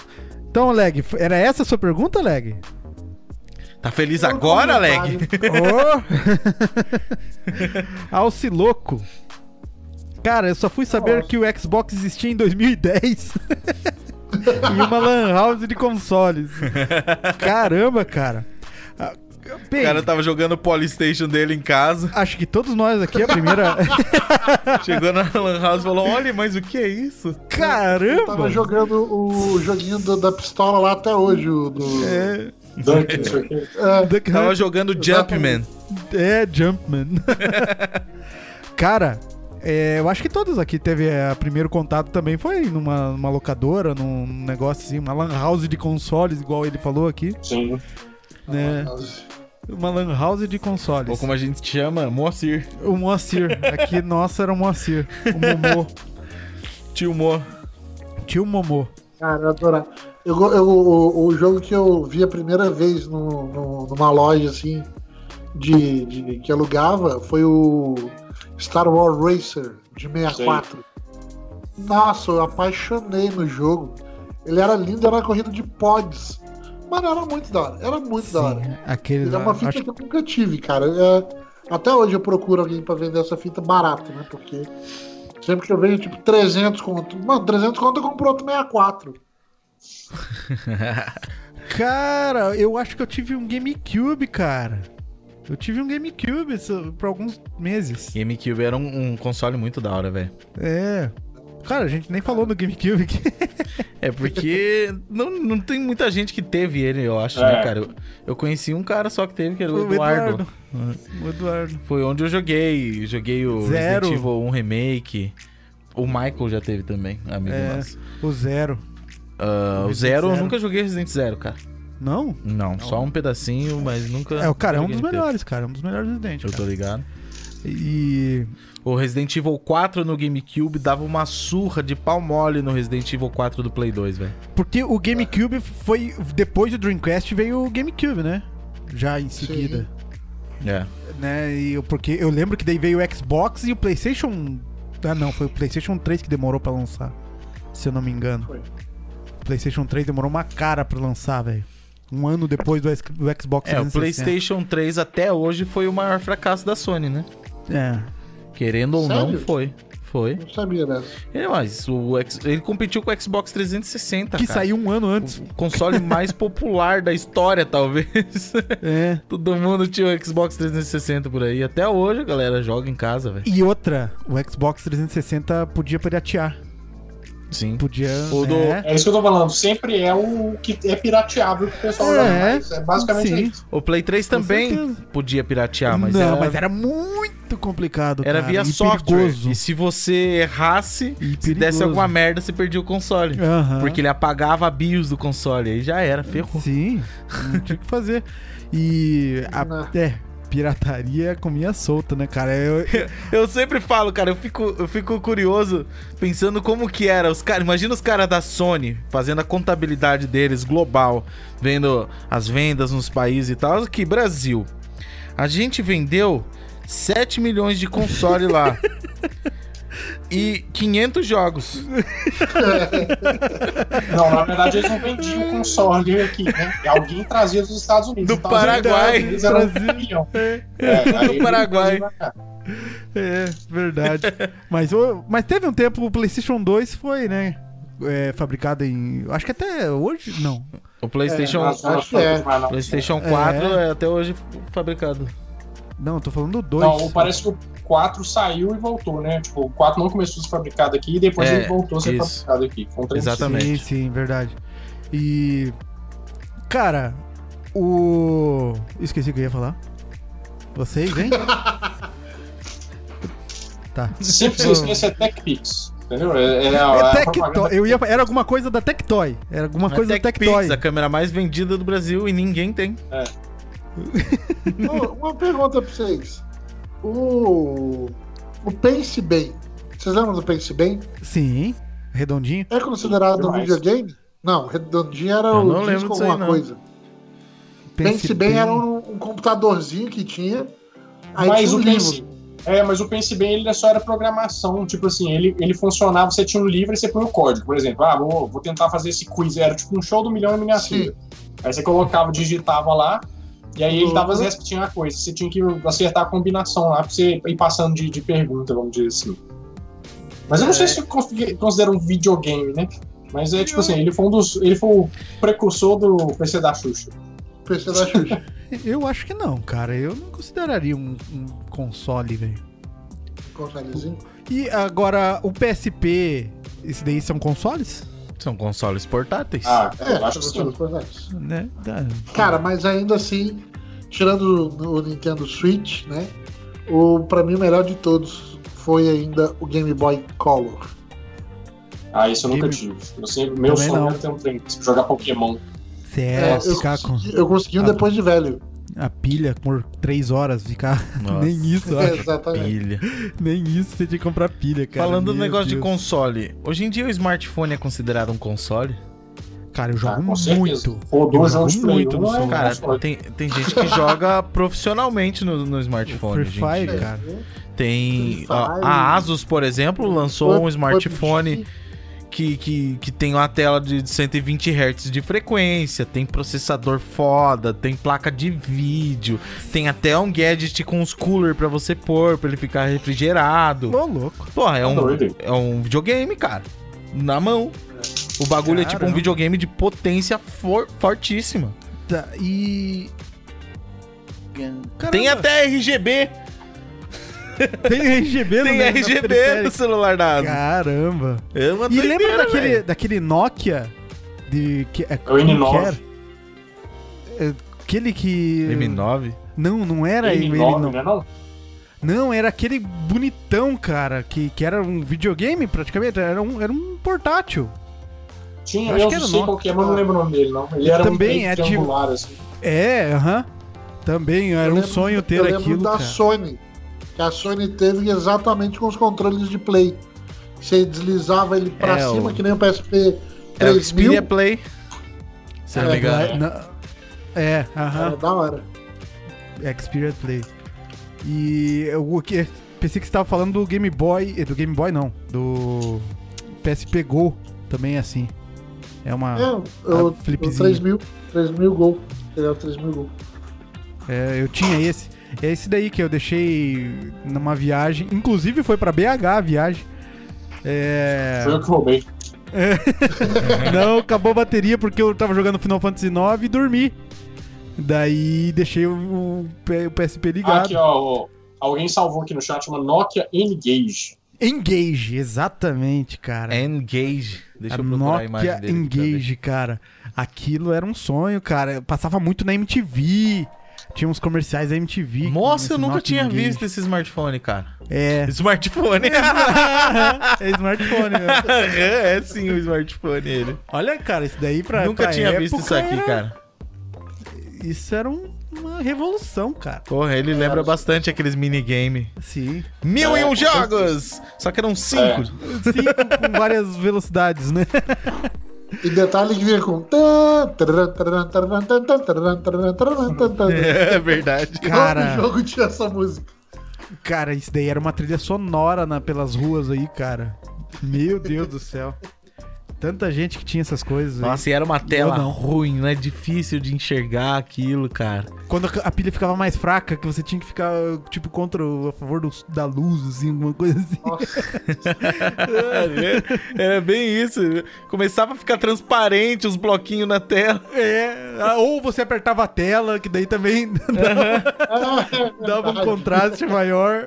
Então, Leg, era essa a sua pergunta, Leg? Tá feliz Um agora, Leg? Ô! Alciloco. Cara, eu só fui saber Nossa. que o Xbox existia em 2010. em uma lan house de consoles. Caramba, cara. Ah, O Bem, cara tava jogando o Polystation dele em casa. acho que todos nós aqui, a primeira... Chegou na Lan House e falou: Olha, mas o que é isso? Eu tava Caramba! jogando o joguinho do- da pistola lá até hoje. O do, É, Dunk, é, Tava jogando Jumpman. É, Jumpman. Cara, é, eu acho que todos aqui teve é, primeiro contato também foi numa, numa locadora, num negócio assim, uma lan house de consoles, igual ele falou aqui, Sim. né? Uma lan house de consoles. Ou como a gente chama, Moacir. O Moacir. Aqui, nossa, era o Moacir. O Momô. Tio Mo. Tio Momô. Cara, eu adorava. Eu, eu- o, o jogo que eu vi a primeira vez no, no- numa loja assim de, de- que alugava foi o Star Wars Racer de 64. Nossa, eu apaixonei no jogo. Ele era lindo, era uma corrida de pods. Mano, era muito da hora. Era muito da hora. Sim, aquele Ele é lá, uma fita acho que eu nunca tive, cara. É, até hoje eu procuro alguém pra vender essa fita barata, né? Porque sempre que eu vejo, tipo, 300 conto. Mano, 300 conto eu compro outro 64. Cara, eu acho que eu tive um GameCube, cara. Eu tive um GameCube por alguns meses. GameCube era um, um console muito da hora, velho. É. Cara, a gente nem falou do GameCube aqui. É porque não, não tem muita gente que teve ele, eu acho, É. né, cara? Eu, eu conheci um cara só que teve, que era o O Eduardo. O Eduardo. Foi onde eu joguei. Joguei o Zero. Resident Evil 1 Remake. O Michael já teve também, amigo É. nosso. O Zero. Ah, o Resident Zero, eu Zero. nunca joguei Resident Zero, cara. Não? Não, só um pedacinho, mas nunca. É, o cara é um dos melhores, cara. É um dos melhores Resident. Eu tô cara. ligado. E. O Resident Evil 4 no GameCube dava uma surra de pau mole no Resident Evil 4 do Play 2, velho. Porque o GameCube foi. Depois do Dreamcast veio o GameCube, né? Já em seguida. É. Né? E eu, porque eu lembro que daí veio o Xbox e o PlayStation. Ah, não, foi o PlayStation 3 que demorou pra lançar. Se eu não me engano. Foi. O PlayStation 3 demorou uma cara pra lançar, velho. Um ano depois do, Xbox É, o 360. PlayStation 3 até hoje foi o maior fracasso da Sony, né? É. Querendo ou não, Sério? foi. Foi. Não sabia dessa. É, mas o X- ele competiu com o Xbox 360, Que cara. saiu um ano antes. O console mais popular da história, talvez. É. Todo mundo tinha o Xbox 360 por aí. Até hoje a galera joga em casa, velho. E outra, o Xbox 360 podia piratear. Sim. Podia. Do- né? É isso que eu tô falando. Sempre é o que é pirateável que o pessoal É, joga mais. É basicamente sim. isso. O Play 3 Com também podia piratear, mas não, era, mas era muito complicado. era cara, via e software. perigoso. E se você errasse, E se desse alguma merda, você perdia o console. Porque ele apagava a BIOS do console. Aí já era, ferrou. Sim, não tinha o que fazer. E. a- é. Pirataria comia solta, né, cara? Eu, Eu sempre falo, cara, eu fico, eu fico curioso pensando como que era. Os cara, imagina os caras da Sony fazendo a contabilidade deles global, vendo as vendas nos países e tal. Aqui, Brasil. A gente vendeu 7 milhões de console lá. E 500 jogos. Não, na verdade eles não vendiam o console aqui, né? Alguém trazia dos Estados Unidos. Do Então, Paraguai. Eram um. É. É, eles Paraguai. É, verdade. mas, o- mas teve um tempo, o PlayStation 2 foi, né? é, fabricado em. Acho que até hoje. Não. O PlayStation, É, acho que é. PlayStation É. 4 é. até hoje fabricado. Não, eu tô falando do 2. Não, parece que o 4 saiu e voltou, né? Tipo, o 4 não começou a ser fabricado aqui e depois É, ele voltou a ser isso. fabricado aqui. Exatamente. Sim, sim, verdade. E. Cara, o. Esqueci o que eu ia falar. Vocês, hein? tá. Sempre se esquece é TechPix. Entendeu? É, é a, É Eu ia, era alguma coisa da Tectoy. Era alguma coisa da TechPix, Tectoy. a câmera mais vendida do Brasil e ninguém tem. Uma pergunta pra vocês. O. O Pense Bem. Vocês lembram do Pense Bem? Sim, redondinho. É considerado um Demais. videogame? Não, redondinho era Eu o não lembro disco aí, alguma não. coisa. Pense, Bem, era um, um computadorzinho que tinha. Aí Mas tinha um o livro. Pense, é, mas o Pense Bem ele só era programação, tipo assim, ele, ele funcionava, você tinha um livro e você põe o código, por exemplo, ah, vou, vou tentar fazer esse quiz, era tipo um show do milhão em miniatura. Aí você colocava, digitava lá, e aí ele dava as respostas, tinha uma coisa, você tinha que acertar a combinação lá pra você ir passando de, de pergunta, vamos dizer assim. Mas eu não sei É. se eu consegui- considero um videogame, né? Mas é tipo assim, ele foi um dos. Ele foi o precursor do PC da Xuxa. PC da Xuxa. Eu acho que não, cara. Eu não consideraria um, um console, velho. Consolezinho. E agora, o PSP, esse daí são consoles? São consoles portáteis. Ah, É, eu acho que sim. consoles portáteis. Né? Tá. Cara, mas ainda assim, tirando o Nintendo Switch, né? O, pra mim, o melhor de todos foi ainda o Game Boy Color. Ah, isso eu nunca Game- tive. Eu sempre, meu Também sonho não. era ter um trem, jogar Pokémon. Cê é, eu, ficar com consegui, eu consegui um Ah. depois de velho. A pilha por três horas, ficar. Nossa. Nem isso, eu acho. Exatamente. Pilha. Nem isso você tinha que comprar pilha, cara. Falando do Meu negócio de Deus. console, hoje em dia o smartphone é considerado um console? Cara, eu Ah, jogo certeza. muito. Eu jogos jogo muito 1, no é som. Cara, console. tem, tem gente que joga profissionalmente no, no smartphone. Free Fire, cara. Tem. Free Fire. a Asus, por exemplo, lançou um smartphone que, que, que tem uma tela de 120 Hz de frequência, tem processador foda, tem placa de vídeo, tem até um gadget com os cooler pra você pôr, pra ele ficar refrigerado. Ô, louco. Porra, é Tá um, é um videogame, cara. Na mão. O bagulho é tipo um Caramba. videogame de potência for- fortíssima. Tá, e. Caramba, Tem até RGB. Tem RGB no Tem no RGB no celular da Asus. Caramba. É uma E lembra doideira, daquele, velho. daquele Nokia? De, que, é, É o N9. como que era? É, Aquele que. M9? Não, não era ele. M9, Não. né? Não? não, era aquele bonitão, cara. Que, que era um videogame praticamente. Era um, era um portátil. Tinha, Eu eu, acho que era não sei Nokia. qual que é, mas não lembro o nome dele, não. Ele era Também um é triangular, assim. É, aham. Também era Eu um lembro- sonho ter eu lembro aquilo, da cara. Sony. Que a Sony teve exatamente com os controles de play. Você deslizava ele pra É, cima, o- que nem o PSP É o 3000. Xperia Play. Se não me É, engano. Vai- na- É, aham. Era da hora. Xperia Play. E eu o que- pensei que você tava falando do Game Boy. eh, Do Game Boy não. Do PSP Go. Também é assim. É uma. É, o, o flipzinho. 3000. 3000 gol. Ele é o 3000 gol. É, eu tinha esse. É esse daí que eu deixei numa viagem. Inclusive foi pra BH a viagem. É. Foi eu que roubei. Não, acabou a bateria porque eu tava jogando Final Fantasy IX e dormi. Daí deixei o, o PSP ligado. aqui, ó, ó. Alguém salvou aqui no chat, chama Nokia N-Gage. Engage, exatamente, cara. Engage. Deixa a eu procurar a imagem Nokia dele. Engage, cara. Aquilo era um sonho, cara. Eu passava muito na MTV. Tinha uns comerciais da MTV. Nossa, eu nunca tinha Engage. visto esse smartphone, cara. É. Smartphone. é smartphone, meu. é sim o smartphone ele. Olha, cara, isso daí pra. nunca pra tinha visto isso aqui, era- cara. Isso era um, uma revolução, cara. Porra, ele lembra bastante aqueles minigame. Sim. Mil e É, um com jogos! Só que eram cinco. Cinco com várias velocidades, né? E detalhe que vinha com. É verdade. Cara. Todo jogo tinha essa música. Cara, isso daí era uma trilha sonora na- pelas ruas aí, cara. Meu Deus do céu. Tanta gente que tinha essas coisas. Nossa, e era uma tela ruim, não é difícil de enxergar aquilo, cara. Quando a pilha ficava mais fraca, que você tinha que ficar, tipo, contra o, a favor do- da luz, assim, alguma coisa assim. Era bem isso. Começava a ficar transparente os bloquinhos na tela. É, ou você apertava a tela, que daí também dava, dava um contraste maior.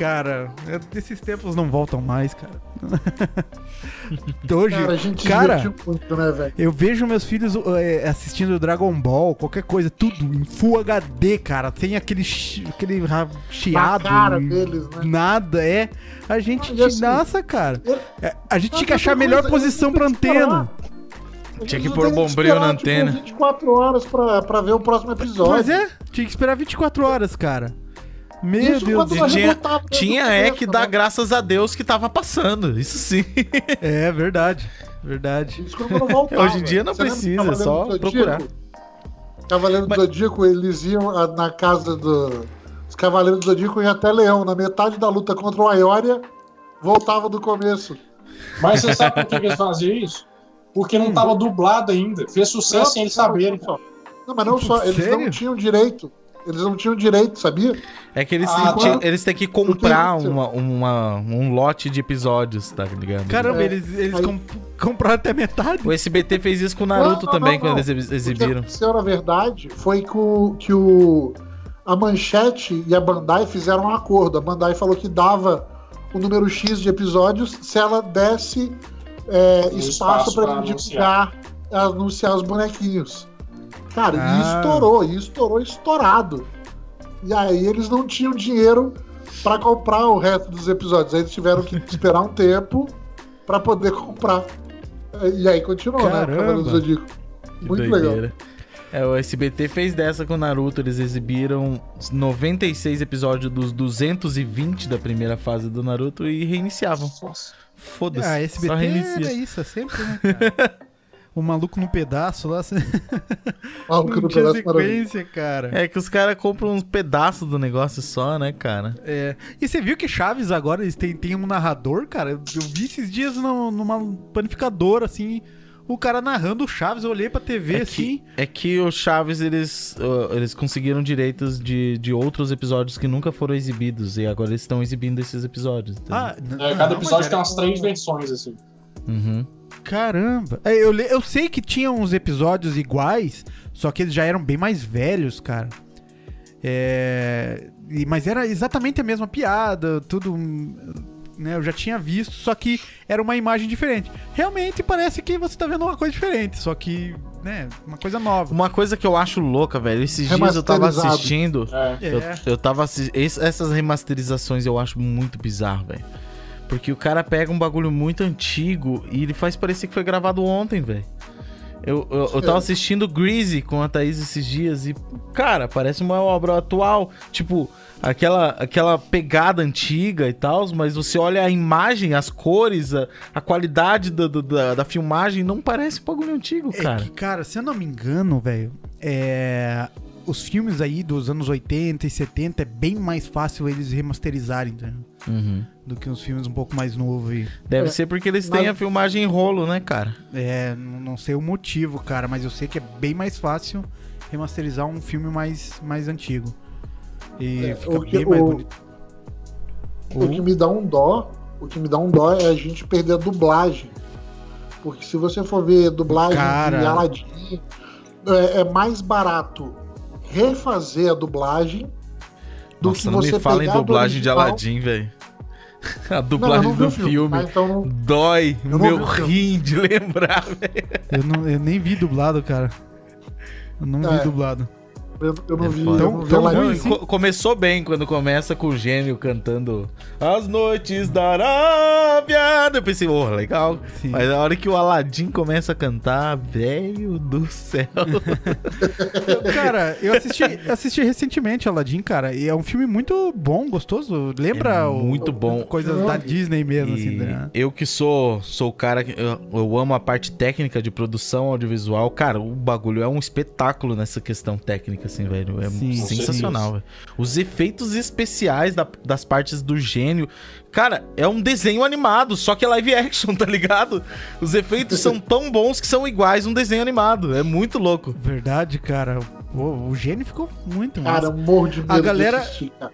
Cara, esses tempos não voltam mais, cara. Hoje, Cara, a gente cara, muito, né, velho? eu vejo meus filhos é, assistindo Dragon Ball, qualquer coisa, tudo em Full HD, cara. Tem aquele, aquele chiado. cara deles, né? Nada, é. A gente. Mas, assim, nossa, cara. eu- É, a gente tinha que achar a outra melhor coisa, posição pra antena. Tinha que pôr nem bombril na esperar, antena. Tipo, 24 horas pra, pra ver o próximo episódio. Mas é, tinha que esperar 24 horas, cara. Meu Isso Deus nós tinha, tinha é que dar né? graças a Deus que tava passando. Isso sim. É verdade, verdade. Isso quando não voltava. Hoje em dia não precisa, é só procurar. Cavaleiro do Zodíaco, eles iam na casa do. Os Cavaleiros do Zodíaco iam até Leão. Na metade da luta contra o Aioria, voltava do começo. Mas você sabe por que eles faziam isso? Porque não tava dublado ainda. Fez sucesso sem eles saberem. Não, mas não só, eles Sério? não tinham direito. Eles não tinham direito, sabia? É que eles, Ah, têm, eles têm que comprar uma, uma- um lote de episódios, tá ligado? Caramba, É, eles, eles aí- comp- compraram até metade. O SBT fez isso com o Naruto Não, não, também, não, quando não. eles ex- O que exibiram. aconteceu, na verdade, foi que o, que o a Manchete e a Bandai fizeram um acordo. A Bandai falou que dava o número X de episódios se ela desse é, Um espaço espaço para pra divulgar, anunciar os bonequinhos. Cara, e Ah. estourou, e estourou estourado. E aí eles não tinham dinheiro para comprar o resto dos episódios. Aí eles tiveram que esperar um tempo para poder comprar. E aí continuou, né? Caramba. Cavaleiro do Zodíaco. Muito legal. doideira. É, o SBT fez dessa com o Naruto. Eles exibiram os 96 episódios dos 220 da primeira fase do Naruto e reiniciavam. Nossa. Foda-se. Ah, só SBT é reinicia. isso, é sempre, né, cara? O maluco no pedaço lá, Maluco não no tinha pedaço sequência, cara. É que os caras compram uns pedaços do negócio só, né, cara? É. E você viu que Chaves agora eles têm, têm um narrador, cara? Eu, vi esses dias no- numa panificadora, assim, o cara narrando o Chaves, eu olhei pra TV, É assim. que, é que o Chaves, eles, uh, eles conseguiram direitos de, de outros episódios que nunca foram exibidos. E agora eles estão exibindo esses episódios. Ah, É, cada não, episódio tem umas três versões, assim. Uhum. Caramba. É, eu, eu sei que tinha uns episódios iguais, só que eles já eram bem mais velhos, cara. É, e- mas era exatamente a mesma piada, tudo. Né, eu já tinha visto, só que era uma imagem diferente. Realmente parece que você tá vendo uma coisa diferente, só que, né, uma coisa nova. Uma coisa que eu acho louca, velho. Esses dias eu tava assistindo. É. Eu, eu tava assi- es- Essas remasterizações eu acho muito bizarro, velho. Porque o cara pega um bagulho muito antigo e ele faz parecer que foi gravado ontem, velho. Eu, eu, eu tava assistindo Greasy com a Thaís esses dias e, cara, parece uma obra atual. Tipo, aquela, aquela pegada antiga e tal, mas você olha a imagem, as cores, a, a qualidade do- da, da filmagem, não parece um bagulho antigo, É cara. que, cara, se eu não me engano, velho, é... os filmes aí dos anos 80 e 70 é bem mais fácil eles remasterizarem, entendeu? Uhum. do que uns filmes um pouco mais novos aí. Deve É, ser porque eles mas- têm a filmagem em rolo, né, cara? É, não sei o motivo, cara, mas eu sei que é bem mais fácil remasterizar um filme mais, mais antigo. E É, fica o que- bem mais o- bonito. O que me dá um dó, o que me dá um dó é a gente perder a dublagem. Porque se você for ver dublagem Cara. de Aladdin, é, é mais barato refazer a dublagem do Nossa, que não você me fala em dublagem de Aladdin, velho. A Não, dublagem não vi do filme? Então não- dói Eu não meu filme. rim de lembrar, velho. Eu, não- eu nem vi dublado, cara. Eu não É. vi dublado. Eu, eu não É vi. foda. eu não vi Tão- a live. tão Não, ruim, sim. co- começou bem quando começa com o gênio cantando As Noites da Arábia. Eu pensei, oh, legal. Sim. Mas a hora que o Aladdin começa a cantar, velho do céu. Cara, eu assisti, assisti recentemente Aladdin, cara, e é um filme muito bom, gostoso. Lembra É o- muito bom. coisas da Disney mesmo, assim, né? eu que sou sou o cara que eu, eu amo a parte técnica de produção audiovisual. Cara, o bagulho é um espetáculo nessa questão técnica, assim, velho. É Sim. Sensacional, velho. Os efeitos especiais da- das partes do gênio. Cara, é um desenho animado, só que é live action, tá ligado? Os efeitos são tão bons que são iguais um desenho animado. É muito louco. Verdade, cara. O, o gênio ficou muito Cara, massa. eu morro de medo A galera- assistir, cara.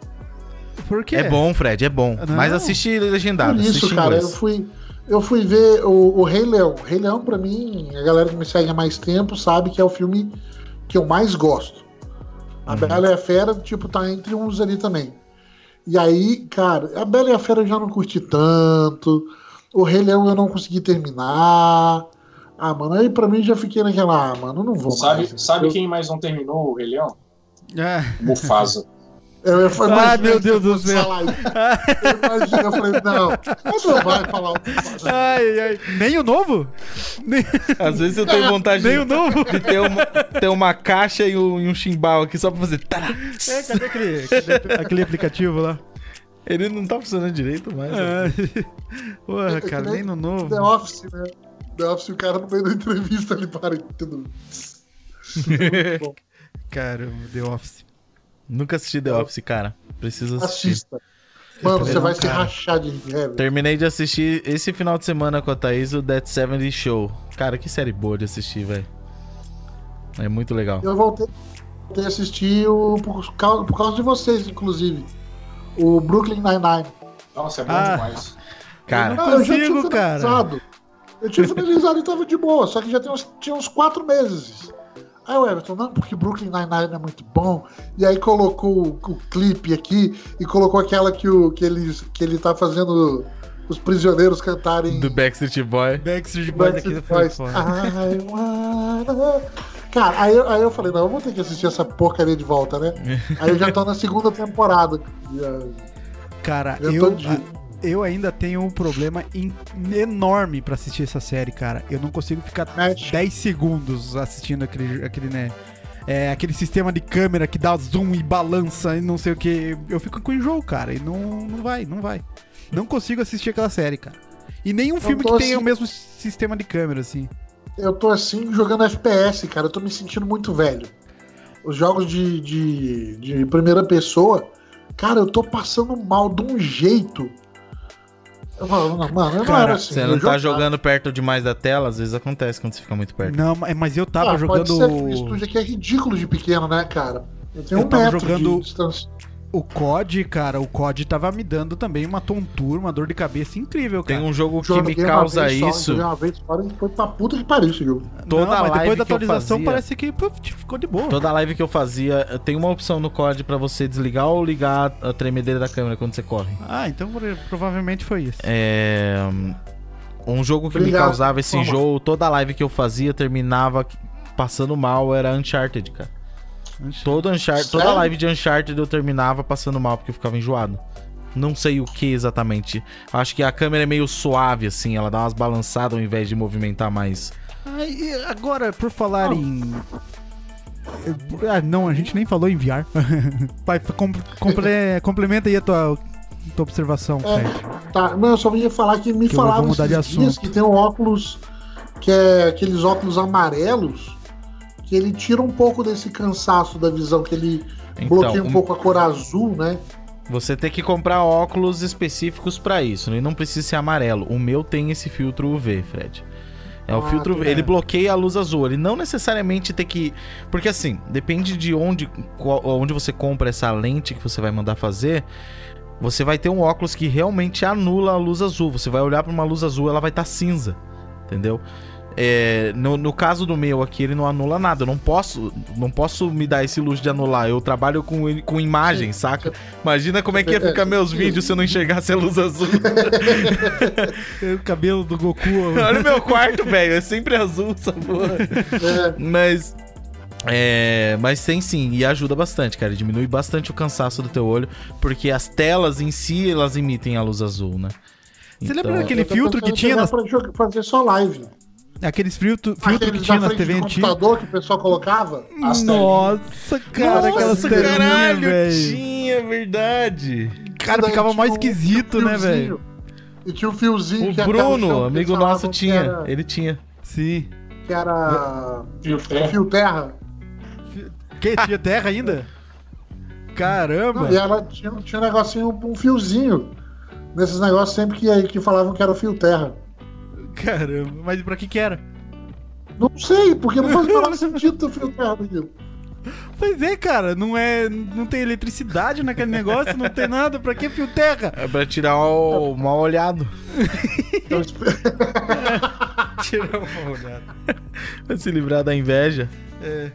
Por quê? É bom, Fred, é bom. Não. Mas assiste legendado. Por isso, assiste cara, eu fui, eu fui ver o, o Rei Leão. Rei Leão, pra mim, a galera que me segue há mais tempo sabe que é o filme que eu mais gosto. A Uhum. Bela e a Fera, tipo, tá entre uns ali também. E aí, cara, a Bela e a Fera eu já não curti tanto. O Rei Leão eu não consegui terminar. Ah, mano, aí pra mim já fiquei naquela, ah, mano, não vou Sabe, mais. sabe eu, quem mais não terminou o Rei Leão? É. Mufasa. Eu, Ah, meu que Deus do céu. Eu imaginei, eu falei, não, ele não vai falar o Ai, ai. Nem o novo? Nem, Às vezes eu tenho vontade nem de, o novo? de ter, uma, ter uma caixa e um, e um chimbal aqui só pra fazer. Tá. É, cadê aquele, cadê aquele aplicativo lá? Ele não tá funcionando direito mais. né? Ah, Porra, cara, nem no novo. The Office, né? The Office, o cara no meio da entrevista ele para e tudo. Muito bom. Cara, The Office. Nunca assisti The Office, cara. Preciso assistir. Assista. Mano, você vai se cara. rachar de rir, velho. Terminei de assistir esse final de semana com a Thaís o Dead 70 Show. Cara, que série boa de assistir, velho. É muito legal. Eu voltei, voltei a assistir o, por, causa, por causa de vocês, inclusive. O Brooklyn Nine-Nine. Nossa, é bom Ah. demais. Cara, Não eu já tinha cara. finalizado. Eu tinha finalizado e tava de boa, só que já tem uns, tinha uns quatro meses. Aí o Everton, não, porque Brooklyn Nine-Nine é muito bom. E aí colocou o, o clipe aqui e colocou aquela que, o, que, ele, que ele tá fazendo os prisioneiros cantarem. do Backstreet Boy. Backstreet Boys aqui Backstreet foi Boys. I wanna- Cara, aí, eu- aí eu falei, não, eu vou ter que assistir essa porcaria de volta, né? aí eu já tô na segunda temporada. Já- Cara, Eu eu, tô de- eu ainda tenho um problema em- enorme pra assistir essa série, cara. Eu não consigo ficar Match. 10 segundos assistindo aquele, aquele né? É, aquele sistema de câmera que dá zoom e balança e não sei o que. Eu fico com enjoo, cara. E não, não vai, não vai. Não consigo assistir aquela série, cara. E nenhum filme que tenha assim- o mesmo sistema de câmera, assim. Eu tô assim jogando FPS, cara. Eu tô me sentindo muito velho. Os jogos de, de, de primeira pessoa, cara, eu tô passando mal de um jeito. Não, mano, eu não Cara, era assim. Você não tá jogava. jogando perto demais da tela, às vezes acontece quando você fica muito perto. Não, mas mas eu tava Ah, jogando. Pode ser, o estúdio aqui é ridículo de pequeno, né, cara? Eu tenho Eu um tava metro jogando- de distância. O COD, cara, o COD tava me dando também uma tontura, uma dor de cabeça incrível, cara. Tem um jogo que me uma causa vez só, isso. joguei uma vez fora e foi pra puta que pariu esse jogo. Toda Não, mas live depois da que eu atualização fazia- parece que puf, ficou de boa. Toda live que eu fazia, tem uma opção no COD pra você desligar ou ligar a tremedeira da câmera quando você corre. Ah, então pro- provavelmente foi isso. É. Um jogo que me Obrigado. causava esse Toma. enjoo, toda live que eu fazia terminava passando mal, era Uncharted, cara. Todo Uncharted, toda live de Uncharted eu terminava passando mal porque eu ficava enjoado. Não sei o que exatamente. Acho que a câmera é meio suave, assim, ela dá umas balançadas ao invés de movimentar mais. E agora, por falar em. Ah, não, a gente nem falou em VR. Vai, com- comple- complementa aí a tua, tua observação, É. Tá, não, eu só ia falar que me Que falaram esses dias assunto. que tem um óculos, que é aqueles óculos amarelos, que ele tira um pouco desse cansaço da visão, que ele bloqueia um um- pouco a cor azul, né? Você tem que comprar óculos específicos pra isso, né? e não precisa ser amarelo. O meu tem esse filtro UV, Fred. É o Ah, filtro tá. UV, ele bloqueia a luz azul. Ele não necessariamente tem que. Porque assim, depende de onde, qual- onde você compra essa lente que você vai mandar fazer. Você vai ter um óculos que realmente anula a luz azul. Você vai olhar pra uma luz azul, ela vai estar cinza. Entendeu? É, no, no caso do meu aqui, ele não anula nada. Eu não posso, não posso me dar esse luxo de anular. Eu trabalho com, com imagem, saca? Imagina como é que ia É, ficar meus sim. vídeos se eu não enxergasse a luz azul. O cabelo do Goku. Olha o meu quarto, velho. É sempre azul essa porra. É, Mas. É, mas tem sim, e ajuda bastante, cara. Diminui bastante o cansaço do teu olho, porque as telas em si, elas emitem a luz azul, né? Você Então- lembra daquele filtro que tinha nas, pra fazer só live. Aqueles filtro, filtro que tinha frente TV do antigas? computador que o pessoal colocava. As Nossa, cara, aquelas caralho, velho. tinha, verdade. Cara, Daí ficava mais um esquisito, né, velho? E tinha um fiozinho O que Bruno, amigo nosso, tinha. era- Ele tinha. Sim. Que era Fio terra. fio terra. Que? Tinha terra ainda? Caramba! Não, e ela tinha, tinha um negocinho, um fiozinho. Nesses negócios sempre que, que falavam que era o fio terra. Caramba, mas pra que que era? Não sei, porque não faz o menor sentido ter fio terra naquilo. Pois é, cara, não é. Não tem eletricidade naquele negócio, não tem nada, pra que fio terra? É pra tirar o mal olhado. Espe- Tirar uma olhada. Pra se livrar da inveja. É.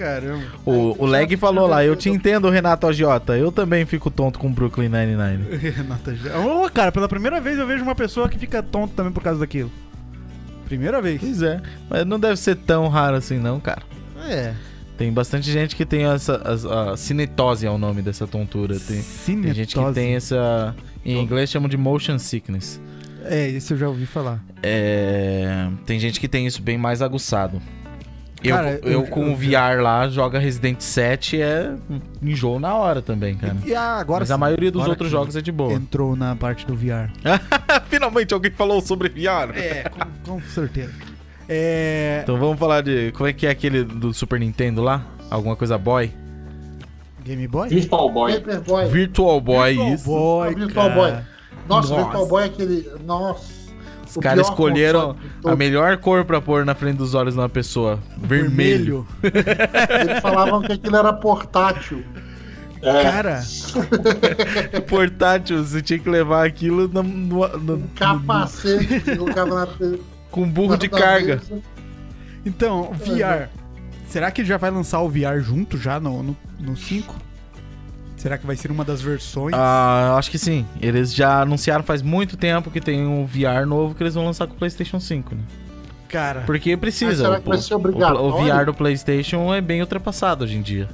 Caramba. O, o Leg falou lá, eu te entendo, Renato Agiota. Eu também fico tonto com Brooklyn Nine-Nine. Renata já. Ô, cara, pela primeira vez eu vejo uma pessoa que fica tonto também por causa daquilo. Primeira vez. Pois é. Mas não deve ser tão raro assim, não, cara. É. Tem bastante gente que tem essa. as- A, cinetose é o nome dessa tontura. Tem, tem gente que tem essa. Em inglês chamam de motion sickness. É, isso eu já ouvi falar. É, tem gente que tem isso bem mais aguçado. Eu, Cara, eu, eu- com eu- o VR lá, joga Resident 7 é enjoo na hora também, cara. E ah, agora Mas a maioria dos outros jogos é de boa. Entrou na parte do VR. Finalmente alguém falou sobre VR. É, com, com certeza. É. Então vamos falar de. Como é que é aquele do Super Nintendo lá? Alguma coisa boy? Game Boy? Virtual Boy. Paperboy. Virtual Boy, Virtual isso. Boy, Virtual cara. Boy. Nossa, Nossa. Virtual Boy é aquele. Nossa. Os caras escolheram a melhor cor pra pôr na frente dos olhos de uma pessoa. Vermelho. Eles falavam que aquilo era portátil. É, Cara, Portátil, você tinha que levar aquilo no- no- no- Um capacete na. com burro de carga. então, VR. Será que ele já vai lançar o VR junto já no, no, no 5? Será que vai ser uma das versões? Ah, acho que sim. Eles já anunciaram faz muito tempo que tem um VR novo que eles vão lançar com o PlayStation 5, né? Cara, Porque precisa. Mas será o- que vai ser o- obrigatório? O, VR do PlayStation é bem ultrapassado hoje em dia.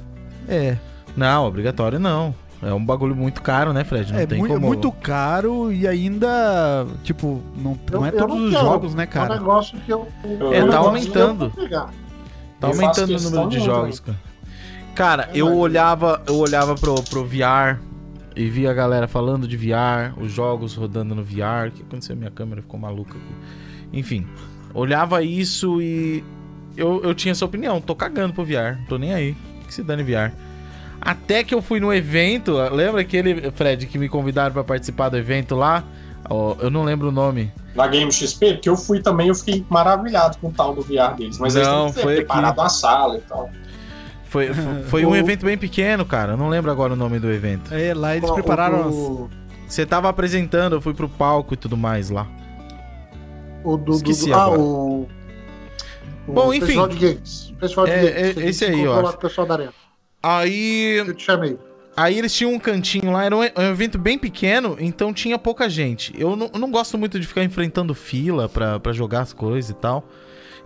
é. Não, obrigatório não. É um bagulho muito caro, né, Fred? Não É tem mui- como. muito caro e ainda, tipo, não, não é Eu- todos os quero. jogos, né, É um cara? negócio que eu. Eu- É, tá aumentando. Tá aumentando o número de jogos, cara. Cara, É eu olhava, eu olhava pro, pro VR e via a galera falando de VR, os jogos rodando no VR. O que aconteceu? Minha câmera ficou maluca aqui. Enfim, olhava isso e eu, eu tinha essa opinião. Tô cagando pro VR, tô nem aí. Que se dane VR. Até que eu fui no evento, lembra aquele, Fred, que me convidaram pra participar do evento lá? Ó, eu não lembro o nome. Na Game XP, que eu fui também, eu fiquei maravilhado com o tal do VR deles. Mas eles Não, têm que ter foi preparado a sala e tal. Foi, foi, foi um evento bem pequeno, cara. Eu não lembro agora o nome do evento. É, lá eles O- prepararam as... o, Você tava apresentando, eu fui pro palco e tudo mais lá. o do, Esqueci do, ah, agora. o, o Bom, enfim. Festival de Games. Festival de É, Games. é, esse se aí, lá o pessoal da arena. Aí, Eu te chamei. aí eles tinham um cantinho lá, era um, evento bem pequeno, então tinha pouca gente. Eu não, eu não gosto muito de ficar enfrentando fila pra, pra jogar as coisas e tal.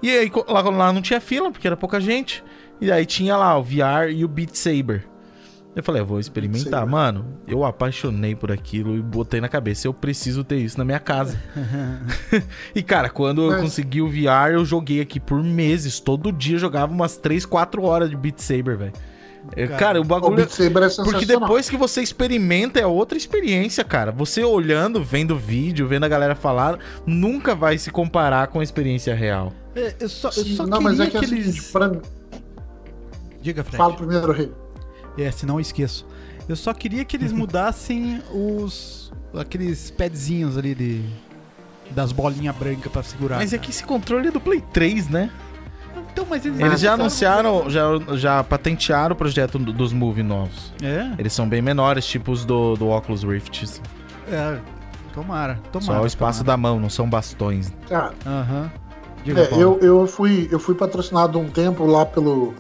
E aí lá, lá não tinha fila, porque era pouca gente. E aí tinha lá o VR e o Beat Saber. Eu falei, eu vou experimentar. Mano, eu apaixonei por aquilo e botei na cabeça, eu preciso ter isso na minha casa. e cara, quando eu Mas- consegui o VR, eu joguei aqui por meses. Todo dia eu jogava umas 3, 4 horas de Beat Saber, velho. É, Cara, Cara, o O bagulho. Beat Saber é sensacional. Porque depois que você experimenta é outra experiência, cara. Você olhando, vendo vídeo, vendo a galera falar, nunca vai se comparar com a experiência real. É, eu só, eu só não, queria mas é que, que é o eles... seguinte, pra mim, Diga, Fred. fala primeiro, Rei. É, senão eu esqueço. Eu só queria que eles mudassem os... Aqueles padzinhos ali de... Das bolinhas brancas pra segurar. Mas é que esse controle é do Play 3, né? Então, mas eles, Eles já anunciaram, já, já patentearam o projeto do- dos Move novos. É? Eles são bem menores, tipo os do, do Oculus Rift. É. Tomara, tomara. Só o espaço da mão, não são bastões. Cara. Aham. Diga, é, eu, eu, fui, eu fui patrocinado um tempo lá pelo,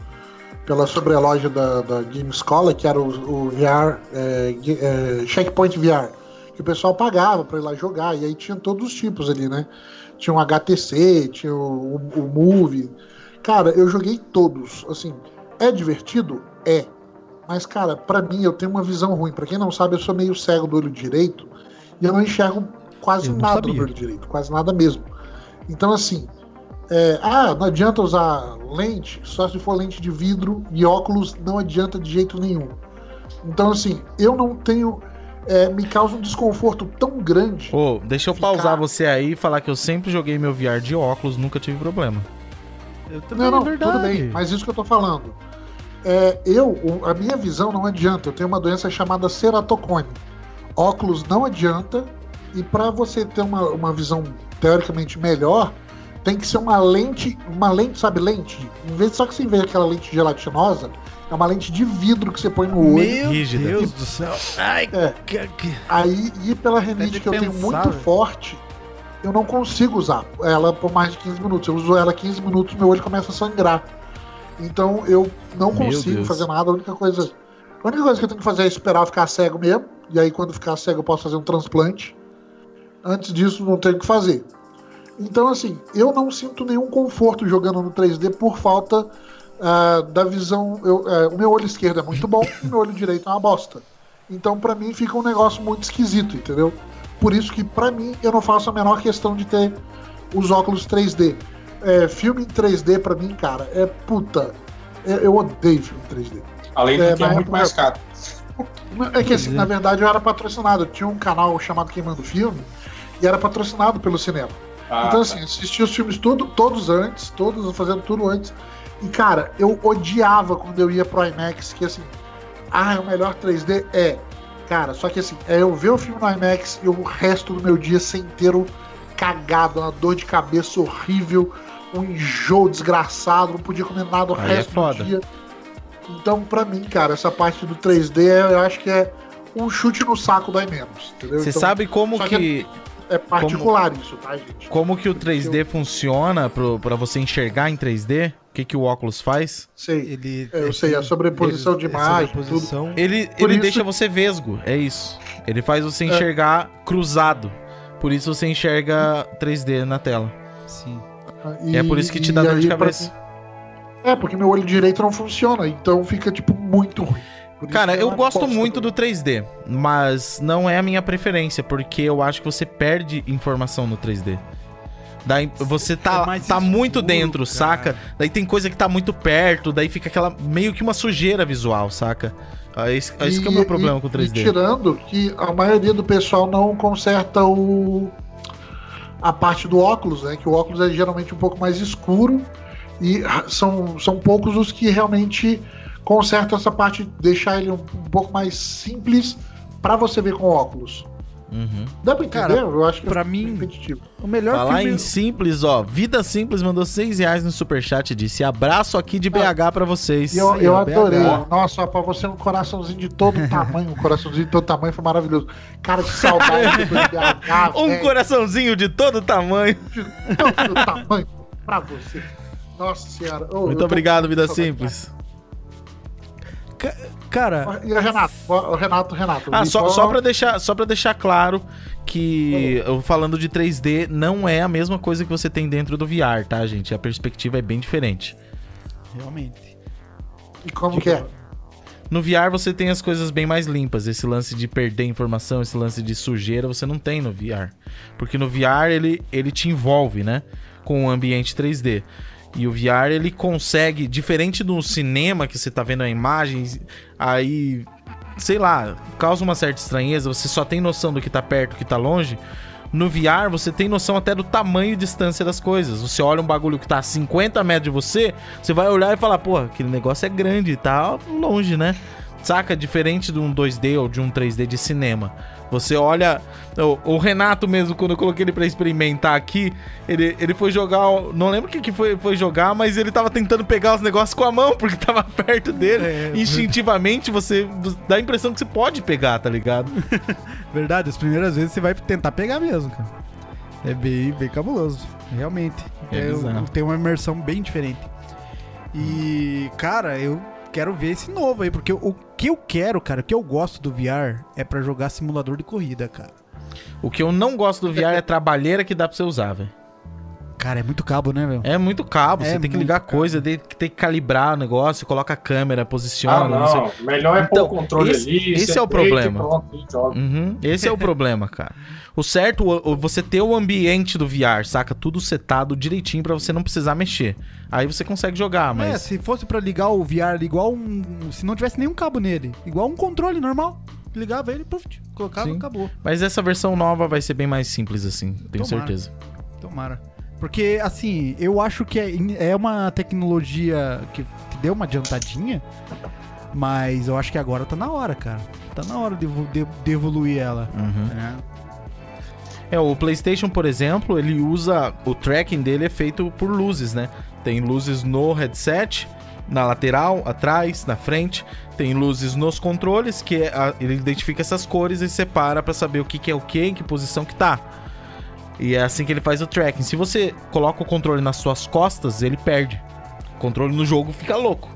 pela sobreloja da, da Game Escola, que era o, o VR, é, é, Checkpoint VR, que o pessoal pagava pra ir lá jogar, e aí tinha todos os tipos ali, né? Tinha um HTC, tinha o, o, o Move. Cara, eu joguei todos, assim, é divertido? É. Mas, cara, pra mim eu tenho uma visão ruim. Pra quem não sabe, eu sou meio cego do olho direito e eu não enxergo quase Eu nada no olho direito, quase nada mesmo. Então, assim, é, ah, não adianta usar lente, só se for lente de vidro e óculos não adianta de jeito nenhum. Então, assim, eu não tenho. é, me causa um desconforto tão grande. Ô, deixa eu Ficar- pausar você aí e falar que eu sempre joguei meu VR de óculos, nunca tive problema. Eu também, Não, não, é verdade. tudo bem, mas isso que eu tô falando. É, eu, a minha visão não adianta. Eu tenho uma doença chamada ceratocone. Óculos não adianta. E para você ter uma, uma visão teoricamente melhor, tem que ser uma lente, uma lente, sabe, lente? Em vez de só que você vê aquela lente gelatinosa, é uma lente de vidro que você põe no olho. Meu Rígida. Deus do céu. Ai, É. que- que- Aí, e pela renite que eu tenho pensar, muito velho. forte, eu não consigo usar ela por mais de 15 minutos. Eu uso ela 15 minutos, meu olho começa a sangrar. Então eu não consigo fazer nada. A única coisa, a única coisa que eu tenho que fazer é esperar ficar cego mesmo. E aí, quando ficar cego, eu posso fazer um transplante. Antes disso, não tenho o que fazer. Então, assim, eu não sinto nenhum conforto jogando no 3D por falta ah, da visão. eu- eh, o meu olho esquerdo é muito bom e o meu olho direito é uma bosta. Então, pra mim, fica um negócio muito esquisito, entendeu? Por isso que, pra mim, eu não faço a menor questão de ter os óculos 3D. É, filme em 3D, pra mim, cara, é puta. É- eu odeio filme em 3D. Além do É, que é na muito mais caro. É que assim, é. na verdade eu era patrocinado. Eu tinha um canal chamado Queimando Filme e era patrocinado pelo cinema. Ah, então, tá. assim, assisti os filmes tudo, todos antes, todos fazendo tudo antes. E, cara, eu odiava quando eu ia pro IMAX, que assim, ah, é o melhor 3D? É. Cara, só que assim, é eu ver o filme no IMAX e o resto do meu dia ser inteiro cagado, uma dor de cabeça horrível, um enjoo desgraçado, não podia comer nada o Aí é resto foda. do dia. Então, pra mim, cara, essa parte do 3D eu acho que é um chute no saco da menos, entendeu? Você Então, sabe como que, que- É particular isso, tá, gente? como que o 3D funciona pro, pra você enxergar em 3D? O que, que o óculos faz? Sei. Ele, É, eu sei, a sobreposição de é imagem, sobreposição. Ele, Por ele isso- deixa você vesgo, é isso. Ele faz você É. enxergar cruzado. Por isso você enxerga 3D na tela. Sim. E, é por isso que te dá dor de pra cabeça. mim- É, porque meu olho direito não funciona, então fica, tipo, muito ruim. Cara, eu uma gosto muito do 3D, mas não é a minha preferência, porque eu acho que você perde informação no 3D. Daí você tá, É tá muito escuro, dentro, cara. saca? Daí tem coisa que tá muito perto, daí fica aquela meio que uma sujeira visual, saca? É isso, é isso que é o meu E- problema e- com o E 3D. tirando que a maioria do pessoal não conserta o a parte do óculos, né? Que o óculos é geralmente um pouco mais escuro e são, são poucos os que realmente consertam essa parte, deixar ele um, um pouco mais simples pra você ver com óculos. Uhum. Dá pra entender? Cara, Eu acho que pra é mim- repetitivo. O melhor Falar filme... em simples, ó. Vida Simples mandou 6 reais no superchat e disse: abraço aqui de BH pra vocês. Eu, eu ó, adorei. BH. Nossa, pra você um coraçãozinho de todo tamanho, um coraçãozinho de todo tamanho foi maravilhoso. Cara, que saudade do BH, Um velho. coraçãozinho de todo tamanho. de todo tamanho pra você. Nossa senhora. Eu Muito obrigado, Vida saudade. Simples. Ca- Cara, E o Renato, o Renato, Renato. Ah, só, só, pra deixar, só pra deixar claro que eu falando de 3D não é a mesma coisa que você tem dentro do VR, tá, gente? A perspectiva é bem diferente. realmente. E como que é? No VR você tem as coisas bem mais limpas. Esse lance de perder informação, esse lance de sujeira, você não tem no VR. Porque no VR ele, ele te envolve, né? Com o ambiente 3D. E o VR ele consegue, diferente do cinema que você tá vendo a imagem, aí, sei lá, causa uma certa estranheza, você só tem noção do que tá perto, do que tá longe. No VR, você tem noção até do tamanho e distância das coisas. Você olha um bagulho que tá a 50 metros de você, você vai olhar e falar, pô, aquele negócio é grande tá longe, né? Saca? Diferente de um 2D ou de um 3D de cinema. Você olha. O, o Renato mesmo, quando eu coloquei ele pra experimentar aqui, ele, ele foi jogar. Não lembro o que, que foi, foi jogar, mas ele tava tentando pegar os negócios com a mão, porque tava perto dele. É, Instintivamente, você dá a impressão que você pode pegar, tá ligado? Verdade, as primeiras vezes você vai tentar pegar mesmo, cara. É bem, bem cabuloso, realmente. É É, tem uma imersão bem diferente. E, cara, eu quero ver esse novo aí, porque o que eu quero, cara, o que eu gosto do VR é pra jogar simulador de corrida, cara. O que eu não gosto do VR é a trabalheira que dá pra você usar, velho. Cara, é muito cabo, né, velho? É muito cabo, É você tem que ligar cabo. coisa, tem que, calibrar o negócio, coloca a câmera, Ah, posiciona, não, sei. não. Melhor é Então, pôr o controle esse- ali. esse você é o problema. pronto. Uhum, Esse é o problema, cara. O certo, o- o- você ter o ambiente do VR, saca? Tudo setado direitinho pra você não precisar mexer. Aí você consegue jogar, É, mas. se fosse pra ligar o VR igual um. Se não tivesse nenhum cabo nele, igual um controle normal. Ligava ele, puf, colocava, Sim. acabou. Mas essa versão nova vai ser bem mais simples assim, tenho Tomara. certeza. Tomara. Porque, assim, eu acho que é, é uma tecnologia que, que deu uma adiantadinha, mas eu acho que agora tá na hora, cara. Tá na hora de, de- de evoluir ela. Uhum. né? É, o PlayStation, por exemplo, ele usa. O tracking dele é feito por luzes, né? Tem luzes no headset, na lateral, atrás, na frente. Tem luzes nos controles, que é a- ele identifica essas cores e separa pra saber o que, que é o que, em que posição que tá. E é assim que ele faz o tracking. Se você coloca o controle nas suas costas, ele perde. O controle no jogo fica louco.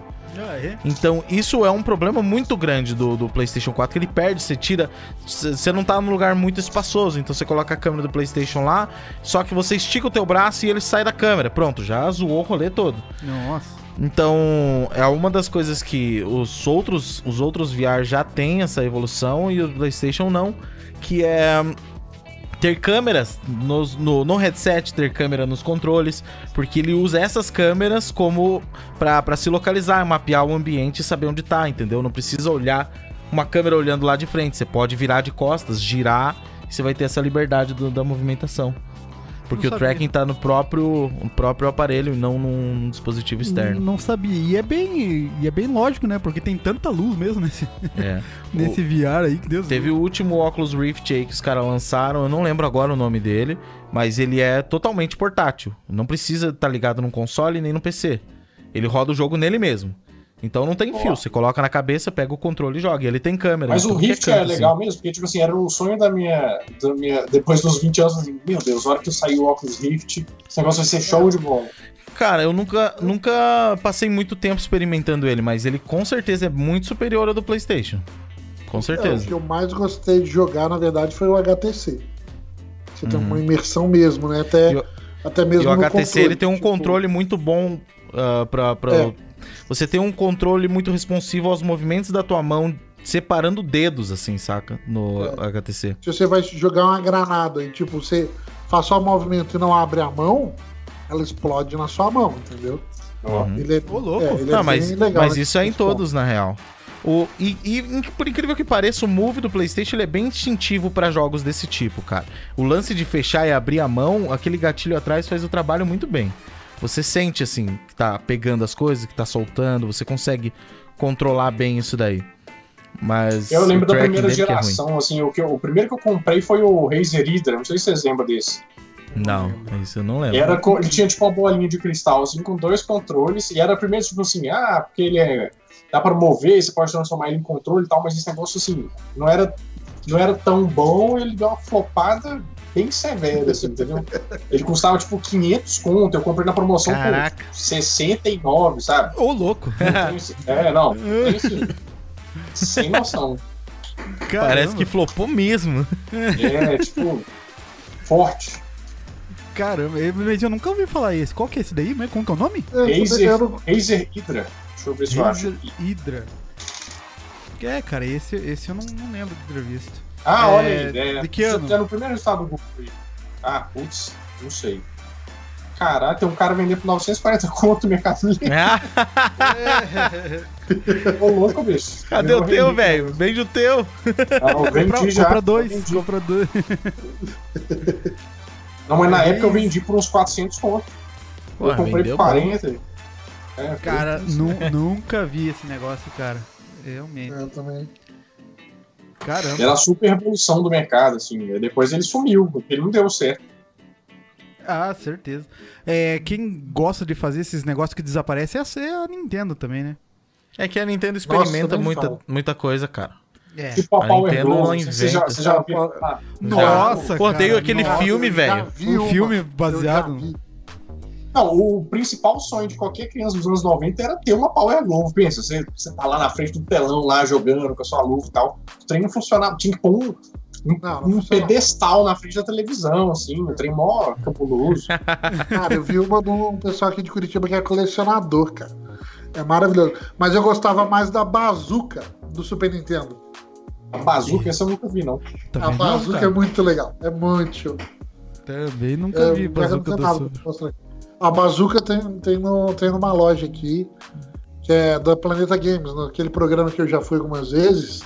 Então, isso é um problema muito grande do, do PlayStation 4, que ele perde, você tira. Você não tá num lugar muito espaçoso, então você coloca a câmera do PlayStation lá, só que você estica o teu braço e ele sai da câmera. Pronto, já zoou o rolê todo. Nossa. Então, é uma das coisas que os outros, os outros VR já têm essa evolução e o PlayStation não, que é ter câmeras nos- no, no headset, ter câmera nos controles, porque ele usa essas câmeras como pra se localizar, mapear o ambiente e saber onde tá, entendeu? Não precisa olhar uma câmera olhando lá de frente, você pode virar de costas, girar, e você vai ter essa liberdade do- da movimentação. Porque Não o sabia. tracking tá no próprio, no próprio aparelho e não num dispositivo externo. Não sabia. E é bem, e é bem lógico, né? Porque tem tanta luz mesmo nesse, É. nesse VR aí, que Deus Teve o último Oculus Rift aí que os caras lançaram, eu não lembro agora o nome dele, mas ele é totalmente portátil. Não precisa estar ligado num console nem no PC. Ele roda o jogo nele mesmo. Então não tem fio, você coloca na cabeça, pega o controle e joga. E ele tem câmera. Mas em o tudo que Rift é canto, assim. legal mesmo, porque, tipo assim, era o sonho da minha, da minha. Depois dos 20 anos, assim, meu Deus, a hora que eu sair o Oculus Rift, esse negócio vai ser show de bola. Cara, eu nunca, nunca passei muito tempo experimentando ele, mas ele com certeza é muito superior ao do PlayStation. Com É, o certeza. que eu mais gostei de jogar, na verdade, foi o HTC. Você tem Uhum. uma imersão mesmo, né? Até, E o- até mesmo E o no HTC controle, ele tem um tipo, controle muito bom ah, pra. pra- É. Você tem um controle muito responsivo aos movimentos da tua mão, separando dedos, assim, saca? No É. HTC. Se você vai jogar uma granada e, tipo, você faz só o movimento e não abre a mão, ela explode na sua mão, entendeu? Uhum. Ele é, Ô, louco. é, ele Não, é mas, bem legal. mas né? isso é em todos, na real. O, e, e, por incrível que pareça, o move do PlayStation ele é bem instintivo pra jogos desse tipo, cara. O lance de fechar e abrir a mão, aquele gatilho atrás faz o trabalho muito bem. Você sente, assim, que tá pegando as coisas, que tá soltando, você consegue controlar bem isso daí. Mas. Eu lembro da primeira é geração, assim, o, que eu- o primeiro que eu comprei foi o Razer Hydra, não sei se vocês lembram desse. Não, isso eu não lembro. Era com- ele tinha tipo uma bolinha de cristal, assim, com dois controles, e era primeiro tipo assim, ah, porque ele é. dá pra mover, você pode transformar ele em controle e tal, mas esse negócio assim, não era, não era tão bom, ele deu uma flopada bem severa, assim, entendeu? Ele custava tipo 500 conto, eu comprei na promoção Caraca. por 69, sabe? Ô, louco. É, não, tem esse- sem noção. Parece que flopou mesmo. É, tipo, forte. Caramba, eu- mas eu nunca ouvi falar esse. Qual que é esse daí? Como que é o nome? É, Razer, eu Razer Hydra. Deixa eu ver se eu acho. Razer Hydra. É, cara, esse, esse eu não, não lembro de ter visto. Ah, É, olha aí. É, de que ano? É no primeiro estado do Google. aí. Ah, putz, não sei. Caralho, tem um cara vendendo por 940 conto no Mercado Livre. Ah, Ô, louco, bicho. Cadê o teu, velho? Vende o teu. Ah, eu vendi Compra, já. compra dois, Vendi. compra dois. Não, mas na Aí- época eu vendi por uns 400 conto. Pô, eu comprei por bom. 40. É, Cara, nu- nunca vi esse negócio, cara. Realmente. eu também. Caramba. Era a super evolução do mercado, assim. Depois ele sumiu, porque ele não deu certo. Ah, certeza. É, quem gosta de fazer esses negócios que desaparecem é a- é a Nintendo também, né? É que a Nintendo experimenta nem muita, fala. muita coisa, cara. É. Tipo a A Power Nintendo, ela sei se Você já, inventa. você já viu? Nossa, Pô, tem cara, aquele nossa. filme, já velho. Um filme eu baseado. Não, o principal sonho de qualquer criança dos anos 90 era ter uma Power Glove. Pensa, você, você tá lá na frente do telão, lá jogando com a sua luva e tal. O trem não funcionava. Tinha que pôr um. um, Não, não um pedestal na frente da televisão, assim, um trem mó cabuloso. Cara, eu vi uma de um pessoal aqui de Curitiba que é colecionador, cara. É maravilhoso. Mas eu gostava mais da bazuca do Super Nintendo. A bazuca, essa eu nunca vi, não. a Também não, bazuca é muito legal. É muito show. Também nunca Eu vi Bazooka do nada Super. A bazuca tem, tem, no, tem numa loja aqui, que é da Planeta Games, naquele programa que eu já fui algumas vezes.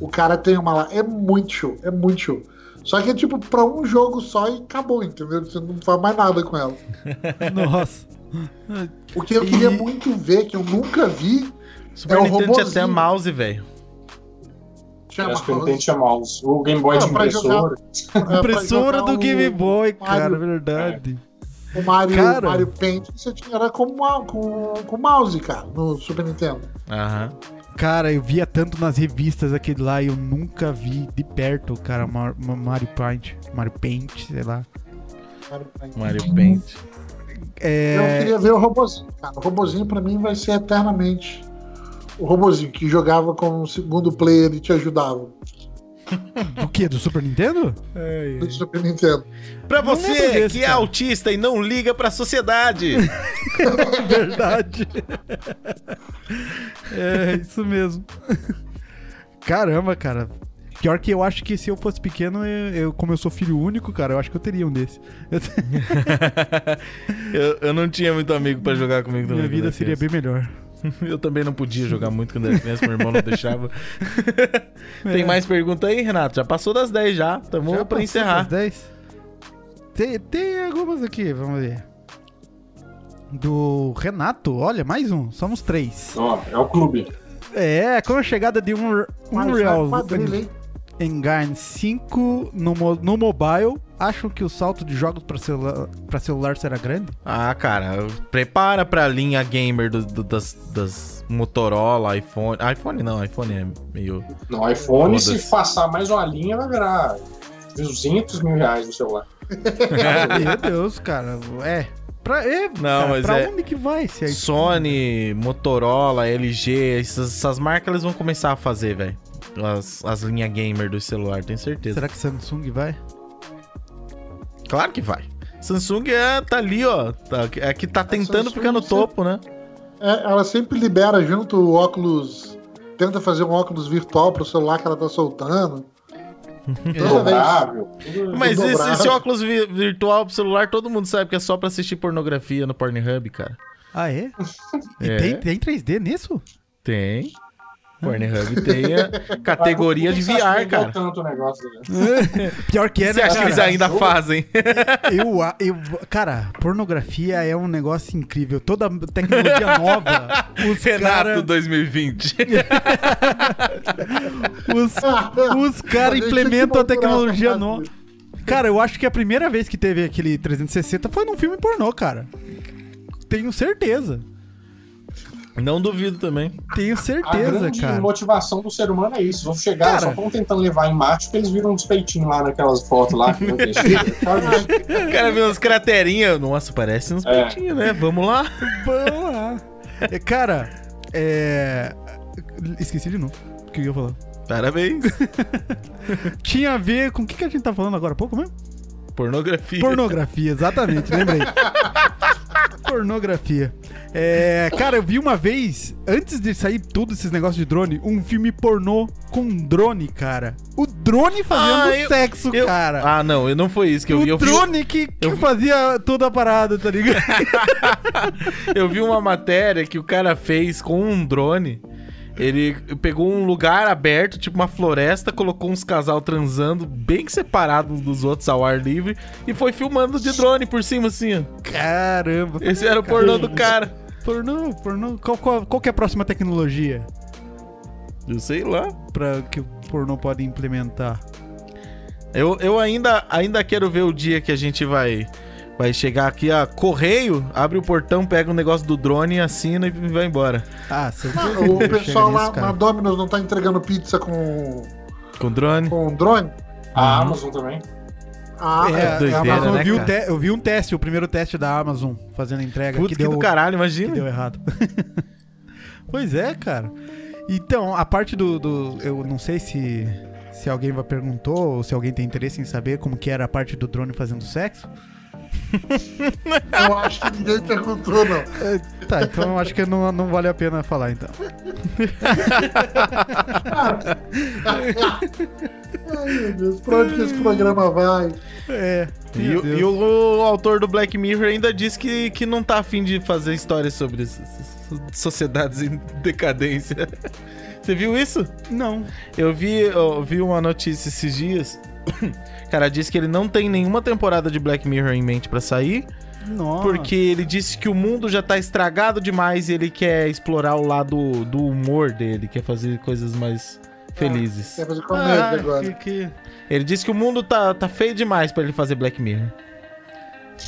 O cara tem uma lá. É muito show, é muito show. Só que é tipo pra um jogo só e acabou, entendeu? Você não faz mais nada com ela. Nossa. O que eu E- queria muito ver, que eu nunca vi, Super É o Nintendo tinha até mouse, velho. chama Acho que não tem tinha mouse. O Game Boy de impressora. é, Impressora do o- Game Boy, cara, Mario. verdade. O Mario, Cara. Mario Paint você tinha, era com, com, com mouse, cara, no Super Nintendo. Aham. Cara, eu via tanto nas revistas aquele lá e eu nunca vi de perto, cara, Mar- Ma- Mario Paint, Mario Paint, sei lá. Mario Paint. Mario Paint. Eu É, queria ver o robozinho, cara. O robozinho pra mim vai ser eternamente o robozinho que jogava com o segundo player e te ajudava. do que? Do Super Nintendo? Do Super Nintendo. Pra Não você desse, que é cara. autista e não liga pra sociedade. Verdade. é, isso mesmo. Caramba, cara. Pior que eu acho que se eu fosse pequeno, eu, eu- como eu sou filho único, cara, eu acho que eu teria um desse. Eu- eu, eu não tinha muito amigo pra jogar comigo também. minha vida seria criança. bem melhor. Eu também não podia jogar muito quando era criança, meu irmão não deixava. Tem É. mais pergunta aí, Renato? Já passou das 10 já. Tamo Já pra encerrar. das 10? Tem, tem algumas aqui, vamos ver. Do Renato, olha, mais um. Somos três. Ó, é o clube. É, com a chegada de um, Unreal vai quadrilha, hein? Engine 5 no, mo- no mobile, acham que o salto de jogos para celular, pra celular será grande? Ah, cara, prepara pra linha gamer do- do- das, das Motorola, iPhone. iPhone não, iPhone é meio. No iPhone, se passar mais uma linha, vai virar 200 mil reais no celular. Meu Deus, cara. É. Pra, é, Não, cara, mas pra é- onde que vai esse aí? Sony, Motorola, LG, essas, essas marcas eles vão começar a fazer, velho. As, as linhas gamer do celular, tenho certeza. Será que Samsung vai? Claro que vai. Samsung é, tá ali, ó. Tá, é que tá tentando Samsung ficar no topo, né? É, ela sempre libera junto o óculos. Tenta fazer um óculos virtual pro celular que ela tá soltando. Toda vez. Dobrável. Mas esse, esse óculos vi- virtual pro celular, todo mundo sabe que é só pra assistir pornografia no Pornhub, cara. Ah, é? E É. tem, tem 3D nisso? Tem. Pornhub tem a categoria de você VR, cara. tanto o negócio, né? Pior que é, Você né, acha que eles cara? ainda fazem? Eu, eu, cara, pornografia é um negócio incrível. Toda tecnologia nova, os Renato caras 2020. os, os cara gente implementam a tecnologia nova. Cara, eu acho que a primeira vez que teve aquele 360 foi num filme pornô, cara. Tenho certeza. Não duvido também. Tenho A certeza, grande cara. motivação do ser humano é isso. Vão chegar, Cara. só estão tentando levar em mate porque eles viram uns peitinhos lá naquelas fotos lá. Que. O cara viu umas craterinhas. Nossa, parece uns É. peitinhos, né? Vamos lá. Vamos lá. É, Cara, é. Esqueci de novo. O que eu ia falar? Parabéns. Tinha a ver com o que, que a gente tá falando agora há pouco mesmo? Pornografia. Pornografia, exatamente, lembrei. Pornografia. É, cara, eu vi uma vez, antes de sair tudo esses negócios de drone, um filme pornô com drone, cara. O drone fazendo Ah, eu- sexo, eu- cara. Ah, não, eu não foi isso que eu o vi. Eu vi, drone que, que eu fazia toda a parada, tá ligado? eu vi uma matéria que o cara fez com um drone. Ele pegou um lugar aberto, tipo uma floresta, colocou uns casal transando bem separados dos outros ao ar livre e foi filmando de drone por cima assim, ó. Caramba. Esse era o pornô do cara. Pornô, pornô. Qual, qual, qual que é a próxima tecnologia Eu sei lá. pra que o pornô pode implementar? Eu, eu ainda, ainda quero ver o dia que a gente vai vai chegar aqui a correio, abre o portão, pega um negócio do drone, assina e vai embora. Ah, certeza. Ah, o pessoal lá na Domino's não tá entregando pizza com, Com drone. com drone? A Amazon também. Ah, É, é. doideira, a Amazon, né, eu, vi um te- eu vi um teste, o primeiro teste da Amazon fazendo entrega Putz, que que, deu, do caralho, que imagina. deu errado. pois é, cara. Então, a parte do, do- Eu não sei se, Se alguém perguntou, ou se alguém tem interesse em saber como que era a parte do drone fazendo sexo. Eu acho que ninguém perguntou, não. É, tá, então eu acho que não, não vale a pena falar então. Ai, meu Deus, pra onde que esse programa vai? É. E, meu o- e o, autor do Black Mirror ainda disse que, que não tá afim de fazer histórias sobre sociedades em decadência. Você viu isso? Não. Eu vi, eu vi uma notícia esses dias. O cara disse que ele não tem nenhuma temporada de Black Mirror em mente pra sair, Nossa. porque ele disse que o mundo já tá estragado demais e ele quer explorar o lado do humor dele, quer fazer coisas mais felizes. Quer fazer comédia Ah, agora. que, que- Ele disse que o mundo tá, tá feio demais pra ele fazer Black Mirror.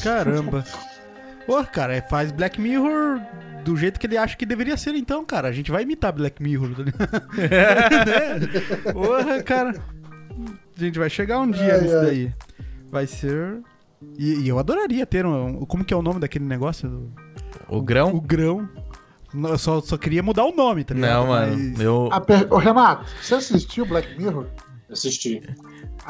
Caramba. Pô, cara, é, faz Black Mirror do jeito que ele acha que deveria ser, então, cara. A gente vai imitar Black Mirror. tá ligado? né? Porra, cara. A gente vai chegar um dia Ai, nisso ai. daí. Vai ser. E, e eu adoraria ter um. Como que é o nome daquele negócio? O grão? O grão. Eu só, só queria mudar o nome, tá ligado? Não, mano. Mas- Eu, A per- Ô, Renato, você assistiu Black Mirror? Assisti.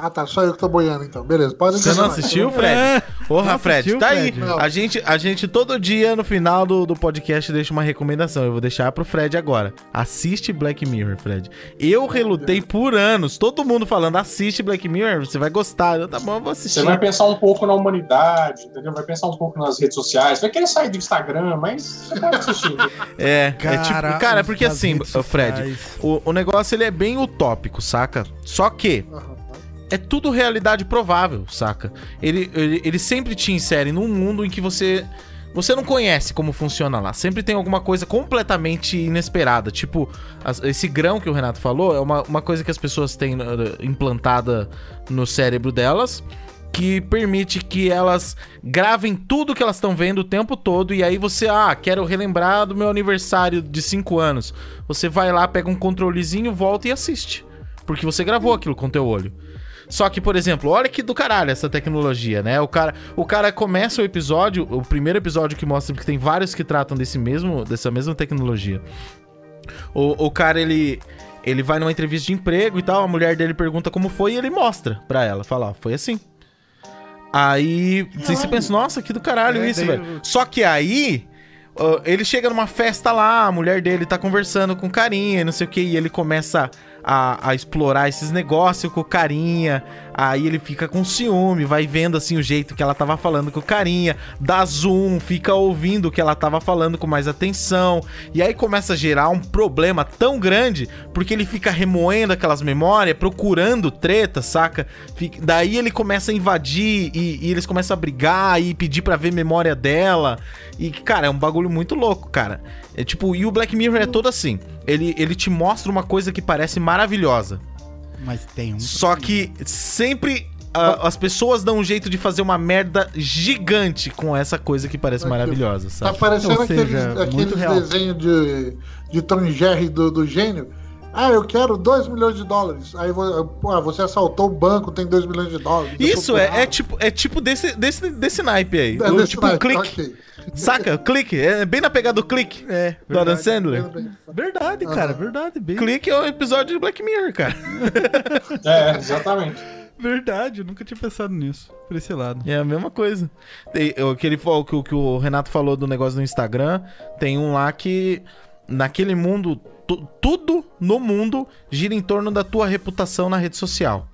Ah, tá. Só eu que tô boiando, então. Beleza, pode Você não assistiu, Fred? É. Porra, Não Fred, assistiu, tá Fred? aí. Não. A gente, a gente todo dia no final do, do podcast deixa uma recomendação. Eu vou deixar pro Fred agora. Assiste Black Mirror, Fred. Eu relutei por anos, todo mundo falando, assiste Black Mirror, você vai gostar. Eu, tá bom, eu vou assistir. Você vai pensar um pouco na humanidade, entendeu? Vai pensar um pouco nas redes sociais. Vai querer sair do Instagram, mas você pode assistir. É, é tipo, cara, porque as assim, Fred, o, o negócio ele é bem utópico, saca? Só que Aham. É tudo realidade provável, saca? Ele, ele, ele sempre te insere num mundo em que você. Você não conhece como funciona lá. Sempre tem alguma coisa completamente inesperada. Tipo, esse grão que o Renato falou é uma, uma coisa que as pessoas têm uh, implantada no cérebro delas. Que permite que elas gravem tudo que elas estão vendo o tempo todo. E aí você, ah, quero relembrar do meu aniversário de 5 anos. Você vai lá, pega um controlezinho, volta e assiste. Porque você gravou aquilo com teu olho. Só que, por exemplo, olha que do caralho essa tecnologia, né? O cara, o cara começa o episódio, o primeiro episódio que mostra que tem vários que tratam desse mesmo, dessa mesma tecnologia. O, o cara, ele, ele vai numa entrevista de emprego e tal, a mulher dele pergunta como foi e ele mostra pra ela. Fala, ó, foi assim. Aí você pensa, nossa, que do caralho É, isso, velho. eu- Só que aí ele chega numa festa lá, a mulher dele tá conversando com carinha e não sei o que, e ele começa a, a explorar esses negócios com carinha. Aí ele fica com ciúme, vai vendo assim o jeito que ela tava falando com o carinha, dá zoom, fica ouvindo o que ela tava falando com mais atenção. E aí começa a gerar um problema tão grande, porque ele fica remoendo aquelas memórias, procurando treta, saca? Fica- daí ele começa a invadir e, e eles começam a brigar e pedir pra ver memória dela. E, cara, é um bagulho muito louco, cara. É tipo, e o Black Mirror é todo assim. Ele, ele te mostra uma coisa que parece maravilhosa. Mas tem um. Só que sempre ah, as pessoas dão um jeito de fazer uma merda gigante com essa coisa que parece maravilhosa, Tá sabe? parecendo Ou seja, aqueles, aqueles muito real. desenhos de, de Tom e Jerry do, do gênio. Ah, eu quero 2 milhões de dólares. Aí pô, você assaltou o banco, tem 2 milhões de dólares. Isso é, é tipo, é tipo desse, desse, desse naipe aí. É O, tipo naipe, clique. ok. Saca? O clique. É bem na pegada do clique. É, Do Adam verdade. Sandler. Verdade, cara, verdade. Bem... Clique é um episódio de Black Mirror, cara. É, exatamente. Verdade, eu nunca tinha pensado nisso. Por esse lado. É a mesma coisa. Tem, o, que ele, falou- que, o- que o Renato falou do negócio no Instagram, tem um lá que naquele mundo, tudo no mundo gira em torno da tua reputação na rede social.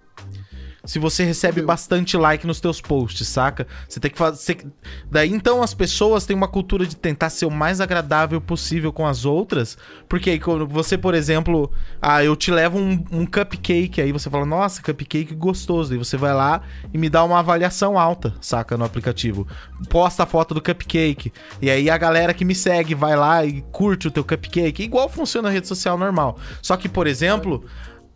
Se você recebe bastante like nos teus posts, saca? Você tem que fazer. Daí então as pessoas têm uma cultura de tentar ser o mais agradável possível com as outras. Porque aí quando você, por exemplo, ah, eu te levo um, um cupcake, aí você fala, nossa, cupcake gostoso. Aí você vai lá e me dá uma avaliação alta, saca? No aplicativo. Posta a foto do cupcake. E aí a galera que me segue vai lá e curte o teu cupcake. Igual funciona a rede social normal. Só que, por exemplo,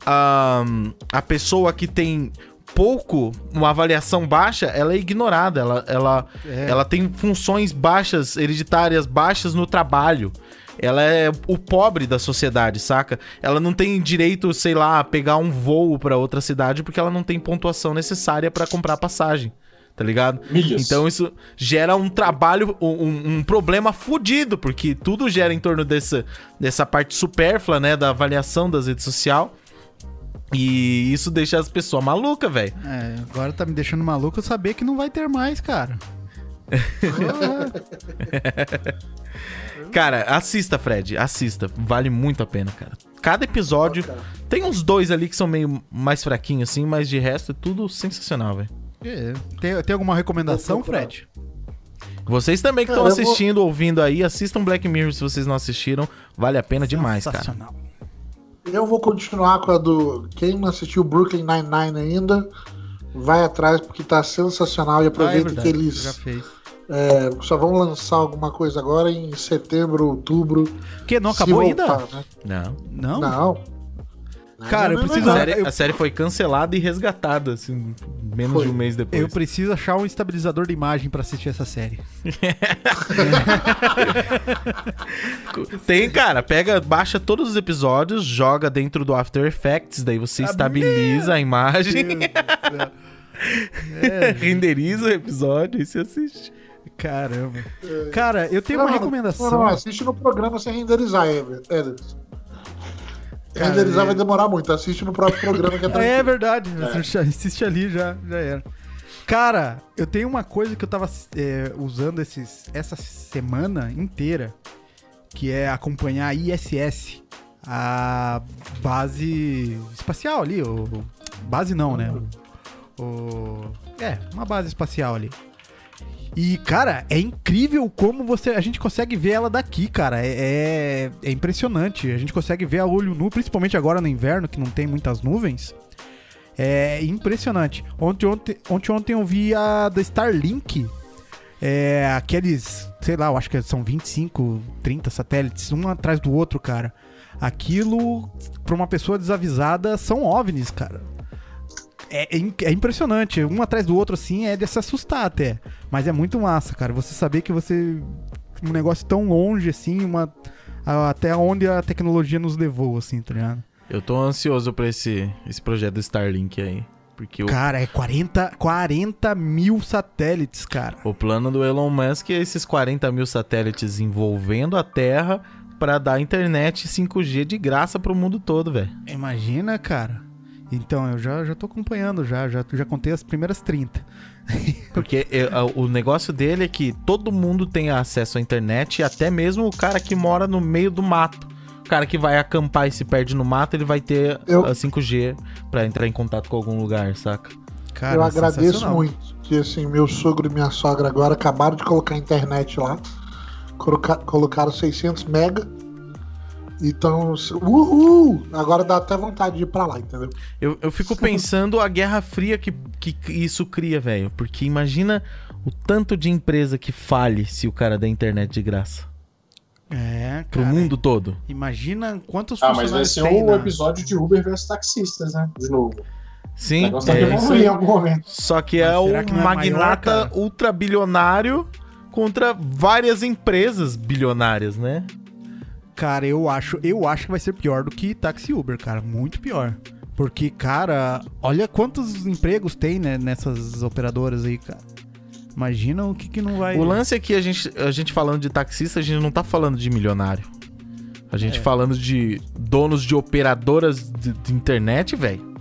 ahn, a pessoa que tem pouco, uma avaliação baixa, ela é ignorada. Ela, ela, É. ela tem funções baixas, hereditárias baixas no trabalho. Ela é o pobre da sociedade, saca? Ela não tem direito, sei lá, a pegar um voo pra outra cidade porque ela não tem pontuação necessária pra comprar passagem. Tá ligado? Milhas. Então isso gera um trabalho, um, um problema fudido, porque tudo gera em torno dessa, dessa parte supérflua, né, da avaliação das redes sociais. E isso deixa as pessoas malucas, velho. É, agora tá me deixando maluco eu saber que não vai ter mais, cara. Cara, assista, Fred. Assista. Vale muito a pena, cara. Cada episódio. Cara, Tem uns dois ali que são meio mais fraquinhos, assim, mas de resto é tudo sensacional, velho. É, tem, tem alguma recomendação. Fred? Vocês também que estão eu vou- assistindo, ouvindo aí, assistam Black Mirror se vocês não assistiram. Vale a pena demais, cara. Sensacional. Eu vou continuar com a do. Quem não assistiu Brooklyn Nine-Nine ainda, vai atrás porque tá sensacional e Ah, é aproveita verdade, que eles Já fez. é, só vão lançar alguma coisa agora em setembro, outubro. Que não acabou ainda? voltar, né? Não. Não? Não. Cara, eu preciso- A série, eu- a série foi cancelada e resgatada, assim, menos Foi. de um mês depois. Eu preciso achar um estabilizador de imagem pra assistir essa série. Tem, cara, pega, baixa todos os episódios, joga dentro do After Effects, daí você estabiliza a imagem, renderiza o episódio e você assiste. Caramba. Cara, eu tenho Não, uma recomendação. Não, não, assiste no programa sem renderizar, Ever- Ederson. Cara, renderizar é- vai demorar muito. Assiste no próprio programa que é É tranquilo. verdade, você assiste ali já, já era. Cara, eu tenho uma coisa que eu tava é, usando esses, essa semana inteira, que é acompanhar a ISS, a base espacial ali, o, base não, né? O, o- é, uma base espacial ali. E, cara, é incrível como você a gente consegue ver ela daqui, cara. É, é, é impressionante. A gente consegue ver a olho nu, principalmente agora no inverno, que não tem muitas nuvens. É impressionante. Ontem, ontem, ontem, ontem eu vi a da Starlink. É, aqueles, sei lá, eu acho que são 25, 30 satélites, um atrás do outro, cara. Aquilo, pra uma pessoa desavisada, são OVNIs, cara. É, é é impressionante. Um atrás do outro, assim, é de se assustar até. Mas é muito massa, cara. Você saber que você. Um negócio tão longe, assim, uma. Até onde a tecnologia nos levou, assim, tá ligado? Eu tô ansioso pra esse, esse projeto do Starlink aí. Porque o, Cara, é 40, 40 mil satélites, cara. o plano do Elon Musk é esses 40 mil satélites envolvendo a Terra pra dar internet 5G de graça pro mundo todo, velho. Imagina, cara. Então, eu já, já tô acompanhando, já, já, já contei as primeiras 30. Porque é, a- o negócio dele é que todo mundo tem acesso à internet, e até mesmo o cara que mora no meio do mato. O cara que vai acampar e se perde no mato, ele vai ter Eu- a 5G pra entrar em contato com algum lugar, saca? Cara, eu agradeço muito que assim, meu sogro e minha sogra agora acabaram de colocar a internet lá. Coloca- colocaram 600 mega. Então, uhul! Agora dá até vontade de ir pra lá, entendeu? Eu, eu fico pensando a guerra fria que, que isso cria, velho. Porque imagina o tanto de empresa que fale se o cara der internet de graça. É, Pro cara. mundo todo. Imagina quantos Ah, mas vai ser tem o na- episódio de Uber versus taxistas, né? De novo. O Sim, tem é que isso evoluir em algum momento. Só que Mas é o que é maior, magnata cara? ultrabilionário contra várias empresas bilionárias, né? Cara, eu acho, eu acho que vai ser pior do que táxi Uber, cara. Muito pior. Porque, cara, olha quantos empregos tem né, nessas operadoras aí, cara. Imagina o que, que não vai. O lance é que a gente, a gente falando de taxista, a gente não tá falando de milionário. A gente É. falando de donos de operadoras de, de internet, velho.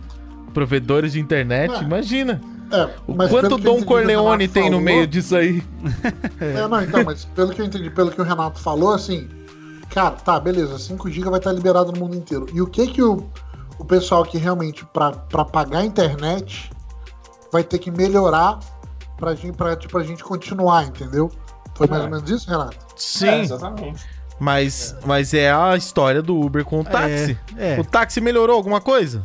Provedores de internet, Ah. imagina. É, O mas quanto Dom Corleone tem no falou- meio disso aí. É, não, então, mas pelo que eu entendi, pelo que o Renato falou, assim, cara, tá, beleza, 5 GB vai estar liberado no mundo inteiro. E o que que o, o pessoal que realmente, pra, pra pagar a internet, vai ter que melhorar pra gente, pra, tipo, a gente continuar, entendeu? Foi mais ou menos isso, Renato? Sim, É, exatamente. mas, mas é a história do Uber com o táxi. É, O táxi melhorou alguma coisa?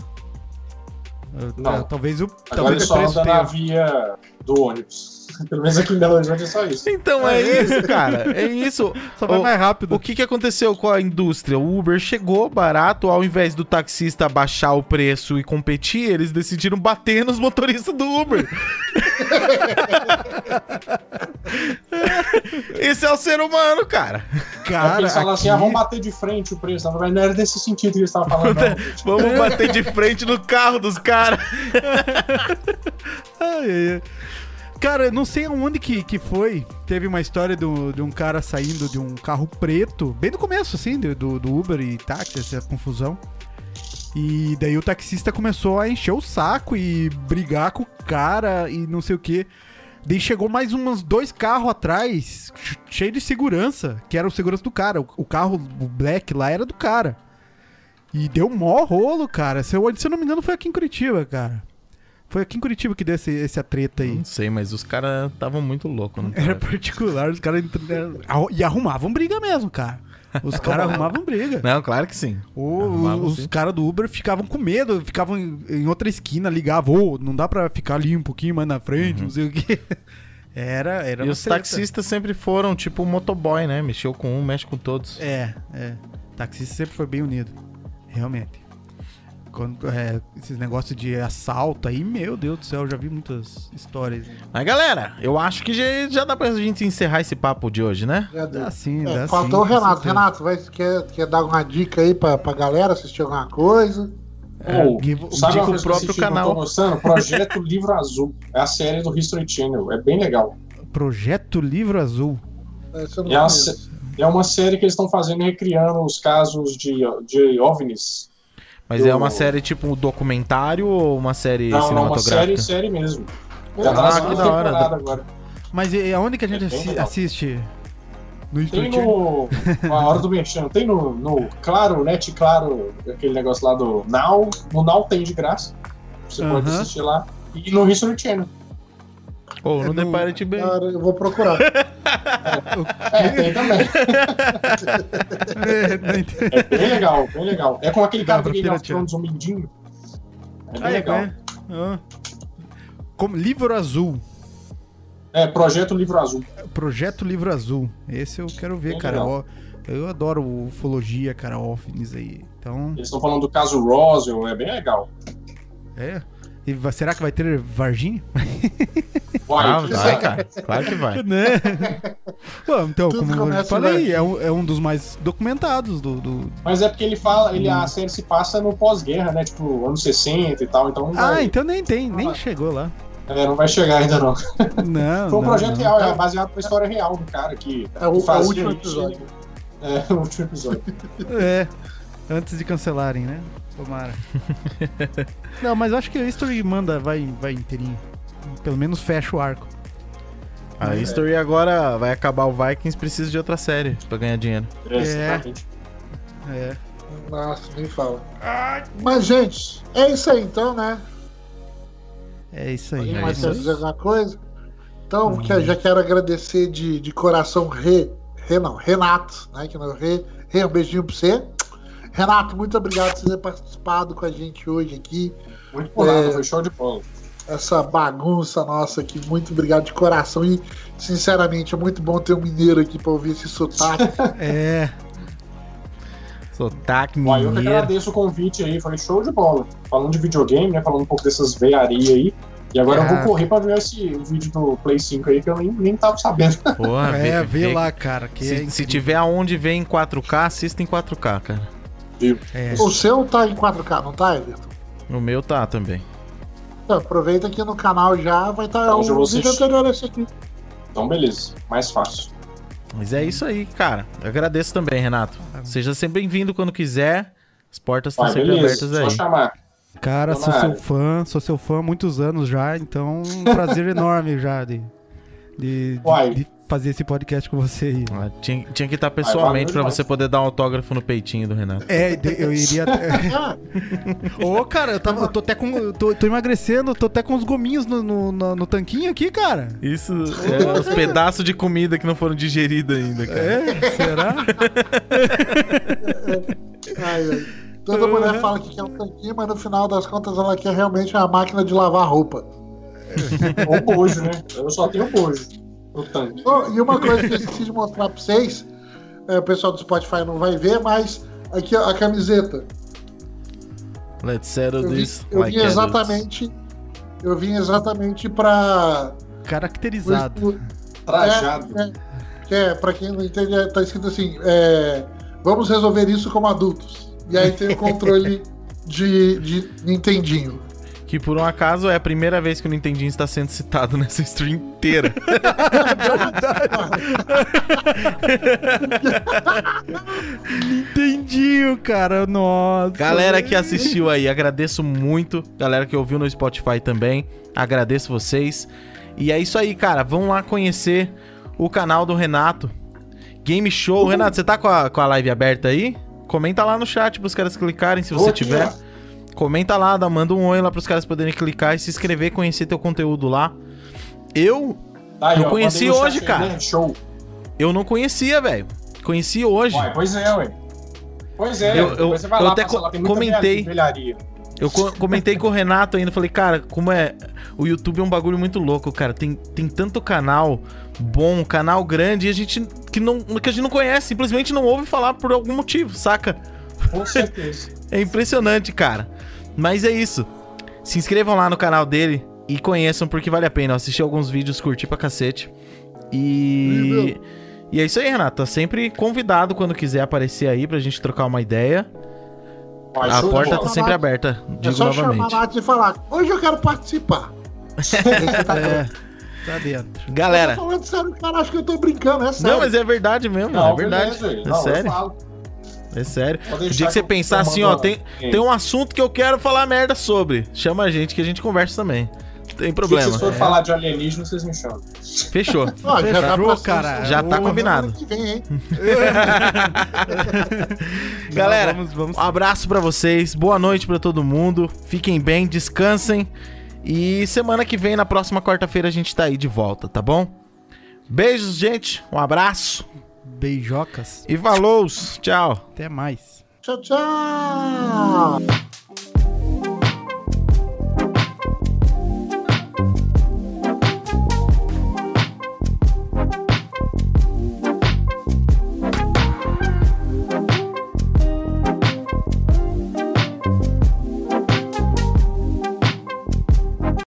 Não. talvez o Agora talvez ele o só preço anda na tenha- via do ônibus. Pelo menos aqui em Belo Horizonte é só isso. Então é, É. isso, cara. É isso. Só vai O- mais rápido. O que, que aconteceu com a indústria? O Uber chegou barato, ao invés do taxista baixar o preço e competir, eles decidiram bater nos motoristas do Uber. Esse é o ser humano, cara. Cara, eles falam assim, aqui- ah, vamos bater de frente o preço. Mas não era desse sentido que eles estavam falando, não. Vamos bater de frente no carro dos caras. Ai, ai, ai. Cara, não sei aonde que, que foi. Teve uma história do, de um cara saindo de um carro preto, bem no começo, assim, do, do, Uber e táxi, essa confusão. E daí o taxista começou a encher o saco e brigar com o cara e não sei o que. Daí chegou mais uns dois carros atrás, ch- cheio de segurança, que era o segurança do cara. O, o carro, o Black lá, era do cara. E deu mó rolo, cara. Se eu, se eu não me engano, foi aqui em Curitiba, cara. Foi aqui em Curitiba que deu esse, essa treta aí. Não sei, mas os caras estavam muito loucos, não Era particular, os caras arru- e arrumavam briga mesmo, cara. Os caras arrumavam briga. Não, claro que sim. O- os caras do Uber ficavam com medo, ficavam em, outra esquina, ligavam, ô, não dá pra ficar ali um pouquinho mais na frente, não sei o quê. Era, era Uhum. E os treta. taxistas sempre foram tipo motoboy, né? Mexeu com um, mexe com todos. É, é. Taxista sempre foi bem unido. Realmente. Quando, é, esses negócios de assalto aí, meu Deus do céu, eu já vi muitas histórias. Mas galera, eu acho que já, já dá pra gente encerrar esse papo de hoje, né? Já deu. Dá sim, É, dá faltou sim. o Renato. Renato, vai, quer, quer dar uma dica aí pra, pra galera assistir alguma coisa? Ou, que- sabe o próprio canal. tô gostando? Projeto Livro Azul. É a série do History Channel. É bem legal. Projeto Livro Azul. É, uma, conheço. sé- é uma série que eles estão fazendo recriando os casos de, de OVNIs. Mas Eu- é uma série tipo um documentário ou uma série Não, não, uma série, cinematográfica? série mesmo. Ah, tá que da hora. agora. Mas e aonde que a gente É assi- legal. assiste? No Tem no. A hora do mexendo. Tem no, no Claro, Net Claro, aquele negócio lá do Now. No Now tem de graça. Você pode Aham. assistir lá. E no History Channel. Ou É no The no- Pirate Bay. Cara, eu vou procurar. É, tem também. É, não. É bem legal, bem legal. É com aquele cara do pra Game of. Thrones, o Mindinho. É bem Ah, é, legal. é. Ah. Como Livro Azul. É, Projeto Livro Azul. Projeto Livro Azul. Esse eu quero ver, Bem cara. Eu, eu adoro ufologia, cara, OVNIs aí. Então, Eles estão falando do caso Roswell, é bem legal. é. E vai- será que vai ter Varginha? Uai, Ah, vai, cara. Claro que vai. né? Pô, então, Tudo como eu falei, em é um, é um dos mais documentados do. do- Mas é porque ele fala, ele, a série se passa no pós-guerra, né? Tipo, anos 60 e tal, então Ah, vai, então nem tem, nem Ah. chegou lá. é, não vai chegar ainda não. Não. Foi um não, projeto não. real, é baseado na história real do cara que, É o, que é o último isso. episódio. É, o último episódio. É. Antes de cancelarem, né? Tomara. não, mas eu acho que a History manda, vai, vai inteirinho. Pelo menos fecha o arco. A History agora vai acabar o Vikings, precisa de outra série pra ganhar dinheiro. É. É. Nossa, nem fala. Mas, gente, é isso aí então, né? É isso aí. Alguém É mais quer dizer alguma coisa? Então, que eu já quero agradecer de, de coração Rê, Rê não, Renato, né? Que não é o Rê. Rê, um beijinho pra você. Renato, muito obrigado por você ter participado com a gente hoje aqui. Muito nada, É. foi show de bola. Essa bagunça nossa aqui. Muito obrigado de coração. E, sinceramente, é muito bom ter um mineiro aqui pra ouvir esse sotaque. É. Sotaque Uai, eu que mineiro. agradeço o convite aí, foi show de bola. Falando de videogame, né? Falando um pouco dessas veiarias aí. E agora eu Ah. vou correr pra ver esse vídeo do Play 5 aí que eu nem, nem tava sabendo. Porra, É, vê vê- lá, cara. Que é Se, se tiver aonde ver em 4K, assista em 4K, cara. É. o seu tá em 4K, não tá, Everton? O meu tá também. Então, aproveita aqui no canal já, vai estar Então, já um vou vídeo assistir. anterior a esse aqui. Então, beleza. Mais fácil. Mas é isso aí, cara. Eu agradeço também, Renato. Seja sempre bem-vindo quando quiser. As portas estão sempre beleza. abertas Só aí. chamar. Cara, Tô sou na seu área. fã, sou seu fã há muitos anos já, então um prazer enorme já de, de, de- Uai. de fazer esse podcast com você aí. Ah, tinha, tinha que estar pessoalmente pra demais. você poder dar um autógrafo no peitinho do Renato. É, eu iria. Ah, Ô, cara, eu, tava, eu tô até com. Tô, tô emagrecendo, tô até com os gominhos no, no, no- no tanquinho aqui, cara. Isso é os pedaços de comida que não foram digeridos ainda, cara. É, será? ai, ai. Toda mulher fala que quer um tanquinho, mas no final das contas ela quer realmente uma máquina de lavar roupa. Ou bojo, né? Eu só tenho bojo tanque. Oh, e uma coisa que eu esqueci de mostrar pra vocês, é, o pessoal do Spotify não vai ver, mas aqui ó, a camiseta. Let's settle Eu this eu like vim adults. exatamente. Eu vim exatamente pra. Caracterizado. Trajado. É, é, que é, pra quem não entende, é, tá escrito assim: é, vamos resolver isso como adultos. E aí tem o controle de, de Nintendinho. Que por um acaso é a primeira vez que o Nintendinho está sendo citado nessa stream inteira. Entendi, cara. Nossa. Galera que assistiu aí, agradeço muito. Galera que ouviu no Spotify também, agradeço vocês. E é isso aí, cara. Vão lá conhecer o canal do Renato. Game Show. Renato, você tá com a, com a live aberta aí? Comenta lá no chat pros caras clicarem se você tiver. Comenta lá, dá, manda um oi lá pros caras poderem clicar e se inscrever, conhecer teu conteúdo lá. Eu, Tá aí, Eu conheci hoje, cara. né? Show. eu não conhecia, velho. Conheci hoje. Uai, pois é, ué. Pois é, Eu- eu- eu lá, até co- lá, comentei. Eu co- comentei com o Renato ainda, falei, cara, como é. O YouTube é um bagulho muito louco, cara. Tem, tem tanto canal bom, canal grande, e a gente que, não, que a gente não conhece, simplesmente não ouve falar por algum motivo, saca? Com certeza. É impressionante, cara. Mas é isso. Se inscrevam lá no canal dele e conheçam, porque vale a pena. Eu assisti alguns vídeos, curti pra cacete. E. E é isso aí, Renato. Tá sempre convidado quando quiser aparecer aí pra gente trocar uma ideia. A porta tá sempre aberta, É digo só chamar novamente. a Nath e falar, hoje eu quero participar. É, tá dentro. Galera. Eu tô falando sério, cara, acho que eu tô brincando, é sério. Não, mas é verdade mesmo, Não, é verdade. beleza, é não, eu sério, falo. É sério. O dia que você pensar assim, ó, tem, tem um assunto que eu quero falar merda sobre. Chama a gente que a gente conversa também. Tem Se problema. vocês forem falar de alienígena, vocês me chamam. Fechou. Ó, já tá pra- cara. Já tá combinado. vem, hein? Galera, Vamos, vamos. Um abraço pra vocês, boa noite pra todo mundo. Fiquem bem, descansem. E semana que vem, na próxima quarta-feira, a gente tá aí de volta, tá bom? Beijos, gente. Um abraço. Beijocas. E falou. Tchau. Até mais. Tchau, tchau.